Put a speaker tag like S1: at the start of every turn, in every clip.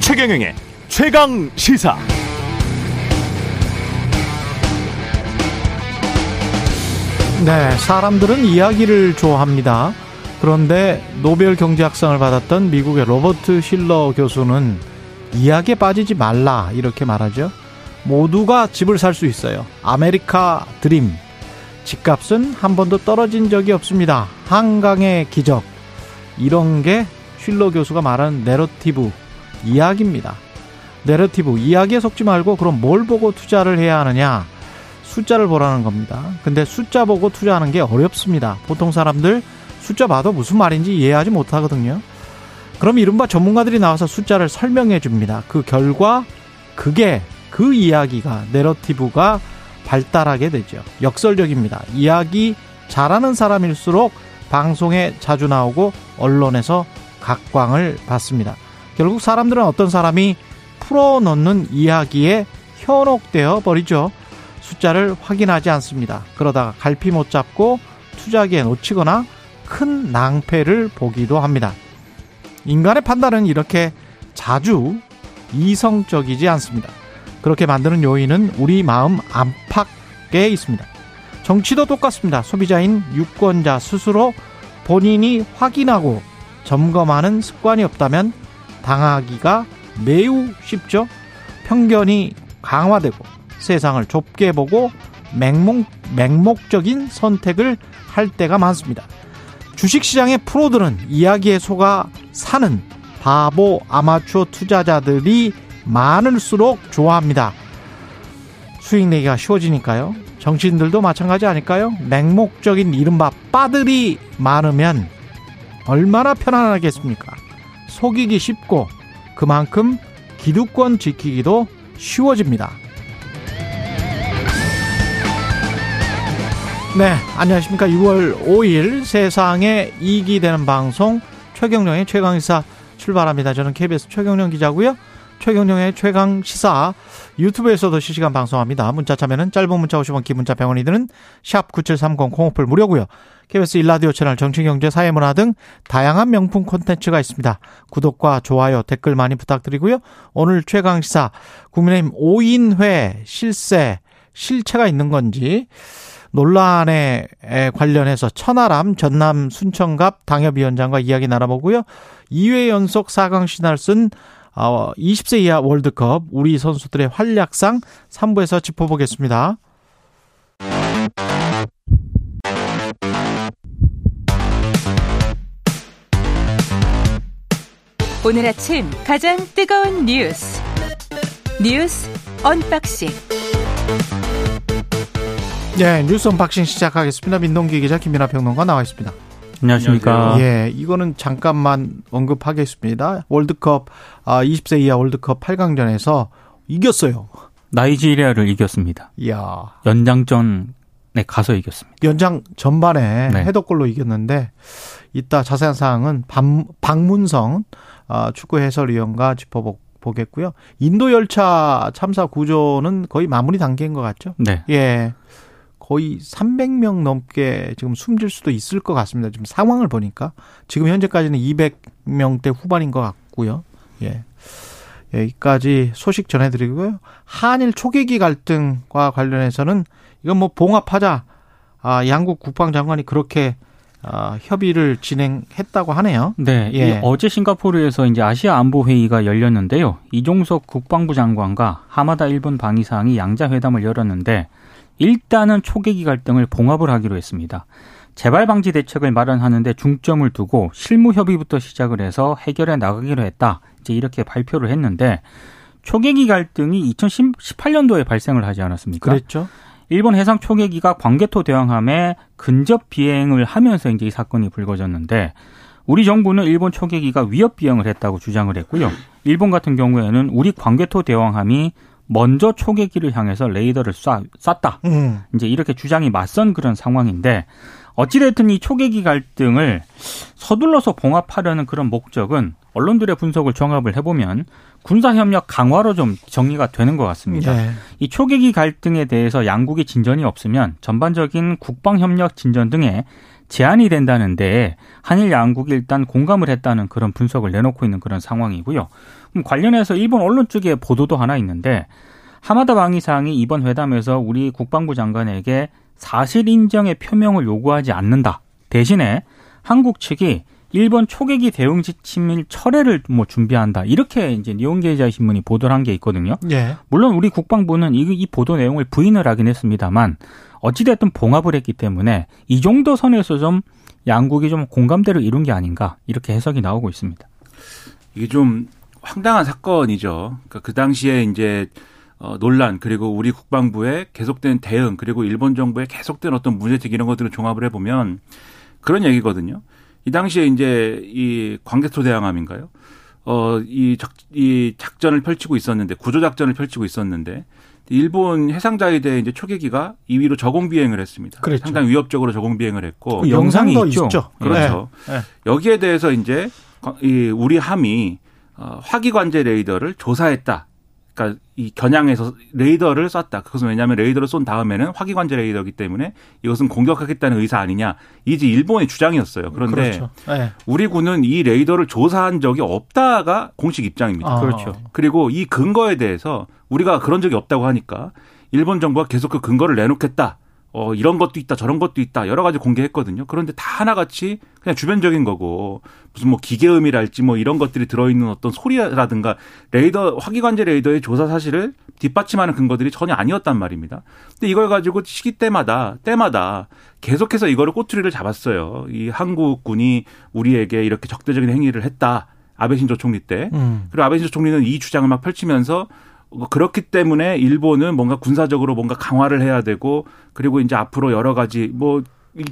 S1: 최경영의 최강 시사.
S2: 네, 사람들은 이야기를 좋아합니다. 그런데 노벨 경제학상을 받았던 미국의 로버트 실러 교수는 이야기에 빠지지 말라 이렇게 말하죠. 모두가 집을 살 수 있어요. 아메리카 드림. 집값은 한 번도 떨어진 적이 없습니다. 한강의 기적. 이런 게 쉴러 교수가 말하는 내러티브 이야기입니다. 내러티브 이야기에 속지 말고 그럼 뭘 보고 투자를 해야 하느냐? 숫자를 보라는 겁니다. 근데 숫자 보고 투자하는 게 어렵습니다. 보통 사람들 숫자 봐도 무슨 말인지 이해하지 못하거든요. 그럼 이른바 전문가들이 나와서 숫자를 설명해 줍니다. 그 결과 그게 그 이야기가 내러티브가 발달하게 되죠. 역설적입니다. 이야기 잘하는 사람일수록 방송에 자주 나오고 언론에서 각광을 받습니다. 결국 사람들은 어떤 사람이 풀어놓는 이야기에 현혹되어 버리죠. 숫자를 확인하지 않습니다. 그러다가 갈피 못 잡고 투자기에 놓치거나 큰 낭패를 보기도 합니다. 인간의 판단은 이렇게 자주 이성적이지 않습니다. 그렇게 만드는 요인은 우리 마음 안팎에 있습니다. 정치도 똑같습니다. 소비자인 유권자 스스로 본인이 확인하고 점검하는 습관이 없다면 당하기가 매우 쉽죠. 편견이 강화되고 세상을 좁게 보고 맹목, 맹목적인 선택을 할 때가 많습니다. 주식시장의 프로들은 이야기에 속아 사는 바보 아마추어 투자자들이 많을수록 좋아합니다. 수익 내기가 쉬워지니까요. 정치인들도 마찬가지 아닐까요? 맹목적인 이른바 빠들이 많으면 얼마나 편안하겠습니까? 속이기 쉽고 그만큼 기득권 지키기도 쉬워집니다. 네, 안녕하십니까. 6월 5일 세상에 이익이 되는 방송 최경령의 최강시사 출발합니다. 저는 KBS 최경령 기자고요. 최경령의 최강 시사 유튜브에서도 실시간 방송합니다. 문자 참여는 짧은 문자 50원, 긴 문자 100원이 드는 샵 9730 콩오플 무료고요. KBS 일라디오 채널 정치 경제 사회문화 등 다양한 명품 콘텐츠가 있습니다. 구독과 좋아요, 댓글 많이 부탁드리고요. 오늘 최강 시사 국민의힘 5인회 실세 실체가 있는 건지 논란에 관련해서 천하람 전남 순천갑 당협위원장과 이야기 나눠보고요. 2회 연속 4강 신화를 쓴 20세 어, 이하 월드컵 우리 선수들의 활약상 3부에서 짚어보겠습니다.
S3: 오늘 아침 가장 뜨거운 뉴스 뉴스 언박싱
S2: 네, 뉴스 언박싱 시작하겠습니다. 민동기 기자 김민아 평론가 나와 있습니다.
S4: 안녕하십니까.
S2: 예, 이거는 잠깐만 언급하겠습니다. 월드컵, 아, 20세 이하 월드컵 8강전에서 이겼어요.
S4: 나이지리아를 이겼습니다.
S2: 이야.
S4: 연장전에 가서 이겼습니다.
S2: 연장 전반에 네. 헤더골로 이겼는데, 이따 자세한 사항은 박, 박문성 아, 축구 해설위원과 짚어보겠고요. 인도 열차 참사 구조는 거의 마무리 단계인 것 같죠?
S4: 네.
S2: 예. 거의 300명 넘게 지금 숨질 수도 있을 것 같습니다. 지금 상황을 보니까 지금 현재까지는 200명대 후반인 것 같고요. 예. 여기까지 소식 전해드리고요. 한일 초계기 갈등과 관련해서는 이건 뭐 봉합하자. 아, 양국 국방장관이 그렇게 아, 협의를 진행했다고 하네요.
S4: 네. 예. 어제 싱가포르에서 이제 아시아 안보 회의가 열렸는데요. 이종석 국방부 장관과 하마다 일본 방위상이 양자 회담을 열었는데 일단은 초계기 갈등을 봉합을 하기로 했습니다. 재발 방지 대책을 마련하는데 중점을 두고 실무 협의부터 시작을 해서 해결해 나가기로 했다. 이제 이렇게 발표를 했는데 초계기 갈등이 2018년도에 발생을 하지 않았습니까?
S2: 그랬죠.
S4: 일본 해상 초계기가 광개토 대왕함에 근접 비행을 하면서 이제 이 사건이 불거졌는데 우리 정부는 일본 초계기가 위협 비행을 했다고 주장을 했고요. 일본 같은 경우에는 우리 광개토 대왕함이 먼저 초계기를 향해서 레이더를 쏴, 쐈다. 음. 이제 이렇게 주장이 맞선 그런 상황인데 어찌됐든 이 초계기 갈등을 서둘러서 봉합하려는 그런 목적은 언론들의 분석을 종합을 해보면 군사협력 강화로 좀 정리가 되는 것 같습니다. 네. 이 초계기 갈등에 대해서 양국의 진전이 없으면 전반적인 국방협력 진전 등에 제한이 된다는데 한일 양국이 일단 공감을 했다는 그런 분석을 내놓고 있는 그런 상황이고요. 그럼 관련해서 일본 언론 쪽에 보도도 하나 있는데 하마다 방위상이 이번 회담에서 우리 국방부 장관에게 사실 인정의 표명을 요구하지 않는다. 대신에 한국 측이 일본 초계기 대응 지침일 철회를 뭐 준비한다. 이렇게 이제 니온게이자 신문이 보도를 한 게 있거든요. 예. 물론 우리 국방부는 이, 이 보도 내용을 부인을 하긴 했습니다만 어찌됐든 봉합을 했기 때문에 이 정도 선에서 좀 양국이 좀 공감대를 이룬 게 아닌가 이렇게 해석이 나오고 있습니다.
S5: 이게 좀 황당한 사건이죠. 그러니까 그 당시에 이제 어, 논란 그리고 우리 국방부의 계속된 대응 그리고 일본 정부의 계속된 어떤 문제제기 이런 것들을 종합을 해보면 그런 얘기거든요. 이 당시에 이제 이 광개토 대항함인가요? 어, 이, 작, 이 작전을 펼치고 있었는데 구조 작전을 펼치고 있었는데 일본 해상자위대 이제 초계기가 2위로 저공 비행을 했습니다. 그렇죠. 상당히 위협적으로 저공 비행을 했고
S2: 그 영상이 있죠. 있죠.
S5: 그렇죠. 네. 네. 여기에 대해서 이제 이 우리 함이 어, 화기 관제 레이더를 조사했다. 그러니까 이 겨냥해서 레이더를 쐈다. 그것은 왜냐하면 레이더를 쏜 다음에는 화기 관제 레이더이기 때문에 이것은 공격하겠다는 의사 아니냐. 이제 일본의 주장이었어요. 그런데 그렇죠. 네. 우리 군은 이 레이더를 조사한 적이 없다가 공식 입장입니다.
S4: 아. 그렇죠.
S5: 그리고 이 근거에 대해서 우리가 그런 적이 없다고 하니까 일본 정부가 계속 그 근거를 내놓겠다. 어, 이런 것도 있다, 저런 것도 있다, 여러 가지 공개했거든요. 그런데 다 하나같이 그냥 주변적인 거고, 무슨 뭐 기계음이랄지 뭐 이런 것들이 들어있는 어떤 소리라든가 레이더, 화기관제 레이더의 조사 사실을 뒷받침하는 근거들이 전혀 아니었단 말입니다. 근데 이걸 가지고 시기 때마다, 때마다 계속해서 이거를 꼬투리를 잡았어요. 이 한국군이 우리에게 이렇게 적대적인 행위를 했다. 아베 신조 총리 때. 음. 그리고 아베 신조 총리는 이 주장을 막 펼치면서 뭐 그렇기 때문에 일본은 뭔가 군사적으로 뭔가 강화를 해야 되고 그리고 이제 앞으로 여러 가지 뭐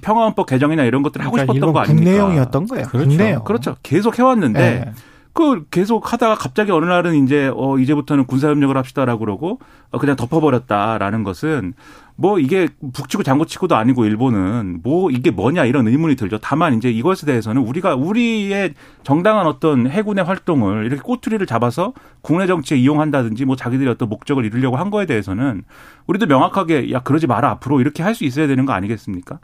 S5: 평화헌법 개정이나 이런 것들을 하고 그러니까 싶었던 거 아닙니까?
S2: 국내용이었던 거예요.
S5: 그렇죠.
S2: 국내용.
S5: 그렇죠. 계속 해왔는데 네. 그 계속 하다가 갑자기 어느 날은 이제 어 이제부터는 군사 협력을 합시다라고 그러고 어 그냥 덮어버렸다라는 것은 뭐 이게 북치고 장구치고도 아니고 일본은 뭐 이게 뭐냐 이런 의문이 들죠. 다만 이제 이것에 대해서는 우리가 우리의 정당한 어떤 해군의 활동을 이렇게 꼬투리를 잡아서 국내 정치에 이용한다든지 뭐 자기들이 어떤 목적을 이루려고 한 거에 대해서는 우리도 명확하게 야 그러지 마라 앞으로 이렇게 할 수 있어야 되는 거 아니겠습니까?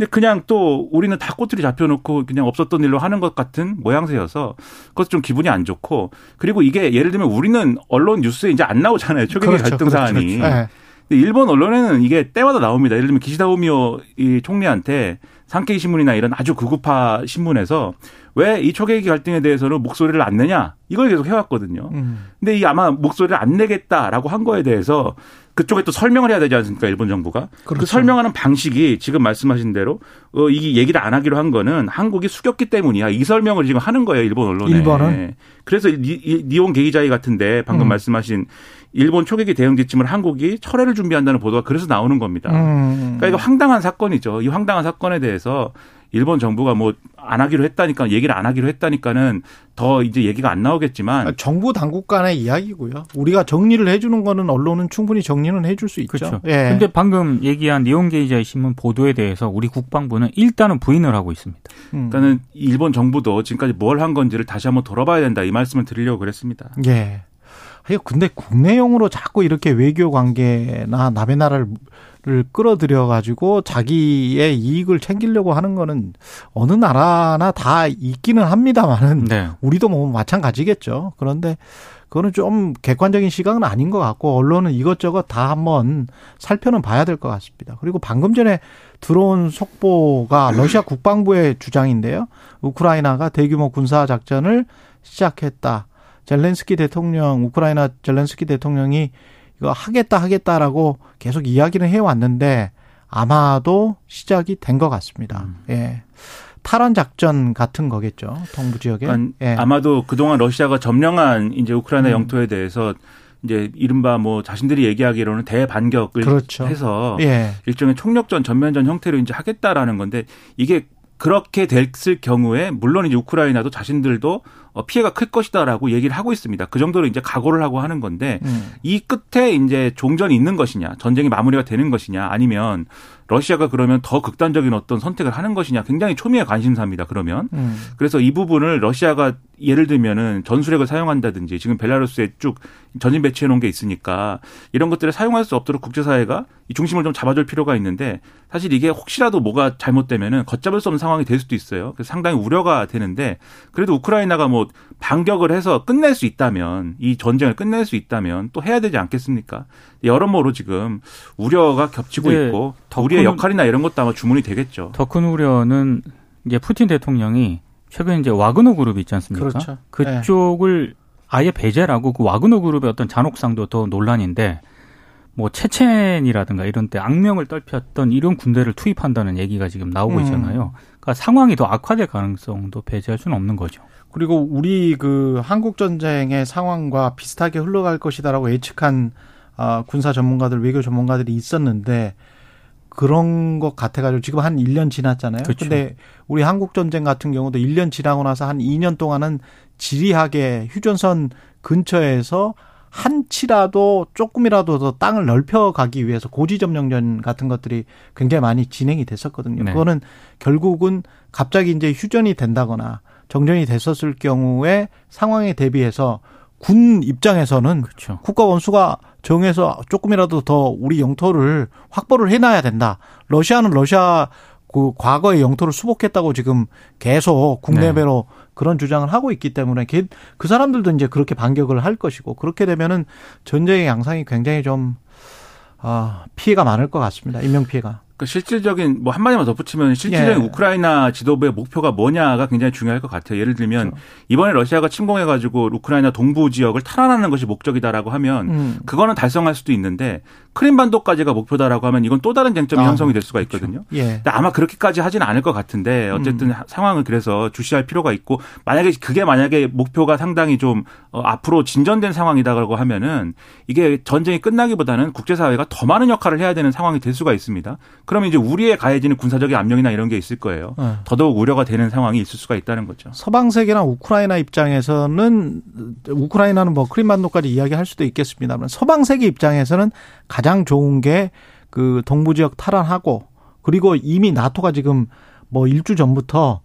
S5: 근데 그냥 또 우리는 다 꼬투리 잡혀놓고 그냥 없었던 일로 하는 것 같은 모양새여서 그것도 좀 기분이 안 좋고 그리고 이게 예를 들면 우리는 언론 뉴스에 이제 안 나오잖아요. 초계기 그렇죠, 갈등 그렇죠, 사안이. 그렇죠. 네. 일본 언론에는 이게 때마다 나옵니다. 예를 들면 기시다 오미오 이 총리한테 상케이 신문이나 이런 아주 극우파 신문에서 왜 이 초계기 갈등에 대해서는 목소리를 안 내냐 이걸 계속 해왔거든요. 음. 근데 이 아마 목소리를 안 내겠다라고 한 거에 대해서 그쪽에 또 설명을 해야 되지 않습니까? 일본 정부가. 그 그렇죠. 그 설명하는 방식이 지금 말씀하신 대로 어, 이 얘기를 안 하기로 한 거는 한국이 숙였기 때문이야. 이 설명을 지금 하는 거예요. 일본 언론에.
S2: 일본은.
S5: 그래서 니, 니온 계기자이 같은데 방금 음. 말씀하신 일본 초계기 대응 지침을 한국이 철회를 준비한다는 보도가 그래서 나오는 겁니다. 음. 그러니까 이거 황당한 사건이죠. 이 황당한 사건에 대해서 일본 정부가 뭐 안 하기로 했다니까 얘기를 안 하기로 했다니까는 더 이제 얘기가 안 나오겠지만
S2: 아, 정부 당국 간의 이야기고요. 우리가 정리를 해주는 거는 언론은 충분히 정리는 해줄 수 있죠.
S4: 그렇죠. 예. 근데 방금 얘기한 니온게이자의 신문 보도에 대해서 우리 국방부는 일단은 부인을 하고 있습니다.
S5: 음. 그러니까는 일본 정부도 지금까지 뭘 한 건지를 다시 한번 돌아봐야 된다 이 말씀을 드리려고 그랬습니다.
S2: 예. 근데 국내용으로 자꾸 이렇게 외교 관계나 남의 나라를 를 끌어들여 가지고 자기의 이익을 챙기려고 하는 거는 어느 나라나 다 있기는 합니다만은 네. 우리도 뭐 마찬가지겠죠. 그런데 그거는 좀 객관적인 시각은 아닌 것 같고 언론은 이것저것 다 한번 살펴는 봐야 될 것 같습니다. 그리고 방금 전에 들어온 속보가 러시아 국방부의 주장인데요. 우크라이나가 대규모 군사 작전을 시작했다. 젤렌스키 대통령, 우크라이나 젤렌스키 대통령이 이거 하겠다 하겠다라고 계속 이야기는 해왔는데 아마도 시작이 된 것 같습니다. 음. 예. 탈환 작전 같은 거겠죠. 동부 지역에. 그러니까
S5: 예. 아마도 그동안 러시아가 점령한 이제 우크라이나 음. 영토에 대해서 이제 이른바 뭐 자신들이 얘기하기로는 대반격을 그렇죠. 해서 예. 일종의 총력전 전면전 형태로 이제 하겠다라는 건데 이게 그렇게 됐을 경우에 물론 이제 우크라이나도 자신들도 어, 피해가 클 것이다라고 얘기를 하고 있습니다. 그 정도로 이제 각오를 하고 하는 건데 음. 이 끝에 이제 종전이 있는 것이냐, 전쟁이 마무리가 되는 것이냐, 아니면 러시아가 그러면 더 극단적인 어떤 선택을 하는 것이냐 굉장히 초미의 관심사입니다. 그러면 음. 그래서 이 부분을 러시아가 예를 들면은 전술핵을 사용한다든지 지금 벨라루스에 쭉 전진 배치해 놓은 게 있으니까 이런 것들을 사용할 수 없도록 국제사회가 이 중심을 좀 잡아줄 필요가 있는데 사실 이게 혹시라도 뭐가 잘못되면은 걷잡을 수 없는 상황이 될 수도 있어요. 그래서 상당히 우려가 되는데 그래도 우크라이나가 뭐 반격을 해서 끝낼 수 있다면 이 전쟁을 끝낼 수 있다면 또 해야 되지 않겠습니까? 여러모로 지금 우려가 겹치고 있고 우리의 역할이나 이런 것도 아마 주문이 되겠죠.
S4: 더 큰 우려는 이제 푸틴 대통령이 최근 이제 와그너 그룹이 있지 않습니까?
S2: 그렇죠.
S4: 그쪽을 네. 아예 배제라고 그 와그너 그룹의 어떤 잔혹상도 더 논란인데 뭐 체첸이라든가 이런 때 악명을 떨폈던 이런 군대를 투입한다는 얘기가 지금 나오고 음. 있잖아요. 그러니까 상황이 더 악화될 가능성도 배제할 수는 없는 거죠.
S2: 그리고 우리 그 한국 전쟁의 상황과 비슷하게 흘러갈 것이다라고 예측한 어, 군사 전문가들, 외교 전문가들이 있었는데 그런 것 같아가지고 지금 한 1년 지났잖아요. 그렇 근데 우리 한국 전쟁 같은 경우도 1년 지나고 나서 한 2년 동안은 지리하게 휴전선 근처에서 한치라도 조금이라도 더 땅을 넓혀가기 위해서 고지점령전 같은 것들이 굉장히 많이 진행이 됐었거든요. 네. 그거는 결국은 갑자기 이제 휴전이 된다거나 정전이 됐었을 경우에 상황에 대비해서 군 입장에서는 그렇죠. 국가 원수가 정해서 조금이라도 더 우리 영토를 확보를 해놔야 된다. 러시아는 러시아 그 과거의 영토를 수복했다고 지금 계속 국내배로 네. 그런 주장을 하고 있기 때문에 그 사람들도 이제 그렇게 반격을 할 것이고 그렇게 되면은 전쟁의 양상이 굉장히 좀 아, 피해가 많을 것 같습니다. 인명 피해가.
S5: 그 실질적인 뭐 한마디만 덧붙이면 실질적인 예. 우크라이나 지도부의 목표가 뭐냐가 굉장히 중요할 것 같아요. 예를 들면 그렇죠. 이번에 러시아가 침공해 가지고 우크라이나 동부 지역을 탈환하는 것이 목적이다라고 하면 음. 그거는 달성할 수도 있는데 크림반도까지가 목표다라고 하면 이건 또 다른 쟁점이 아, 형성이 될 수가 그렇죠. 있거든요. 그렇죠. 예. 아마 그렇게까지 하지는 않을 것 같은데 어쨌든 음. 상황은 그래서 주시할 필요가 있고 만약에 그게 만약에 목표가 상당히 좀 어, 앞으로 진전된 상황이다라고 하면은 이게 전쟁이 끝나기보다는 국제사회가 더 많은 역할을 해야 되는 상황이 될 수가 있습니다. 그러면 이제 우리에 가해지는 군사적인 압력이나 이런 게 있을 거예요. 네. 더더욱 우려가 되는 상황이 있을 수가 있다는 거죠.
S2: 서방 세계나 우크라이나 입장에서는 우크라이나는 뭐 크림반도까지 이야기할 수도 있겠습니다만 서방 세계 입장에서는 가장 좋은 게 그 동부 지역 탈환하고 그리고 이미 나토가 지금 뭐 일주 전부터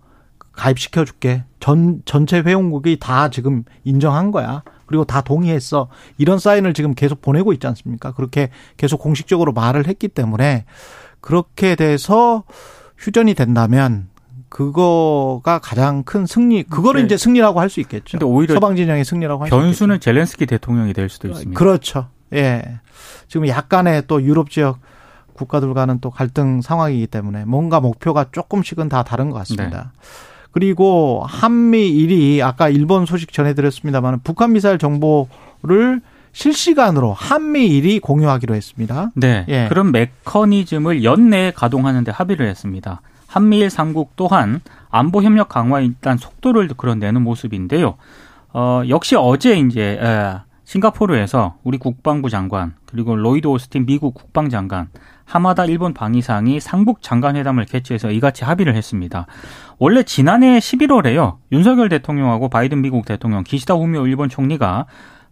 S2: 가입시켜 줄게. 전 전체 회원국이 다 지금 인정한 거야. 그리고 다 동의했어. 이런 사인을 지금 계속 보내고 있지 않습니까? 그렇게 계속 공식적으로 말을 했기 때문에 그렇게 돼서 휴전이 된다면 그거가 가장 큰 승리, 그거를 네. 이제 승리라고 할 수 있겠죠. 근데 오히려 서방 진영의 승리라고 할 수 있겠죠.
S4: 변수는 젤렌스키 대통령이 될 수도 있습니다.
S2: 그렇죠. 예. 지금 약간의 또 유럽 지역 국가들과는 또 갈등 상황이기 때문에 뭔가 목표가 조금씩은 다 다른 것 같습니다. 네. 그리고 한미일이 아까 일본 소식 전해드렸습니다만 북한 미사일 정보를 실시간으로 한미일이 공유하기로 했습니다.
S4: 네. 예. 그런 메커니즘을 연내에 가동하는데 합의를 했습니다. 한미일 삼국 또한 안보 협력 강화 일단 속도를 그런 내는 모습인데요. 어, 역시 어제 이제 에, 싱가포르에서 우리 국방부 장관 그리고 로이드 오스틴 미국 국방장관 하마다 일본 방위상이 상북 장관회담을 개최해서 이같이 합의를 했습니다. 원래 지난해 11월에요. 윤석열 대통령하고 바이든 미국 대통령, 기시다 후미오 일본 총리가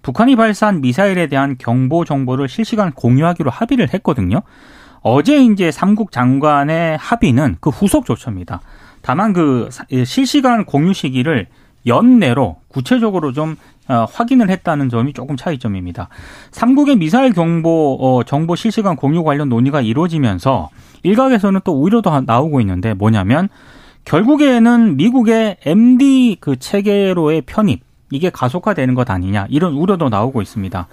S4: 북한이 발사한 미사일에 대한 경보 정보를 실시간 공유하기로 합의를 했거든요. 어제 이제 삼국 장관의 합의는 그 후속 조처입니다. 다만 그 실시간 공유 시기를 연내로 구체적으로 좀 어, 확인을 했다는 점이 조금 차이점입니다. 삼국의 미사일 경보 어, 정보 실시간 공유 관련 논의가 이루어지면서 일각에서는 또 우려도 나오고 있는데 뭐냐면 결국에는 미국의 MD 그 체계로의 편입 이게 가속화되는 것 아니냐 이런 우려도 나오고 있습니다.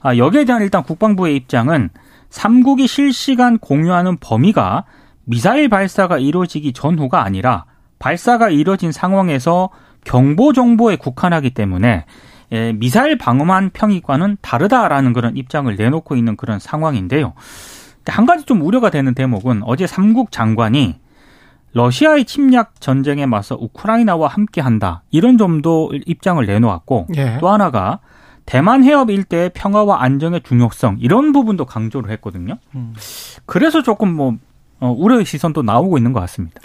S4: 아, 여기에 대한 일단 국방부의 입장은 삼국이 실시간 공유하는 범위가 미사일 발사가 이루어지기 전후가 아니라 발사가 이루어진 상황에서 경보 정보에 국한하기 때문에 예, 미사일 방어만 평의과는 다르다라는 그런 입장을 내놓고 있는 그런 상황인데요. 한 가지 좀 우려가 되는 대목은 어제 삼국 장관이 러시아의 침략 전쟁에 맞서 우크라이나와 함께한다 이런 점도 입장을 내놓았고 예. 또 하나가 대만 해협 일대의 평화와 안정의 중요성 이런 부분도 강조를 했거든요. 음. 그래서 조금 뭐 어, 우려의 시선도 나오고 있는 것 같습니다.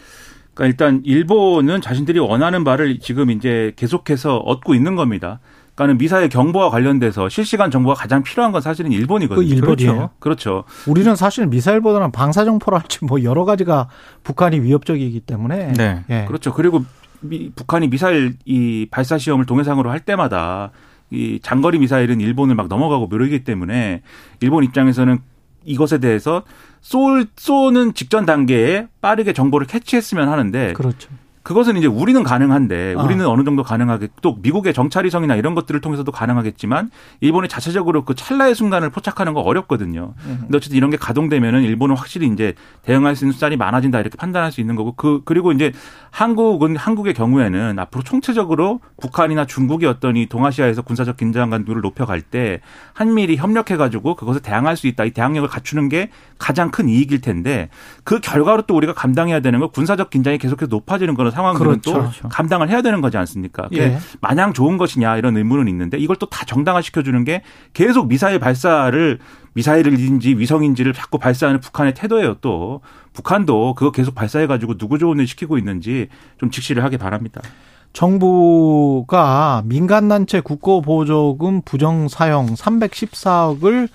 S5: 그러니까 일단 일본은 자신들이 원하는 바를 지금 이제 계속해서 얻고 있는 겁니다. 그러니까 그러니까는 미사일 경보와 관련돼서 실시간 정보가 가장 필요한 건 사실은 일본이거든요.
S2: 그 일본이에요.
S5: 그렇죠. 그렇죠.
S2: 우리는 사실 미사일보다는 방사정포랄지 뭐 여러 가지가 북한이 위협적이기 때문에.
S4: 네.
S2: 예.
S5: 그렇죠. 그리고 미, 북한이 미사일 이 발사 시험을 동해상으로 할 때마다 이 장거리 미사일은 일본을 막 넘어가고 묘르기 때문에 일본 입장에서는 이것에 대해서 쏠 쏘는 직전 단계에 빠르게 정보를 캐치했으면 하는데
S2: 그렇죠.
S5: 그것은 이제 우리는 가능한데
S2: 아.
S5: 우리는 어느 정도 가능하게 또 미국의 정찰위성이나 이런 것들을 통해서도 가능하겠지만 일본이 자체적으로 그 찰나의 순간을 포착하는 거 어렵거든요. 근데 어쨌든 이런 게 가동되면은 일본은 확실히 이제 대응할 수 있는 수단이 많아진다 이렇게 판단할 수 있는 거고 그 그리고 이제 한국은 한국의 경우에는 앞으로 총체적으로 북한이나 중국이 어떤 이 동아시아에서 군사적 긴장감도를 높여갈 때 한미일이 협력해 가지고 그것을 대항할 수 있다. 이 대항력을 갖추는 게 가장 큰 이익일 텐데 그 결과로 또 우리가 감당해야 되는 건 군사적 긴장이 계속해서 높아지는 그런 상황들은
S2: 그렇죠.
S5: 또
S4: 그렇죠.
S5: 감당을 해야 되는 거지 않습니까?
S2: 예.
S5: 마냥 좋은 것이냐 이런 의문은 있는데 이걸 또 다 정당화 시켜 주는 게 계속 미사일 발사를 미사일인지 위성인지를 자꾸 발사하는 북한의 태도예요. 또 북한도 그거 계속 발사해 가지고 누구 좋은 일 시키고 있는지 좀 직시를 하기 바랍니다.
S2: 정부가 민간단체 국고보조금 부정 사용 314억을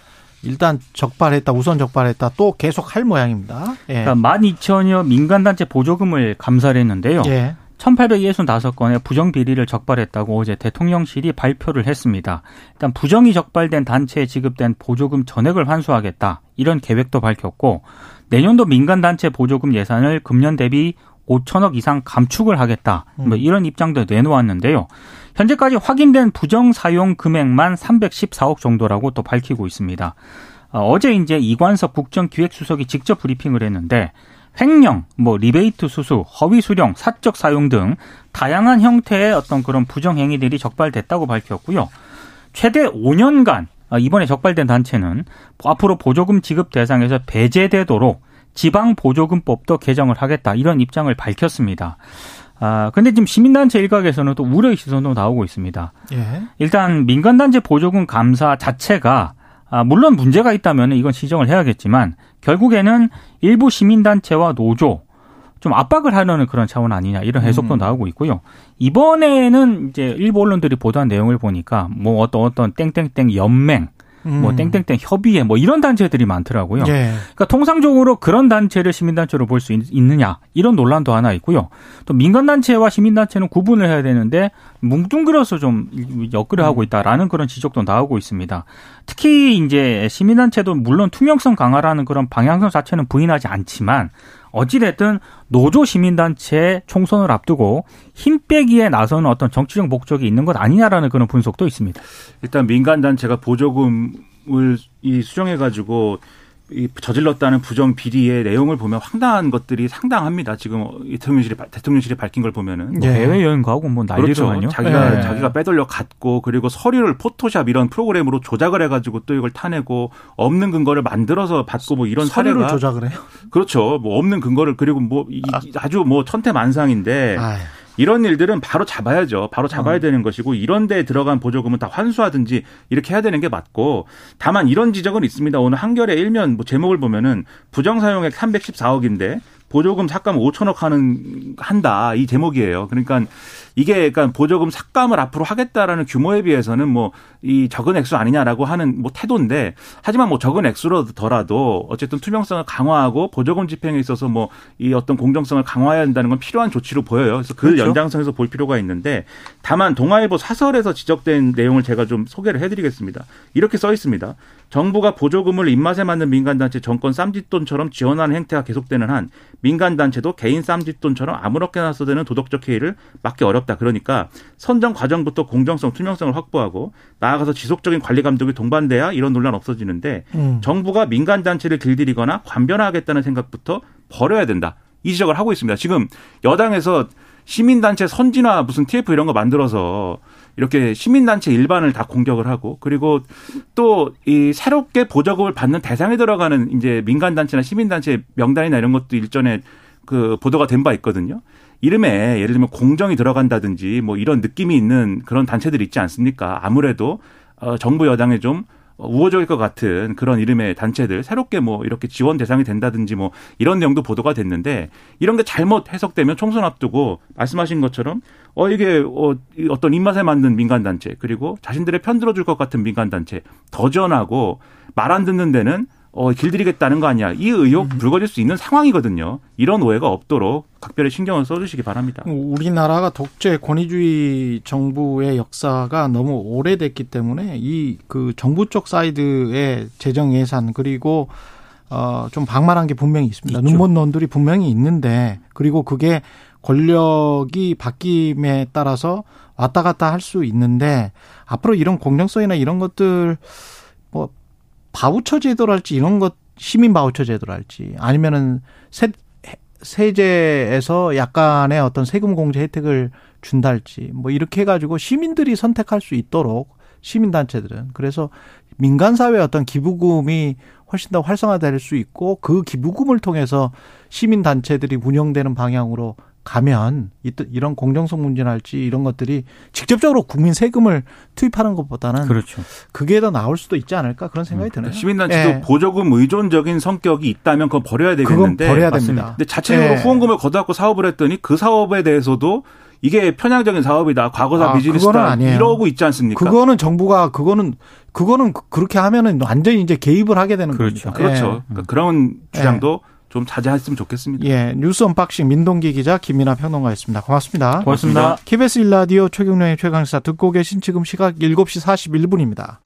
S2: 일단 적발했다, 우선 적발했다, 또 계속 할 모양입니다. 예.
S4: 그러니까 12,000여 민간단체 보조금을 감사를 했는데요.
S2: 예.
S4: 1865건의 부정 비리를 적발했다고 어제 대통령실이 발표를 했습니다. 일단 부정이 적발된 단체에 지급된 보조금 전액을 환수하겠다. 이런 계획도 밝혔고 내년도 민간 단체 보조금 예산을 금년 대비 5천억 이상 감축을 하겠다. 뭐 이런 입장도 내놓았는데요. 현재까지 확인된 부정 사용 금액만 314억 정도라고 또 밝히고 있습니다. 어, 어제 이제 이관석 국정기획수석이 직접 브리핑을 했는데 횡령, 뭐 리베이트 수수, 허위 수령, 사적 사용 등 다양한 형태의 어떤 그런 부정 행위들이 적발됐다고 밝혔고요. 최대 5년간 아, 이번에 적발된 단체는 앞으로 보조금 지급 대상에서 배제되도록 지방 보조금법도 개정을 하겠다 이런 입장을 밝혔습니다. 아 근데 지금 시민단체 일각에서는 또 우려의 시선도 나오고 있습니다.
S2: 예.
S4: 일단 민간단체 보조금 감사 자체가 아, 물론 문제가 있다면 이건 시정을 해야겠지만 결국에는 일부 시민단체와 노조 좀 압박을 하려는 그런 차원 아니냐 이런 해석도
S2: 음.
S4: 나오고 있고요. 이번에는 이제 일부 언론들이 보도한 내용을 보니까 뭐 어떤 어떤 땡땡땡 연맹, 뭐
S2: 음.
S4: 땡땡땡 협의회 뭐 이런 단체들이 많더라고요.
S2: 예.
S4: 그러니까 통상적으로 그런 단체를 시민단체로 볼 수 있느냐 이런 논란도 하나 있고요. 또 민간단체와 시민단체는 구분을 해야 되는데 뭉뚱그려서 좀 엮으려 하고 있다라는 그런 지적도 나오고 있습니다. 특히 이제 시민단체도 물론 투명성 강화라는 그런 방향성 자체는 부인하지 않지만 어찌됐든 노조 시민단체 총선을 앞두고 힘 빼기에 나서는 어떤 정치적 목적이 있는 것 아니냐라는 그런 분석도 있습니다.
S5: 일단 민간 단체가 보조금을 이 수정해 가지고 이 저질렀다는 부정 비리의 내용을 보면 황당한 것들이 상당합니다. 지금 대통령실이 대통령실이 밝힌 걸 보면은
S2: 예.
S4: 해외 여행 가고 뭐 난리로만요.
S5: 그렇죠. 자기가
S2: 예.
S5: 자기가 빼돌려 갔고 그리고 서류를 포토샵 이런 프로그램으로 조작을 해가지고 또 이걸 타내고 없는 근거를 만들어서 받고 뭐 이런
S2: 서류를
S5: 사례가
S2: 조작을 해요.
S5: 그렇죠. 뭐 없는 근거를 그리고 뭐 이- 아주 뭐 천태만상인데
S2: 아유.
S5: 이런 일들은 바로 잡아야죠. 바로 잡아야
S2: 어.
S5: 되는 것이고 이런 데 들어간 보조금은 다 환수하든지 이렇게 해야 되는 게 맞고 다만 이런 지적은 있습니다. 오늘 한겨레 일면 뭐 제목을 보면은 부정 사용액 314억인데 보조금 삭감 5천억 하는 한다 이 제목이에요. 그러니까 이게 그러니까 보조금 삭감을 앞으로 하겠다라는 규모에 비해서는 뭐 이 적은 액수 아니냐라고 하는 뭐 태도인데 하지만 뭐 적은 액수라더라도 어쨌든 투명성을 강화하고 보조금 집행에 있어서 뭐 이 어떤 공정성을 강화해야 한다는 건 필요한 조치로 보여요. 그래서 그
S4: 그렇죠.
S5: 연장선에서 볼 필요가 있는데 다만 동아일보 사설에서 지적된 내용을 제가 좀 소개를 해드리겠습니다. 이렇게 써 있습니다. 정부가 보조금을 입맛에 맞는 민간단체 정권 쌈짓돈처럼 지원하는 행태가 계속되는 한 민간단체도 개인 쌈짓돈처럼 아무렇게나 써대는 도덕적 해이를 막기 어렵다. 그러니까 선정 과정부터 공정성, 투명성을 확보하고 나아가서 지속적인 관리 감독이 동반돼야 이런 논란 없어지는데
S2: 음.
S5: 정부가 민간 단체를 길들이거나 관변화하겠다는 생각부터 버려야 된다. 이 지적을 하고 있습니다. 지금 여당에서 시민단체 선진화 무슨 TF 이런 거 만들어서 이렇게 시민단체 일반을 다 공격을 하고 그리고 또 이 새롭게 보조금을 받는 대상에 들어가는 이제 민간단체나 시민단체 명단이나 이런 것도 일전에 그 보도가 된 바 있거든요. 이름에 예를 들면 공정이 들어간다든지 뭐 이런 느낌이 있는 그런 단체들 있지 않습니까? 아무래도 어 정부 여당에 좀 우호적일 것 같은 그런 이름의 단체들 새롭게 뭐 이렇게 지원 대상이 된다든지 뭐 이런 내용도 보도가 됐는데 이런 게 잘못 해석되면 총선 앞두고 말씀하신 것처럼 어 이게 어 어떤 입맛에 맞는 민간 단체 그리고 자신들의 편 들어줄 것 같은 민간 단체 더 지원하고 말 안 듣는 데는 어, 길들이겠다는 거 아니야. 이 의혹
S2: 음.
S5: 불거질 수 있는 상황이거든요. 이런 오해가 없도록 각별히 신경을 써주시기 바랍니다.
S2: 우리나라가 독재 권위주의 정부의 역사가 너무 오래됐기 때문에 이 그 정부 쪽 사이드의 재정 예산 그리고 어 좀 방만한 게 분명히 있습니다.
S4: 있죠.
S2: 눈먼 돈들이 분명히 있는데 그리고 그게 권력이 바뀜에 따라서 왔다 갔다 할 수 있는데 앞으로 이런 공정성이나 이런 것들 뭐 바우처 제도랄지 이런 것 시민 바우처 제도랄지 아니면은 세, 세제에서 약간의 어떤 세금 공제 혜택을 준달지 뭐 이렇게 해가지고 시민들이 선택할 수 있도록 시민 단체들은. 그래서 민간 사회 어떤 기부금이 훨씬 더 활성화될 수 있고 그 기부금을 통해서 시민 단체들이 운영되는 방향으로 가면 이- 이런 공정성 문제랄지 이런 것들이 직접적으로 국민 세금을 투입하는 것보다는
S4: 그렇죠.
S2: 그게 더 나올 수도 있지 않을까 그런 생각이 드네요.
S5: 시민단체도
S2: 예.
S5: 보조금 의존적인 성격이 있다면 그건 버려야
S2: 그건
S5: 되겠는데.
S2: 버려야
S4: 맞습니다.
S2: 됩니다.
S5: 근데 자체적으로
S2: 예.
S5: 후원금을 걷어갖고 사업을 했더니 그 사업에 대해서도 이게 편향적인 사업이다. 과거사
S2: 아,
S5: 비즈니스다. 이러고 있지 않습니까?
S2: 그거는 정부가 그거는 그거는 그- 그렇게 하면은 완전히 이제 개입을 하게 되는
S4: 그렇죠.
S2: 겁니다.
S5: 그렇죠.
S2: 예.
S5: 그러니까 그런 주장도 좀 자제했으면 좋겠습니다.
S2: 예, 뉴스 언박싱 민동기 기자 김민아 평론가였습니다. 고맙습니다.
S4: 고맙습니다.
S2: KBS 일라디오 최경영의 최강시사 듣고 계신 지금 시각 7시 41분입니다.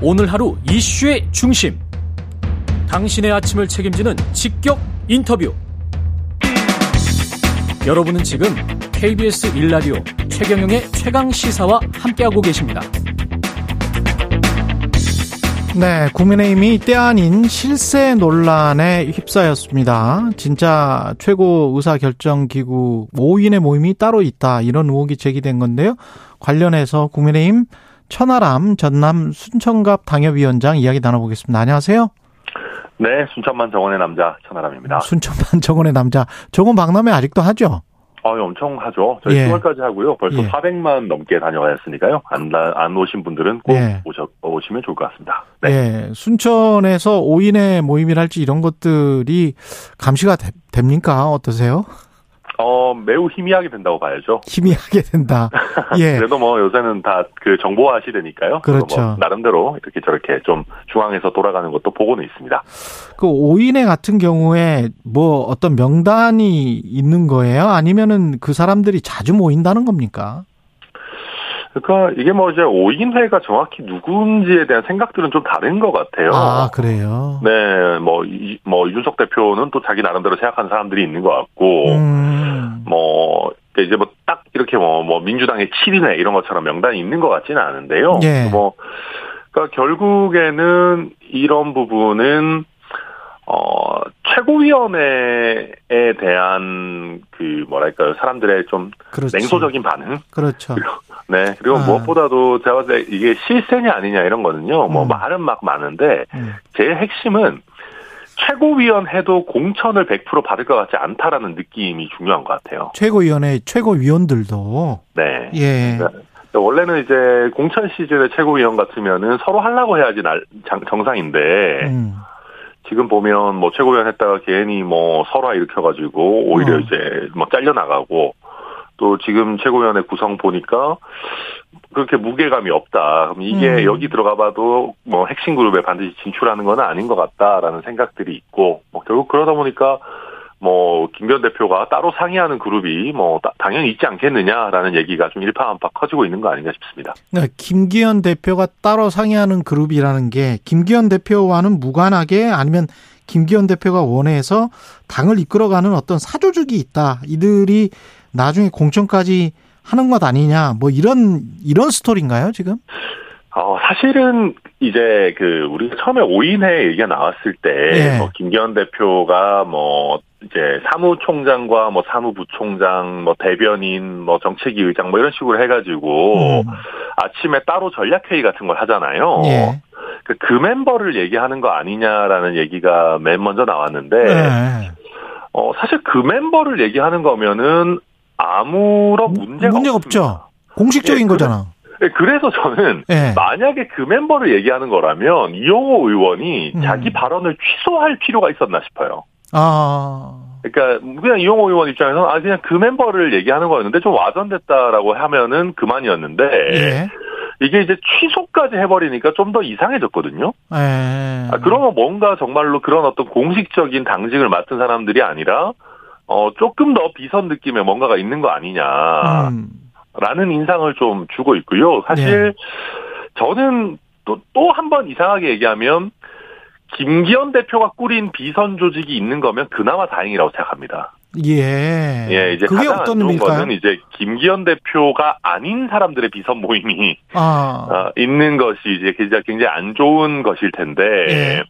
S6: 오늘 하루 이슈의 중심. 당신의 아침을 책임지는 직격 인터뷰. 여러분은 지금 KBS 일라디오 최경영의 최강 시사와 함께하고 계십니다.
S2: 네, 국민의힘이 때 아닌 실세 논란에 휩싸였습니다. 진짜 최고 의사결정기구 5인의 모임이 따로 있다. 이런 의혹이 제기된 건데요. 관련해서 국민의힘 천하람 전남 순천갑 당협위원장 이야기 나눠보겠습니다. 안녕하세요.
S7: 네, 순천만 정원의 남자 천하람입니다.
S2: 순천만 정원의 남자. 정원 박람회 아직도 하죠?
S7: 아, 엄청 하죠. 저희
S2: 예.
S7: 10월까지 하고요. 벌써
S2: 예.
S7: 400만 넘게 다녀왔으니까요. 안, 나- 안 오신 분들은 꼭
S2: 예.
S7: 오셔, 오시면 좋을 것 같습니다. 네.
S2: 예. 순천에서 5인의 모임이랄지 이런 것들이 감시가 되- 됩니까? 어떠세요?
S7: 어, 매우 희미하게 된다고 봐야죠.
S2: 희미하게 된다. 예.
S7: 그래도 뭐 요새는 다 그 정보화 시대니까요.
S2: 그렇죠.
S7: 뭐 나름대로 이렇게 저렇게 좀 중앙에서 돌아가는 것도 보고는 있습니다.
S2: 그 5인의 같은 경우에 뭐 어떤 명단이 있는 거예요? 아니면은 그 사람들이 자주 모인다는 겁니까?
S7: 그러니까 이게 뭐 이제 5인회가 정확히 누군지에 대한 생각들은 좀 다른 것 같아요.
S2: 아, 그래요?
S7: 네, 뭐, 이, 뭐, 이준석 대표는 또 자기 나름대로 생각하는 사람들이 있는 것 같고,
S2: 음.
S7: 뭐 이제 뭐 딱 이렇게 뭐, 뭐 민주당의 7인회 이런 것처럼 명단이 있는 것 같지는 않은데요.
S2: 예.
S7: 뭐 그러니까 결국에는 이런 부분은 어 최고위원회에 대한 그 뭐랄까요 사람들의 좀
S2: 그렇지.
S7: 냉소적인 반응.
S2: 그렇죠.
S7: 네 그리고
S2: 아.
S7: 무엇보다도 제가 봤을 때 이게 실세냐 아니냐 이런 거는요. 뭐
S2: 음.
S7: 말은 막 많은데
S2: 음.
S7: 제일 핵심은 최고위원회도 공천을 100% 받을 것 같지 않다라는 느낌이 중요한 것 같아요.
S2: 최고위원회 최고위원들도
S7: 네.
S2: 예.
S7: 그러니까 원래는 이제 공천 시즌의 최고위원 같으면은 서로 하려고 해야지 날, 장- 정상인데
S2: 음.
S7: 지금 보면 뭐 최고위원 했다가 괜히 뭐 설화 일으켜가지고 오히려
S2: 어.
S7: 이제 뭐 잘려 나가고 또 지금 최고위원회 구성 보니까 그렇게 무게감이 없다. 그럼 이게
S2: 음.
S7: 여기 들어가봐도 뭐 핵심 그룹에 반드시 진출하는 건 아닌 것 같다라는 생각들이 있고 뭐 결국 그러다 보니까 뭐 김변 대표가 따로 상의하는 그룹이 뭐 따- 당연히 있지 않겠느냐라는 얘기가 좀 일파만파 커지고 있는 거 아닌가 싶습니다.
S2: 그러니까 김기현 대표가 따로 상의하는 그룹이라는 게 김기현 대표와는 무관하게 아니면 김기현 대표가 원해서 당을 이끌어가는 어떤 사조직이 있다. 이들이 나중에 공천까지 하는 것 아니냐. 뭐 이런 이런 스토리인가요, 지금?
S7: 어, 사실은 이제 그 우리가 처음에 5인회 얘기가 나왔을 때,
S2: 예.
S7: 뭐 김기현 대표가 뭐 이제 사무총장과 뭐 사무부총장, 뭐 대변인, 뭐 정책위 의장 뭐 이런 식으로 해가지고
S2: 음.
S7: 아침에 따로 전략회의 같은 걸 하잖아요.
S2: 예.
S7: 그, 그 멤버를 얘기하는 거 아니냐라는 얘기가 맨 먼저 나왔는데,
S2: 예.
S7: 어, 사실 그 멤버를 얘기하는 거면은 아무런 문제가,
S2: 문제가. 없죠. 공식적인
S7: 예,
S2: 거잖아.
S7: 그래서 저는
S2: 예.
S7: 만약에 그 멤버를 얘기하는 거라면 이용호 의원이
S2: 음.
S7: 자기 발언을 취소할 필요가 있었나 싶어요.
S2: 아.
S7: 그러니까 그냥 이용호 의원 입장에서는 아 그냥 그 멤버를 얘기하는 거였는데 좀 와전됐다라고 하면은 그만이었는데
S2: 예.
S7: 이게 이제 취소까지 해버리니까 좀 더 이상해졌거든요.
S2: 예.
S7: 아, 그러면 뭔가 정말로 그런 어떤 공식적인 당직을 맡은 사람들이 아니라 어 조금 더 비선 느낌의 뭔가가 있는 거 아니냐 라는
S2: 음.
S7: 인상을 좀 주고 있고요. 사실 저는 또 또 한 번 이상하게 얘기하면 김기현 대표가 꾸린 비선 조직이 있는 거면 그나마 다행이라고 생각합니다.
S2: 예.
S7: 예, 이제
S2: 그게
S7: 가장 안
S2: 어떤
S7: 좋은? 거는 이제 김기현 대표가 아닌 사람들의 비선 모임이
S2: 아.
S7: 어, 있는 것이 이제 굉장히 굉장히 안 좋은 것일 텐데
S2: 예.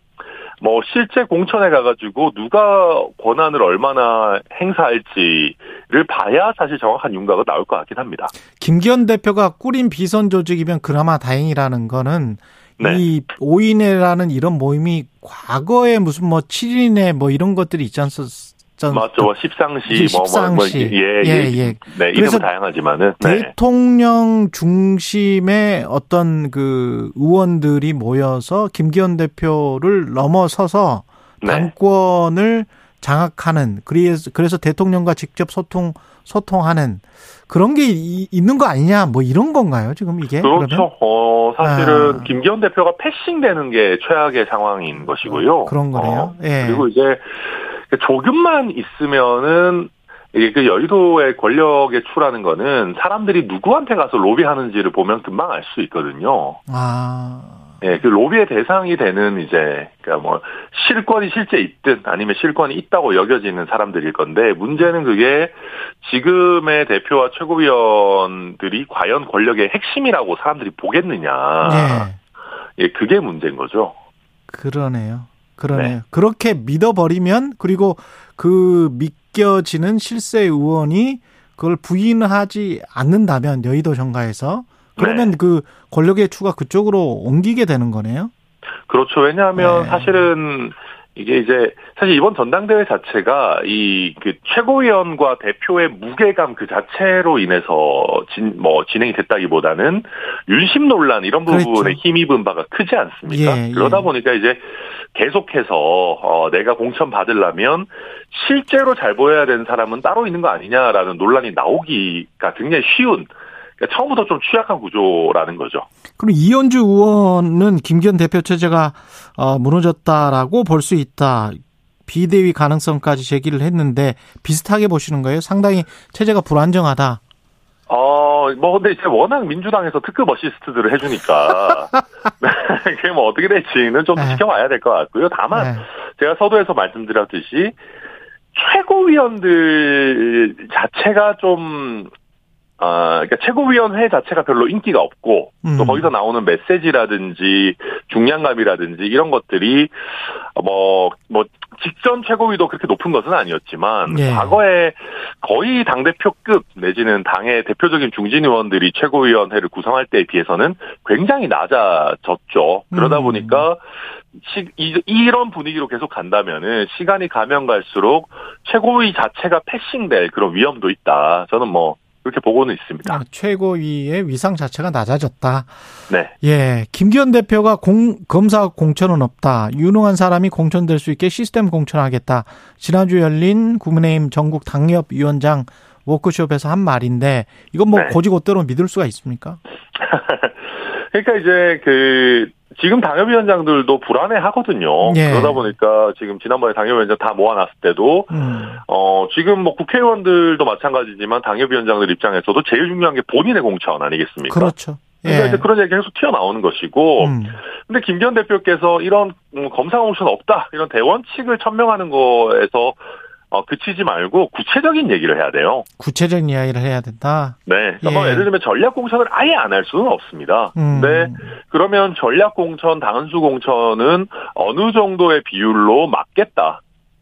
S7: 뭐 실제 공천에 가가지고 누가 권한을 얼마나 행사할지를 봐야 사실 정확한 윤곽은 나올 것 같긴 합니다.
S2: 김기현 대표가 꾸린 비선 조직이면 그나마 다행이라는 거는
S7: 네.
S2: 이 오인회라는 이런 모임이 과거에 무슨 뭐 7인회 뭐 이런 것들이 있지 않았
S7: 맞죠. 뭐 십상시,
S2: 이게
S7: 뭐, 뭐, 뭐,
S2: 십상시.
S7: 예,
S2: 예,
S7: 예,
S2: 예.
S7: 네, 이름은 다양하지만은, 네.
S2: 대통령 중심의 어떤 그 의원들이 모여서 김기현 대표를 넘어서서
S7: 네.
S2: 당권을 장악하는 그래서 그래서 대통령과 직접 소통 소통하는 그런 게 이- 있는 거 아니냐 뭐 이런 건가요 지금 이게
S7: 그렇죠.
S2: 그러면?
S7: 어, 사실은
S2: 아.
S7: 김기현 대표가 패싱되는 게 최악의 상황인 것이고요.
S2: 그런 거네요.
S7: 어,
S2: 예.
S7: 그리고 이제 조금만 있으면은 그 여의도의 권력에 추라는 거는 사람들이 누구한테 가서 로비하는지를 보면 금방 알 수 있거든요.
S2: 아
S7: 예, 그 로비의 대상이 되는 이제 그러니까 뭐 실권이 실제 있든 아니면 실권이 있다고 여겨지는 사람들일 건데 문제는 그게 지금의 대표와 최고위원들이 과연 권력의 핵심이라고 사람들이 보겠느냐.
S2: 예.
S7: 예, 그게 문제인 거죠.
S2: 그러네요. 그러네요. 그렇게 믿어버리면 그리고 그 믿겨지는 실세 의원이 그걸 부인하지 않는다면 여의도 정가에서 그러면
S7: 네.
S2: 그 권력의 추가 그쪽으로 옮기게 되는 거네요.
S7: 그렇죠. 왜냐하면
S2: 네.
S7: 사실은 이게 이제 사실 이번 전당대회 자체가 이 그 최고위원과 대표의 무게감 그 자체로 인해서 진 뭐 진행이 됐다기보다는 윤심 논란 이런 부분에
S2: 그렇죠.
S7: 힘입은 바가 크지 않습니까?
S2: 예, 예.
S7: 그러다 보니까 이제 계속해서 어 내가 공천 받으려면 실제로 잘 보여야 되는 사람은 따로 있는 거 아니냐라는 논란이 나오기가 굉장히 쉬운 그러니까 처음부터 좀 취약한 구조라는 거죠.
S2: 그럼 이현주 의원은 김기현 대표 체제가 어, 무너졌다라고 볼 수 있다. 비대위 가능성까지 제기를 했는데 비슷하게 보시는 거예요? 상당히 체제가 불안정하다.
S7: 어, 뭐, 근데 이제 워낙 민주당에서 특급 어시스트들을 해주니까, 그게 뭐 어떻게 될지는 좀
S2: 네.
S7: 지켜봐야 될 것 같고요. 다만,
S2: 네.
S7: 제가 서두에서 말씀드렸듯이, 최고위원들 자체가 좀, 아, 그러니까 최고위원회 자체가 별로 인기가 없고, 또
S2: 음.
S7: 거기서 나오는 메시지라든지, 중량감이라든지, 이런 것들이, 뭐, 뭐, 직전 최고위도 그렇게 높은 것은 아니었지만,
S2: 예.
S7: 과거에 거의 당 대표급 내지는 당의 대표적인 중진 의원들이 최고위원회를 구성할 때에 비해서는 굉장히 낮아졌죠. 그러다
S2: 음.
S7: 보니까, 시, 이, 이런 분위기로 계속 간다면은 시간이 가면 갈수록 최고위 자체가 패싱될 그런 위험도 있다. 저는 뭐 그렇게 보고는 있습니다.
S2: 아, 최고위의 위상 자체가 낮아졌다.
S7: 네.
S2: 예, 김기현 대표가 공, 검사 공천은 없다. 유능한 사람이 공천될 수 있게 시스템 공천하겠다. 지난주 열린 국민의힘 전국 당협위원장 워크숍에서 한 말인데 이건 뭐
S7: 네.
S2: 고지고대로 믿을 수가 있습니까?
S7: 그러니까 이제 그 지금 당협위원장들도 불안해 하거든요.
S2: 예.
S7: 그러다 보니까 지금 지난번에 당협위원장 다 모아놨을 때도
S2: 음,
S7: 어 지금 뭐 국회의원들도 마찬가지지만 당협위원장들 입장에서도 제일 중요한 게 본인의 공천 아니겠습니까?
S2: 그렇죠.
S7: 그러니까
S2: 예.
S7: 이제 그런 얘기 계속 튀어나오는 것이고
S2: 음,
S7: 근데 김기현 대표께서 이런 음, 검사 공천 없다 이런 대원칙을 천명하는 거에서 어, 그치지 말고 구체적인 얘기를 해야 돼요.
S2: 구체적인 이야기를 해야 된다.
S7: 네. 그러니까 뭐
S2: 예.
S7: 예를 들면 전략 공천을 아예 안 할 수는 없습니다.
S2: 음,
S7: 네. 그러면 전략 공천, 당수 공천은 어느 정도의 비율로 맞겠다.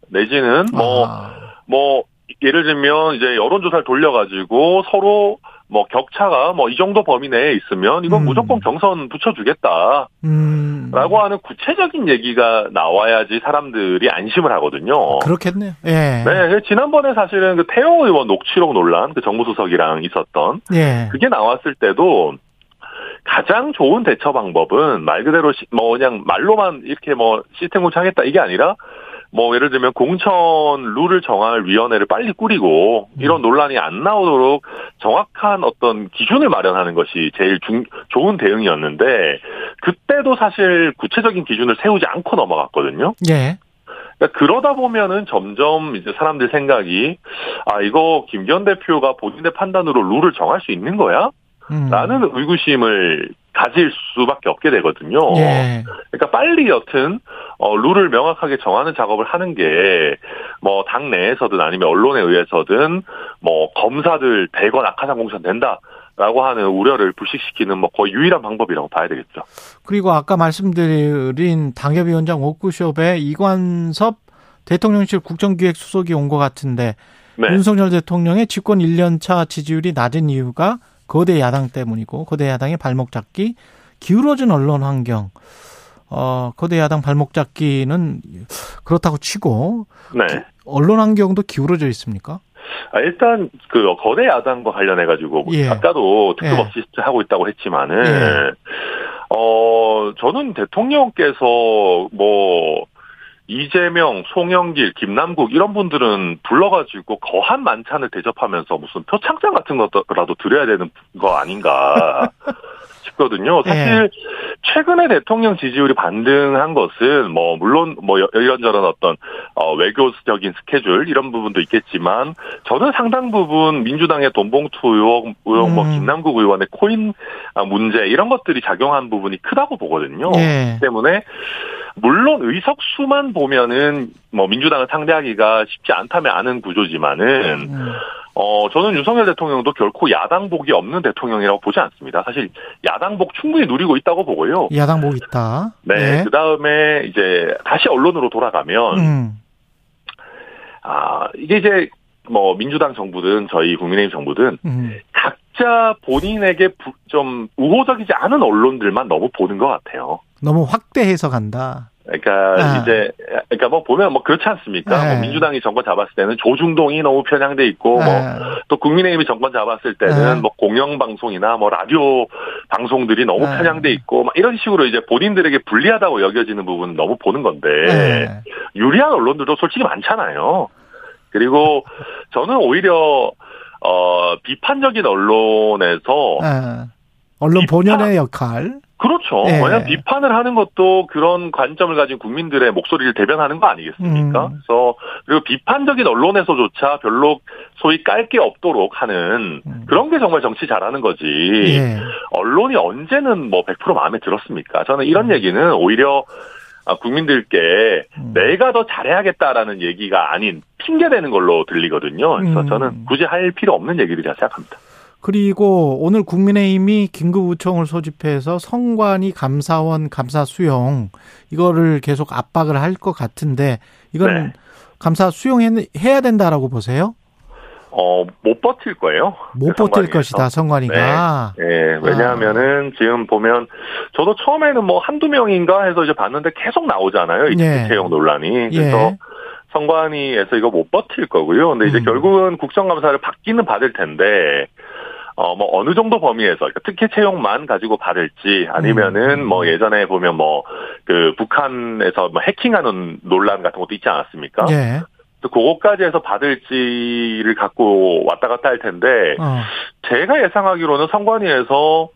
S7: 내지는 뭐
S2: 아,
S7: 뭐 예를 들면 이제 여론조사를 돌려가지고 서로 뭐 격차가 뭐 이 정도 범위 내에 있으면 이건
S2: 음.
S7: 무조건 경선 붙여주겠다.
S2: 음,
S7: 라고 하는 구체적인 얘기가 나와야지 사람들이 안심을 하거든요.
S2: 그렇겠네요. 예.
S7: 네, 그래서 지난번에 사실은 그 태호 의원 녹취록 논란, 그 정무수석이랑 있었던
S2: 예.
S7: 그게 나왔을 때도 가장 좋은 대처 방법은 말 그대로 시, 뭐 그냥 말로만 이렇게 뭐 시스템 고착하겠다 이게 아니라 뭐 예를 들면 공천 룰을 정할 위원회를 빨리 꾸리고 이런 논란이 안 나오도록 정확한 어떤 기준을 마련하는 것이 제일 중, 좋은 대응이었는데 그때도 사실 구체적인 기준을 세우지 않고 넘어갔거든요.
S2: 예.
S7: 그러니까 그러다 보면은 점점 이제 사람들 생각이 아 이거 김기현 대표가 본인의 판단으로 룰을 정할 수 있는 거야?
S2: 음.
S7: 라는 의구심을 가질 수밖에 없게 되거든요.
S2: 예.
S7: 그러니까 빨리 여튼 어, 룰을 명확하게 정하는 작업을 하는 게 뭐 당 내에서든 아니면 언론에 의해서든 뭐 검사들 대거 낙하산 공천 된다 라고 하는 우려를 불식시키는 뭐 거의 유일한 방법이라고 봐야 되겠죠.
S2: 그리고 아까 말씀드린 당협위원장 워크숍에 이관섭 대통령실 국정기획수석이 온 것 같은데
S7: 네.
S2: 윤석열 대통령의 집권 1년차 지지율이 낮은 이유가 거대 야당 때문이고 거대 야당의 발목 잡기, 기울어진 언론 환경. 어, 거대 야당 발목 잡기는 그렇다고 치고
S7: 네.
S2: 언론 환경도 기울어져 있습니까?
S7: 아, 일단 그 거대 야당과 관련해 가지고
S2: 예.
S7: 아까도 특급
S2: 예.
S7: 없이 하고 있다고 했지만은
S2: 예.
S7: 어 저는 대통령께서 뭐 이재명, 송영길, 김남국 이런 분들은 불러가지고 거한 만찬을 대접하면서 무슨 표창장 같은 거라도 드려야 되는 거 아닌가 싶거든요. 사실 최근에 대통령 지지율이 반등한 것은 뭐 물론 뭐 여- 이런저런 어떤 어, 외교적인 스케줄 이런 부분도 있겠지만 저는 상당 부분 민주당의 돈봉투 의혹, 의혹 뭐
S2: 음.
S7: 김남국 의원의 코인 아, 문제 이런 것들이 작용한 부분이 크다고 보거든요.
S2: 예.
S7: 때문에 물론 의석 수만 보면은 뭐 민주당을 상대하기가 쉽지 않다면 아는 구조지만은
S2: 음.
S7: 어 저는 윤석열 대통령도 결코 야당복이 없는 대통령이라고 보지 않습니다. 사실 야당복 충분히 누리고 있다고 보고요.
S2: 야당 목 있다.
S7: 네,
S2: 예.
S7: 그 다음에 이제 다시 언론으로 돌아가면
S2: 음.
S7: 아 이게 이제 뭐 민주당 정부든 저희 국민의힘 정부든
S2: 음.
S7: 각 자 본인에게 부- 좀 우호적이지 않은 언론들만 너무 보는 것 같아요.
S2: 너무 확대해서 간다.
S7: 그러니까
S2: 아.
S7: 이제 그러니까 뭐 보면 뭐 그렇지 않습니까?
S2: 네.
S7: 뭐 민주당이 정권 잡았을 때는 조중동이 너무 편향돼 있고 뭐
S2: 아,
S7: 또 국민의힘이 정권 잡았을 때는
S2: 네.
S7: 뭐 공영 방송이나 뭐 라디오 방송들이 너무
S2: 네.
S7: 편향돼 있고 막 이런 식으로 이제 본인들에게 불리하다고 여겨지는 부분 너무 보는 건데
S2: 네.
S7: 유리한 언론들도 솔직히 많잖아요. 그리고 저는 오히려 어 비판적인 언론에서
S2: 아, 언론
S7: 비판.
S2: 본연의 역할.
S7: 그렇죠.
S2: 네.
S7: 왜냐하면 비판을 하는 것도 그런 관점을 가진 국민들의 목소리를 대변하는 거 아니겠습니까?
S2: 음.
S7: 그래서 그리고 비판적인 언론에서조차 별로 소위 깔 게 없도록 하는
S2: 음.
S7: 그런 게 정말 정치 잘하는 거지.
S2: 예.
S7: 언론이 언제는 뭐 100% 마음에 들었습니까? 저는 이런
S2: 음.
S7: 얘기는 오히려 아, 국민들께
S2: 음.
S7: 내가 더 잘해야겠다라는 얘기가 아닌 핑계대는 걸로 들리거든요. 그래서
S2: 음.
S7: 저는 굳이 할 필요 없는 얘기들이라 생각합니다.
S2: 그리고 오늘 국민의힘이 긴급우총을 소집해서 성관이 감사원 감사 수용 이거를 계속 압박을 할 것 같은데 이건
S7: 네.
S2: 감사 수용해야 된다라고 보세요?
S7: 어, 못 버틸 거예요.
S2: 못
S7: 그
S2: 버틸. 것이다 성관이가.
S7: 예, 왜냐하면은 지금 보면 저도 처음에는 뭐 한두 명인가 해서 이제 봤는데 계속 나오잖아요. 이
S2: 예.
S7: 특혜 채용 논란이.
S2: 예.
S7: 그래서 선관위에서 이거 못 버틸 거고요. 근데 이제
S2: 음.
S7: 결국은 국정감사를 받기는 받을 텐데 어, 뭐, 어느 정도 범위에서, 그러니까 특혜 채용만 가지고 받을지, 아니면은,
S2: 음.
S7: 뭐, 예전에 보면 뭐, 그, 북한에서 뭐 해킹하는 논란 같은 것도 있지 않았습니까?
S2: 예.
S7: 또 그거까지 해서 받을지를 갖고 왔다 갔다 할 텐데,
S2: 어.
S7: 제가 예상하기로는 선관위에서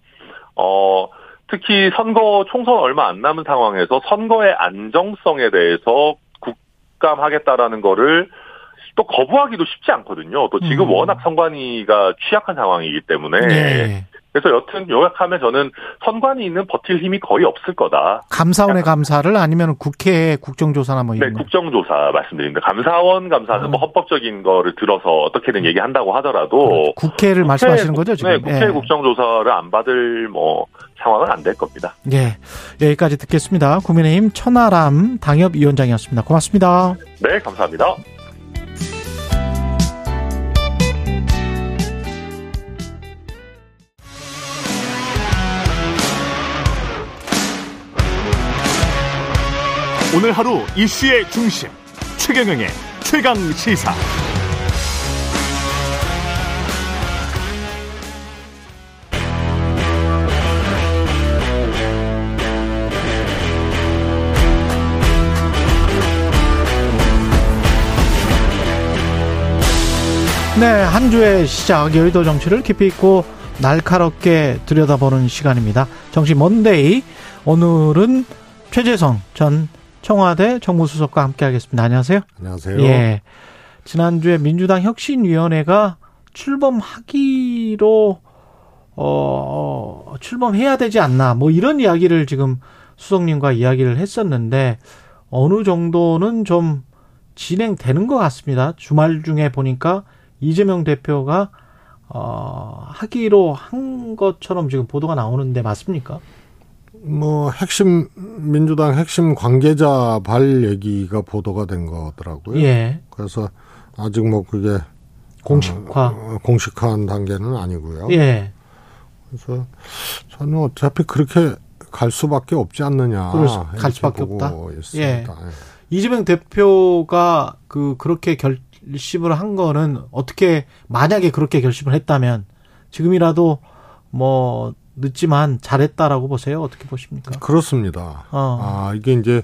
S7: 어 특히 선거 총선 얼마 안 남은 상황에서 선거의 안정성에 대해서 국감하겠다라는 거를 또 거부하기도 쉽지 않거든요. 또 지금
S2: 음.
S7: 워낙 선관위가 취약한 상황이기 때문에
S2: 예.
S7: 그래서 여튼 요약하면 저는 선관위는 버틸 힘이 거의 없을 거다.
S2: 감사원의 감사를 아니면 국회 국정조사나 뭐
S7: 네,
S2: 이런 거.
S7: 국정조사 말씀드립니다. 감사원 감사는
S2: 음.
S7: 뭐 헌법적인 거를 들어서 어떻게든 얘기한다고 하더라도
S2: 국회를
S7: 국회
S2: 말씀하시는
S7: 국-
S2: 거죠 지금?
S7: 네, 국회
S2: 예.
S7: 국정조사를 안 받을 뭐 상황은 안 될 겁니다.
S2: 예. 여기까지 듣겠습니다. 국민의힘 천하람 당협위원장이었습니다. 고맙습니다.
S7: 네, 감사합니다.
S1: 오늘 하루 이슈의 중심 최경영의 최강 시사.
S2: 네, 한 주의 시작 여의도 정치를 깊이 있고 날카롭게 들여다보는 시간입니다. 정치 먼데이 오늘은 최재성 전 청와대 정무수석과 함께하겠습니다. 안녕하세요.
S8: 안녕하세요.
S2: 예, 지난주에 민주당 혁신위원회가 출범하기로 어 출범해야 되지 않나 뭐 이런 이야기를 지금 수석님과 이야기를 했었는데 어느 정도는 좀 진행되는 것 같습니다. 주말 중에 보니까 이재명 대표가 어, 하기로 한 것처럼 지금 보도가 나오는데 맞습니까?
S8: 뭐 핵심 민주당 핵심 관계자 발 얘기가 보도가 된 거더라고요.
S2: 예.
S8: 그래서 아직 뭐 그게
S2: 공식화.
S8: 어, 공식화한 단계는 아니고요.
S2: 예.
S8: 그래서 저는 어차피 그렇게 갈 수밖에 없지 않느냐.
S2: 그래서 갈 수밖에 없다?
S8: 있습니다. 예.
S2: 이재명 대표가 그 그렇게 결심을 한 거는 어떻게 만약에 그렇게 결심을 했다면 지금이라도 뭐 늦지만 잘했다라고 보세요. 어떻게 보십니까?
S8: 그렇습니다.
S2: 어.
S8: 아 이게 이제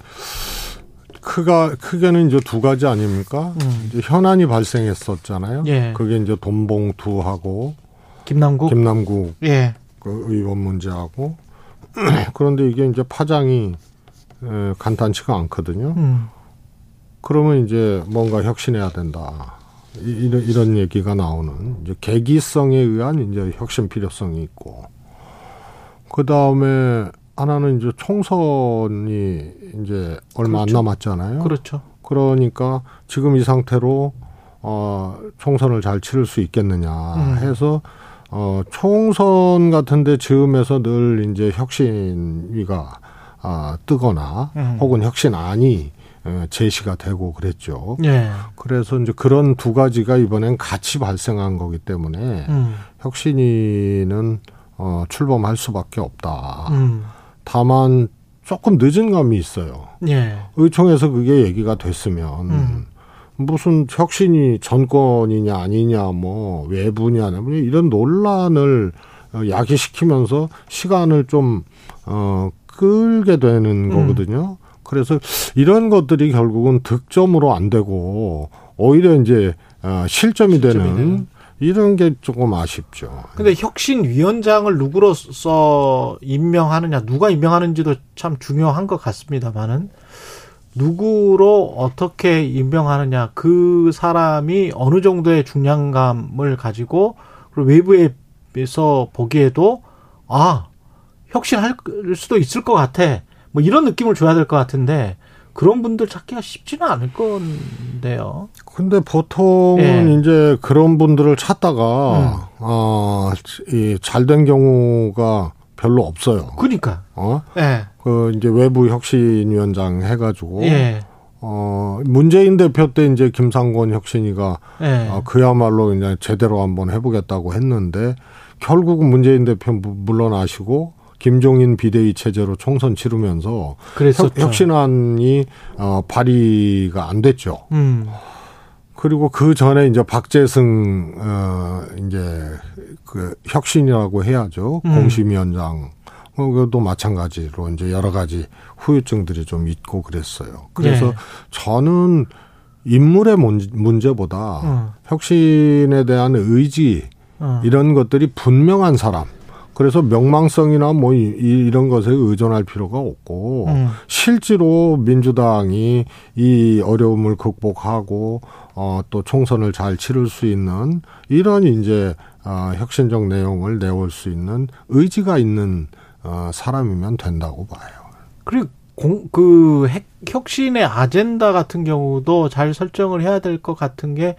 S8: 크가 크게는 이제 두 가지 아닙니까?
S2: 음.
S8: 이제 현안이 발생했었잖아요.
S2: 예.
S8: 그게 이제 돈봉투하고
S2: 김남국.
S8: 김남국
S2: 예.
S8: 그 의원 문제하고 그런데 이게 이제 파장이 에, 간단치가 않거든요.
S2: 음.
S8: 그러면 이제 뭔가 혁신해야 된다. 이- 이런 이런 얘기가 나오는 이제 계기성에 의한 이제 혁신 필요성이 있고 그 다음에 하나는 이제 총선이 이제 얼마
S2: 그렇죠.
S8: 안 남았잖아요.
S2: 그렇죠.
S8: 그러니까 지금 이 상태로 어 총선을 잘 치를 수 있겠느냐
S2: 음.
S8: 해서 어 총선 같은데 즈음에서 늘 이제 혁신위가 아 뜨거나
S2: 음.
S8: 혹은 혁신안이 어, 제시가 되고 그랬죠.
S2: 예.
S8: 그래서 이제 그런 두 가지가 이번엔 같이 발생한 거기 때문에
S2: 음.
S8: 혁신위는 어 출범할 수밖에 없다.
S2: 음.
S8: 다만 조금 늦은 감이 있어요.
S2: 예.
S8: 의총에서 그게 얘기가 됐으면
S2: 음.
S8: 무슨 혁신이 전권이냐 아니냐 뭐 외부냐 뭐 이런 논란을 어, 야기시키면서 시간을 좀 어, 끌게 되는
S2: 음.
S8: 거거든요. 그래서 이런 것들이 결국은 득점으로 안 되고 오히려 이제 어, 실점이,
S2: 실점이
S8: 되는
S2: 되는.
S8: 이런 게 조금 아쉽죠.
S2: 근데 혁신위원장을 누구로서 임명하느냐, 누가 임명하는지도 참 중요한 것 같습니다만은 누구로 어떻게 임명하느냐, 그 사람이 어느 정도의 중량감을 가지고 그리고 외부에서 보기에도 아 혁신할 수도 있을 것 같아. 뭐 이런 느낌을 줘야 될 것 같은데 그런 분들 찾기가 쉽지는 않을 건데요.
S8: 근데 보통은
S2: 예.
S8: 이제 그런 분들을 찾다가 어, 이 잘 된 경우가 별로 없어요.
S2: 그러니까
S8: 어?
S2: 예,
S8: 그 이제 외부 혁신위원장 해가지고
S2: 예,
S8: 어 문재인 대표 때 이제 김상곤 혁신이가
S2: 예.
S8: 어, 그야말로 그냥 제대로 한번 해보겠다고 했는데 결국은 문재인 대표 무- 물러나시고 김종인 비대위 체제로 총선 치르면서
S2: 그랬었죠.
S8: 혁, 혁신안이 어, 발의가 안 됐죠.
S2: 음.
S8: 그리고 그 전에 이제 박재승 어 이제 그 혁신이라고 해야죠
S2: 음.
S8: 공심위원장 어 그것도 마찬가지로 이제 여러 가지 후유증들이 좀 있고 그랬어요. 그래서
S2: 네.
S8: 저는 인물의 문- 문제보다
S2: 어.
S8: 혁신에 대한 의지
S2: 어.
S8: 이런 것들이 분명한 사람. 그래서 명망성이나 뭐 이- 이런 것에 의존할 필요가 없고
S2: 음.
S8: 실제로 민주당이 이 어려움을 극복하고 어또 총선을 잘 치를 수 있는 이런 이제 어 혁신적 내용을 내올 수 있는 의지가 있는 어 사람이면 된다고 봐요.
S2: 그리고 공, 그 핵, 혁신의 아젠다 같은 경우도 잘 설정을 해야 될 것 같은 게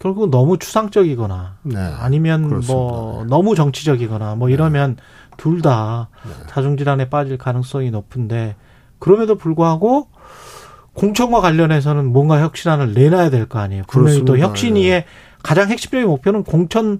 S2: 결국 너무 추상적이거나
S8: 네.
S2: 아니면
S8: 그렇습니다.
S2: 뭐 너무 정치적이거나 뭐 이러면 둘다 자중 질환에 빠질 가능성이 높은데 그럼에도 불구하고 공천과 관련해서는 뭔가 혁신안을 내놔야 될 거 아니에요. 분명히 또
S8: 그렇습니다.
S2: 혁신위의 가장 핵심적인 목표는 공천을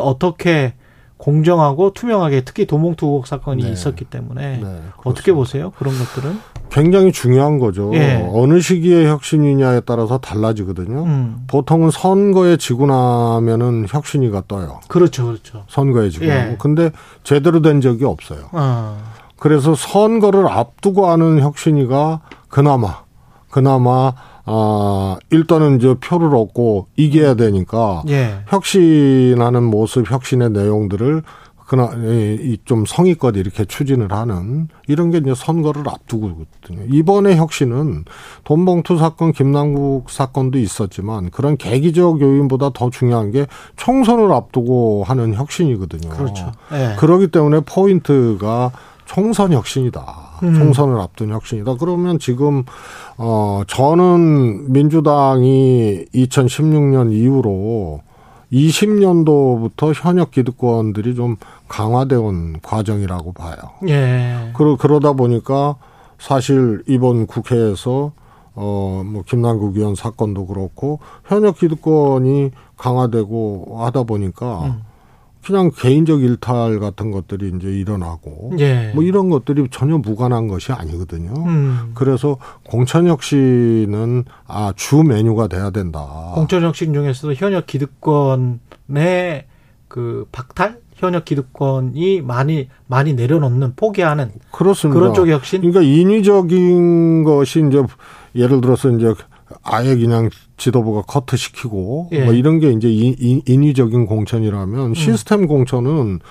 S2: 어떻게 공정하고 투명하게 특히 의혹 사건이
S8: 네.
S2: 있었기 때문에
S8: 네,
S2: 어떻게. 보세요? 그런 것들은?
S8: 굉장히 중요한 거죠.
S2: 예.
S8: 어느 시기에 혁신이냐에 따라서 달라지거든요.
S2: 음.
S8: 보통은 선거에 지고 나면은 혁신이가 떠요.
S2: 그렇죠, 그렇죠.
S8: 선거에 지고
S2: 예.
S8: 근데 제대로 된 적이 없어요.
S2: 어.
S8: 그래서 선거를 앞두고 하는 혁신이가 그나마 그나마 아, 일단은 이제 표를 얻고 이겨야 되니까
S2: 예.
S8: 혁신하는 모습, 혁신의 내용들을 그나 이좀 성의껏 이렇게 추진을 하는 이런 게 이제 선거를 앞두고거든요. 이번에 혁신은 돈봉투 사건, 김남국 사건도 있었지만 그런 계기적 요인보다 더 중요한 게 총선을 앞두고 하는 혁신이거든요.
S2: 그렇죠. 예.
S8: 그러기 때문에 포인트가 총선 혁신이다.
S2: 음.
S8: 총선을 앞둔 혁신이다. 그러면 지금 어 저는 민주당이 2016년 이후로 20년도부터 현역 기득권들이 좀 강화되어 온 과정이라고 봐요.
S2: 예.
S8: 그러, 그러다 보니까 사실 이번 국회에서 어, 뭐, 김남국 의원 사건도 그렇고, 현역 기득권이 강화되고 하다 보니까,
S2: 음.
S8: 그냥 개인적 일탈 같은 것들이 이제 일어나고,
S2: 예.
S8: 뭐 이런 것들이 전혀 무관한 것이 아니거든요.
S2: 음.
S8: 그래서 공천혁신은 아, 주 메뉴가 돼야 된다.
S2: 공천혁신 중에서도 현역 기득권의 그 박탈? 현역 기득권이 많이 많이 내려놓는 포기하는
S8: 그렇습니다.
S2: 그런 쪽의 혁신?
S8: 그러니까 인위적인 것이 이제 예를 들어서 이제 아예 그냥 지도부가 커트 시키고
S2: 예.
S8: 뭐 이런 게 이제 인, 인- 인위적인 공천이라면 시스템 공천은 이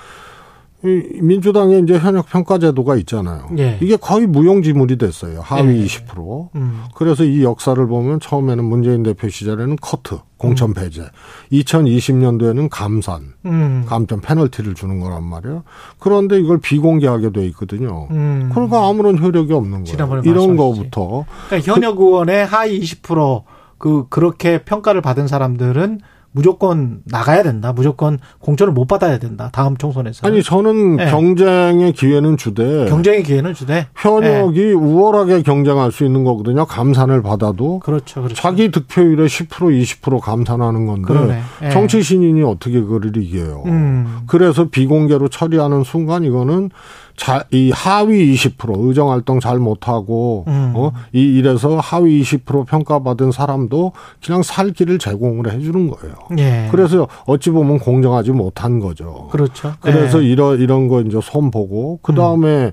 S8: 민주당의 이제 현역 평가 제도가 있잖아요.
S2: 예.
S8: 이게 거의 무용지물이 됐어요. 하위
S2: 예.
S8: 20%.
S2: 음.
S8: 그래서 이 역사를 보면 처음에는 문재인 대표 시절에는 커트, 공천 배제. 2020년도에는 감산,
S2: 음.
S8: 감점 페널티를 주는 거란 말이에요. 그런데 이걸 비공개하게 돼 있거든요.
S2: 음.
S8: 그러니까 아무런 효력이 없는 거예요. 이런
S2: 말씀하셨지.
S8: 거부터
S2: 그러니까 현역 의원의 하위 20%그 그렇게 평가를 받은 사람들은 무조건 나가야 된다. 무조건 공천을 못 받아야 된다. 다음 총선에서.
S8: 아니 저는
S2: 네.
S8: 경쟁의 기회는 주되
S2: 경쟁의 기회는 주되.
S8: 현역이 우월하게 경쟁할 수 있는 거거든요. 감산을 받아도
S2: 그렇죠. 그렇죠.
S8: 자기 득표율의 10% 20% 감산하는 건데.
S2: 예.
S8: 정치 신인이 어떻게 그를 이겨요.
S2: 음.
S8: 그래서 비공개로 처리하는 순간 이거는 자, 이 하위 20% 의정 활동 잘 못하고
S2: 음.
S8: 어, 이 이래서 하위 20% 평가받은 사람도 그냥 살 길을 제공을 해주는 거예요.
S2: 예.
S8: 그래서 어찌 보면 공정하지 못한 거죠.
S2: 그렇죠.
S8: 그래서
S2: 예.
S8: 이런 이런 거 이제 손 보고 그 다음에